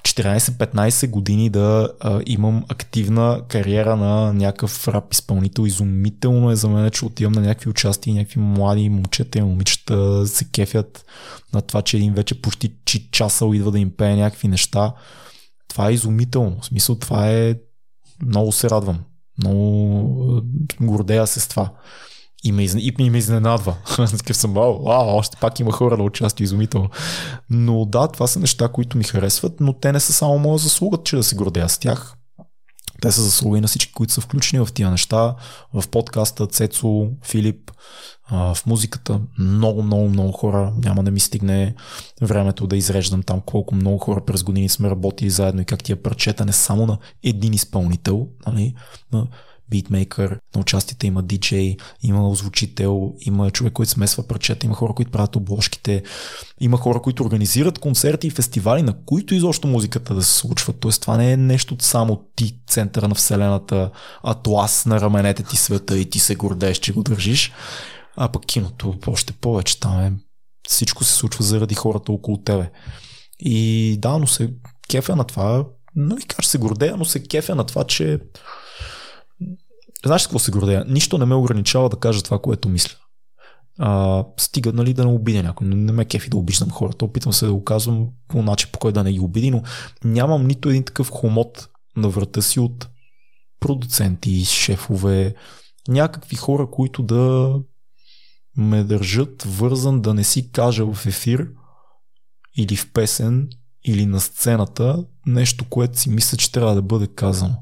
14-15 години да а, имам активна кариера на някакъв рап изпълнител. Изумително е за мен, че отивам на някакви участия и някакви млади момчета и момичета се кефят на това, че един вече почти часа идва да им пее някакви неща. Това е изумително. В смисъл, това е... Много се радвам. Много гордея се с това. И ме, и ме изненадва. Такъв съм, вау, вау, още пак има хора да участват изумително. Но да, това са неща, които ми харесват, но те не са само моя заслуга, че да се гордея с тях. Те са заслуги на всички, които са включени в тия неща. В подкаста Цецо, Филип, в музиката. Много, много, много хора. Няма да ми стигне времето да изреждам там колко много хора през години сме работили заедно и как тия парчета не само на един изпълнител, нали, битмейкър, на участите има диджей, има озвучител, има човек, който смесва парчета, има хора, които правят обложките, има хора, които организират концерти и фестивали, на които изобщо музиката да се случва. Тоест това не е нещо само ти, центъра на вселената, атлас на раменете ти света и ти се гордееш, че го държиш. А пък киното още повече. Там е, всичко се случва заради хората около тебе. И да, но се кефя на това, не ви кажа, се гордея, но се кефя на това, че Знаеш какво се гордея? Нищо не ме ограничава да кажа това, което мисля. А, стига нали, да не обидя някой. Не ме кефи да обиждам хората. Опитвам се да го казвам по начин, по който да не ги обиди, но нямам нито един такъв хомот на врата си от продуценти, шефове, някакви хора, които да ме държат вързан да не си кажа в ефир или в песен или на сцената нещо, което си мисля, че трябва да бъде казано.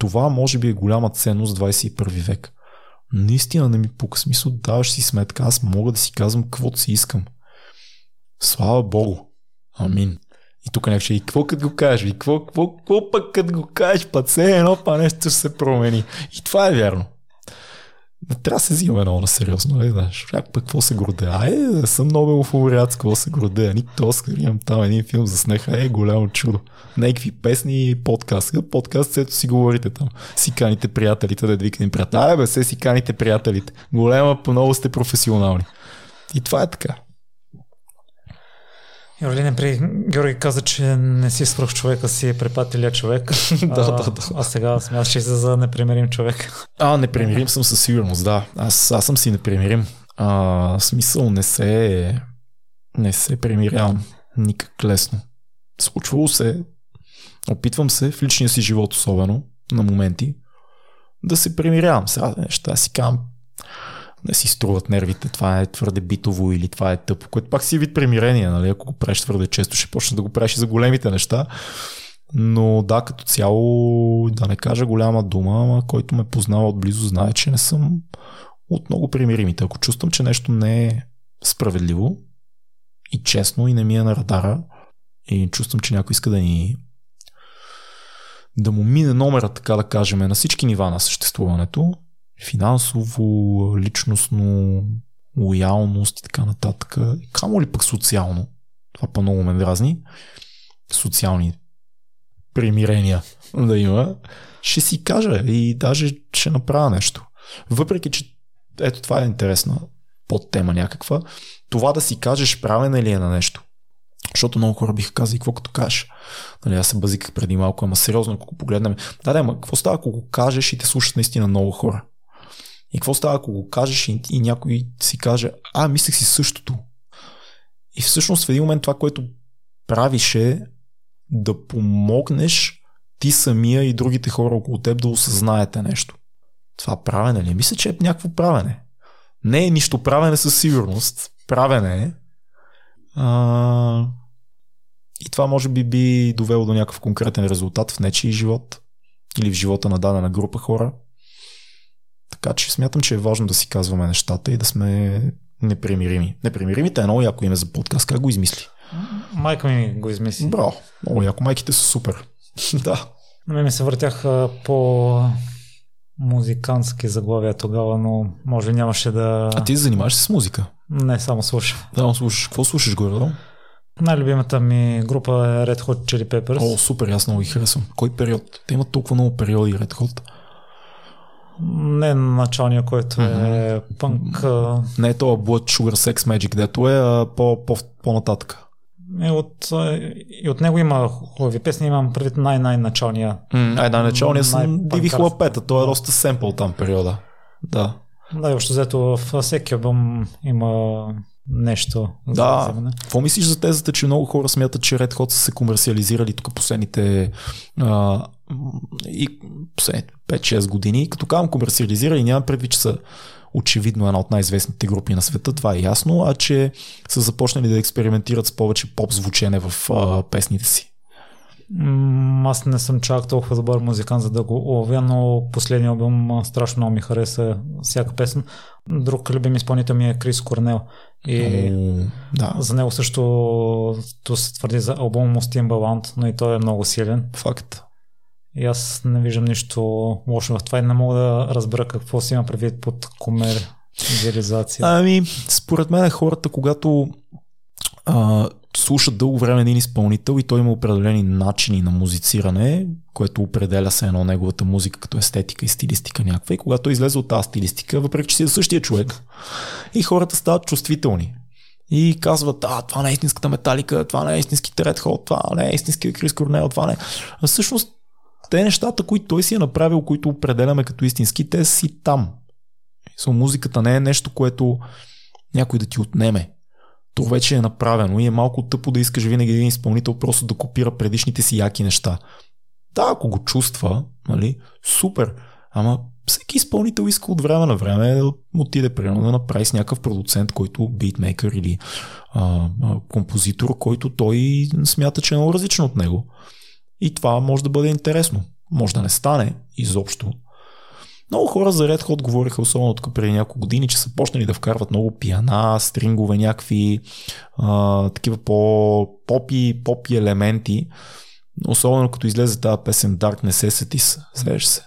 Това може би е голяма ценност 21 век. Наистина не ми пука смисъл, даваш си сметка, аз мога да си казвам каквото си искам. Слава Богу. Амин. И тук някак ще и какво като го кажеш, и какво, какво, какво пък като го кажеш, път все едно па нещо ще се промени. И това е вярно. Не трябва да се взимаме много на сериозно, не знаеш. Пък какво се гордея? Ай, съм много лауреат, какво се гордея. Нито Оскар имам там един филм за снеха. Е, голямо чудо. Някакви песни и подкаст. Подкаст, ето си говорите там. Си каните приятелите, да викнем приятели. Ай, бе, се си каните приятелите. Голема, по много сте професионални. И това е така. Йорлине, при Георги каза, че не си свръх човека, си е препателя човек. да, да, да. А сега смяташ се за непримирим човек. А, непримирим съм със сигурност, да. Аз, аз съм си непримирим. А, смисъл не се Не се примирявам никак лесно. Случвало се, опитвам се в личния си живот особено, на моменти, да се примирявам с разни неща. Си кам, не си струват нервите, това е твърде битово или това е тъпо, което пак си вид примирение, нали? ако го правиш твърде често, ще почнеш да го правиш и за големите неща. Но да, като цяло, да не кажа голяма дума, ама който ме познава отблизо знае, че не съм от много примиримите. Ако чувствам, че нещо не е справедливо и честно и не ми е на радара и чувствам, че някой иска да ни да му мине номера, така да кажем, на всички нива на съществуването, финансово, личностно, лоялност и така нататък. Камо ли пък социално? Това по много ме дразни. Социални примирения да има. Ще си кажа и даже ще направя нещо. Въпреки, че ето това е интересна подтема някаква. Това да си кажеш правен ли е на нещо. Защото много хора биха казали, какво като кажеш. Нали, аз се базиках преди малко, ама сериозно, ако погледнем. Да, да, ама какво става, ако го кажеш и те слушат наистина много хора? И какво става, ако го кажеш и, и някой си каже, а, мислех си същото. И всъщност в един момент това, което правиш е да помогнеш ти самия и другите хора около теб да осъзнаете нещо. Това правене ли? Мисля, че е някакво правене. Не е нищо правене със сигурност. Правене е. А... И това може би би довело до някакъв конкретен резултат в нечи живот или в живота на дадена група хора. Така че смятам, че е важно да си казваме нещата и да сме непримирими. Непримиримите е много яко име за подкаст. Как го измисли? Майка ми го измисли. Браво. Много яко. Майките са супер. да. На мен ми се въртях по музикантски заглавия тогава, но може нямаше да... А ти занимаваш се с музика? Не, само слушам. Да, слушаш. Какво слушаш горе? Най-любимата ми група е Red Hot Chili Peppers. О, супер, аз много ги харесвам. Кой период? Те имат толкова много периоди Red Hot. Не началния, който е пънк. Не е това Blood Sugar Sex Magic, дето е по, по, по-нататък. И от, и от него има хубави песни, имам предвид най-най-началния. Mm, ай, най-началния съм Диви Хлапета, той е доста семпл там периода. Да. Да, и още взето в всеки албум има нещо. Да. Какво мислиш за тезата, че много хора смятат, че Red Hot са се комерциализирали тук последните а, и последните 5-6 години? Като казвам комерциализирали, нямам предвид, че са очевидно една от най-известните групи на света, това е ясно, а че са започнали да експериментират с повече поп звучене в а, песните си. Аз не съм чак толкова добър музикант, за да го ловя, но последния албум страшно много ми хареса всяка песен. Друг любим изпълнител ми е Крис Корнел. И О, да. за него също то се твърди за албум му Timbaland, но и той е много силен. Факт. И аз не виждам нищо лошо в това и не мога да разбера какво си има предвид под комерциализация. Ами, според мен хората, когато а, слушат дълго време един изпълнител и той има определени начини на музициране, което определя се едно неговата музика като естетика и стилистика някаква. И когато излезе от тази стилистика, въпреки че си е същия човек, и хората стават чувствителни. И казват, а, това не е истинската металика, това не е истински Red Hot, това не е истински Крис Корнел, това не е. А всъщност, те нещата, които той си е направил, които определяме като истински, те си там. So, музиката не е нещо, което някой да ти отнеме то вече е направено и е малко тъпо да искаш винаги един изпълнител просто да копира предишните си яки неща. Да, ако го чувства, нали, супер, ама всеки изпълнител иска от време на време да отиде примерно да направи с някакъв продуцент, който битмейкър или а, а, композитор, който той смята, че е много различен от него. И това може да бъде интересно. Може да не стане изобщо, много хора за Red Hot говориха, особено тук преди няколко години, че са почнали да вкарват много пиана, стрингове, някакви а, такива по попи, елементи. Особено като излезе тази песен Dark Necessities, свеж се.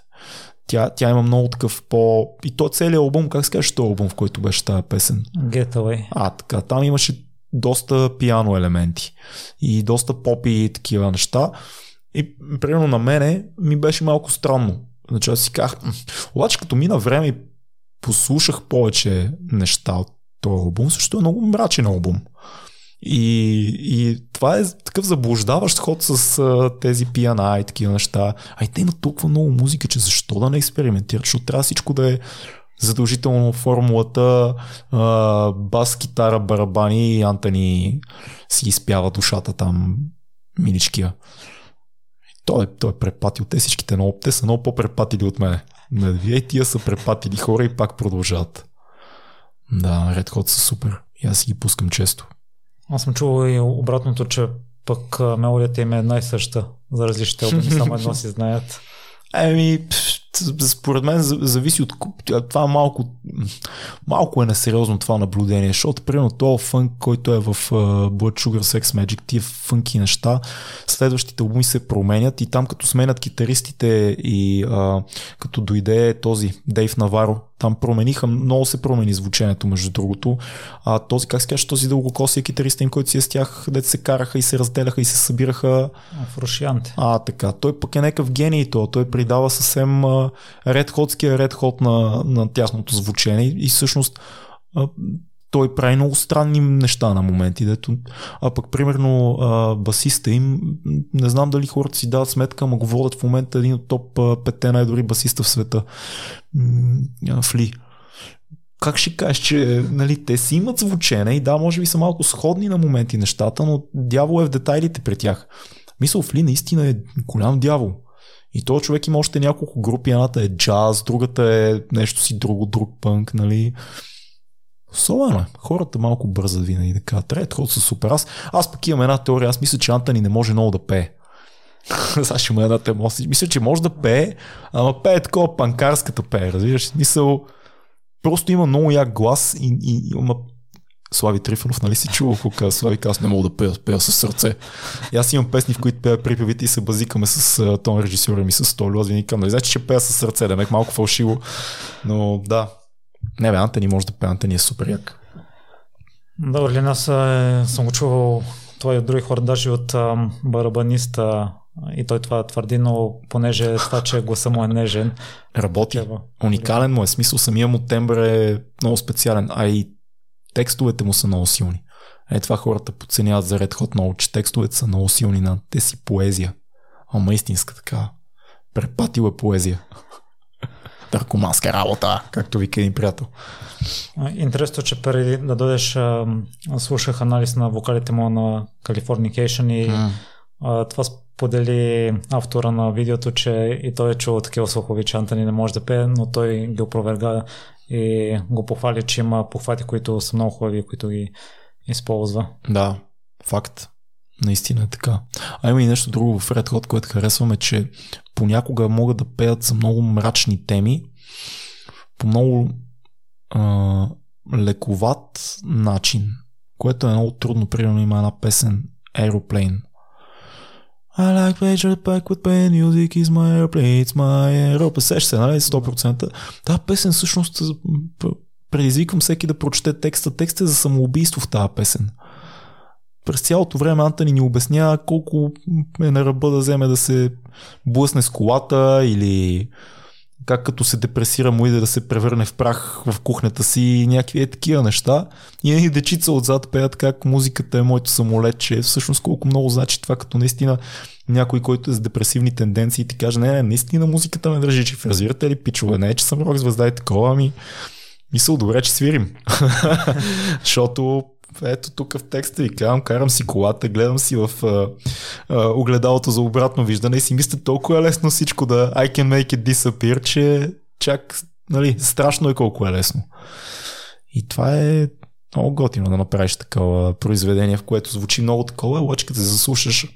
Тя, тя има много такъв по... И то целият албум, как се каже този албум, в който беше тази песен? Getaway. А, така. Там имаше доста пиано елементи и доста попи и такива неща. И примерно на мене ми беше малко странно Значи аз си казах, обаче като мина време и послушах повече неща от този албум, също е много мрачен албум. И, и това е такъв заблуждаващ ход с а, тези пиана и такива неща. А и те имат толкова много музика, че защо да не експериментират, защото трябва всичко да е задължително формулата а, бас, китара, барабани и Антони си изпява душата там миличкия. Той, той е препатил те всичките много. Те са много по-препатили от мене. Вие тия са препатили хора и пак продължават. Да, Red Hot са супер. И аз си ги пускам често. Аз съм чувал и обратното, че пък мелодията им е една и съща за различните албуми, само едно си знаят. Еми, според мен зависи от... Това малко, малко е несериозно това наблюдение, защото примерно този фънк, който е в uh, Blood Sugar Sex Magic, тия фънки неща, следващите албуми се променят и там като сменят китаристите и uh, като дойде този Дейв Наваро, там промениха, много се промени звученето, между другото. А този, как се каже, този дългокосия китарист им, който си е с тях, дете се караха и се разделяха и се събираха. В Рушианте. А, така. Той пък е някакъв гений то. Той придава съвсем ред ходския ред ход на, на тяхното звучение и всъщност той прави много странни неща на моменти, дето, а пък примерно а, басиста им, не знам дали хората си дават сметка, ама го водят в момента един от топ 5 най-добри басиста в света. Фли. Как ще кажеш, че нали, те си имат звучене и да, може би са малко сходни на моменти нещата, но дявол е в детайлите при тях. Мисъл Фли наистина е голям дявол. И този човек има още няколко групи. Едната е джаз, другата е нещо си друго, друг пънк, нали. Особено е. Хората малко бързат винаги да кажат, Ред ход са супер. Аз, аз пък имам една теория. Аз мисля, че Антони не може много да пее. Сега ще има една тема. Мисля, че може да пее, ама пее такова панкарската пее. Разбираш? Смисъл, просто има много як глас и, и, и ама Слави Трифонов, нали си чувал, казва Слави, аз не мога да пея, пея с сърце. И аз имам песни, в които пея припевите и се базикаме с тон режисьора ми, с Толю. Аз винаги нали, значи, че пея с сърце, да ме малко фалшиво. Но да, не бе, Антони може да пее, Антони е супер як. Добре, аз е, съм го чувал това и от други хора, даже от барабаниста и той това твърди, но понеже това, че гласа му е нежен. Работи. Уникален му е. Смисъл самия му тембър е много специален, а и текстовете му са много силни. Е, това хората подценяват за Red Hot много, че текстовете са много силни на те си поезия. Ама истинска така. Препатил е поезия. Търкоманска работа, както вика един приятел. Интересно, че преди да дойдеш, слушах анализ на вокалите му на Californication и mm. това сподели автора на видеото, че и той е чул такива слухови, че Антони не може да пее, но той ги опроверга и го похвали, че има похвати, които са много хубави, които ги използва. Да, факт. Наистина е така. А има и нещо друго в Red Hot, което харесваме, че понякога могат да пеят за много мрачни теми, по много а, лековат начин, което е много трудно. Примерно има една песен Aeroplane, I like pleasure back with pain, music is my airplane, it's my aeroplane. Сеща се, нали? 100%. Тази песен всъщност предизвиквам всеки да прочете текста. Текст е за самоубийство в тази песен. През цялото време Антони ни обяснява колко е на ръба да вземе да се блъсне с колата или как като се депресира му иде да се превърне в прах в кухнята си и някакви е такива неща. И едни дечица отзад пеят как музиката е моето самолет, че всъщност колко много значи това, като наистина някой, който е с депресивни тенденции ти каже, не, не, наистина музиката ме държи, че фразирате ли пичове, не, че съм рок звезда и такова, ами мисъл, добре, че свирим. Защото ето тук в текста ви казвам, карам си колата, гледам си в а, а, огледалото за обратно виждане и си мисля толкова е лесно всичко да I can make it disappear, че чак, нали, страшно е колко е лесно. И това е много готино да направиш такова произведение, в което звучи много такова, като се заслушаш,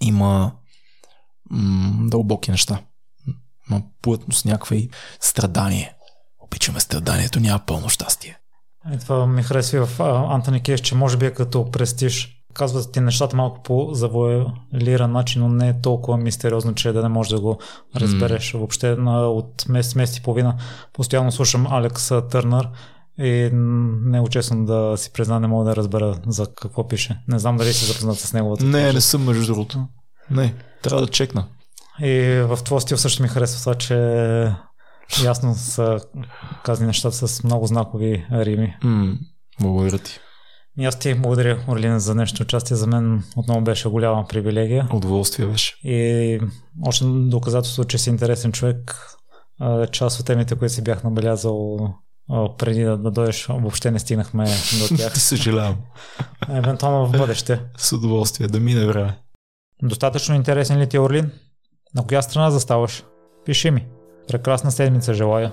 има м- дълбоки неща. Има плътност, някаква и страдание. Обичаме страданието, няма пълно щастие. И това ми харесва в Антони Кейс, че може би е като престиж. Казват ти нещата малко по завуалиран начин, но не е толкова мистериозно, че да не можеш да го разбереш. Mm. Въобще от месец, месец и половина постоянно слушам Алекс Търнър и не е честно да си призна, не мога да разбера за какво пише. Не знам дали си запознат с неговата. Не, пише. не съм между другото. Не, трябва да чекна. И в твоя стил също ми харесва това, че Ясно са казани нещата с много знакови рими. Mm, благодаря ти. И аз ти благодаря, Орлина, за нещо участие. За мен отново беше голяма привилегия. Удоволствие беше. И още доказателство, че си интересен човек. част от темите, които си бях набелязал преди да, да дойдеш, въобще не стигнахме до тях. Съжалявам. Евентуално в бъдеще. С удоволствие да мине време. Достатъчно интересен ли ти е Орлин? На коя страна заставаш? Пиши ми. Прекрасна седмица желая.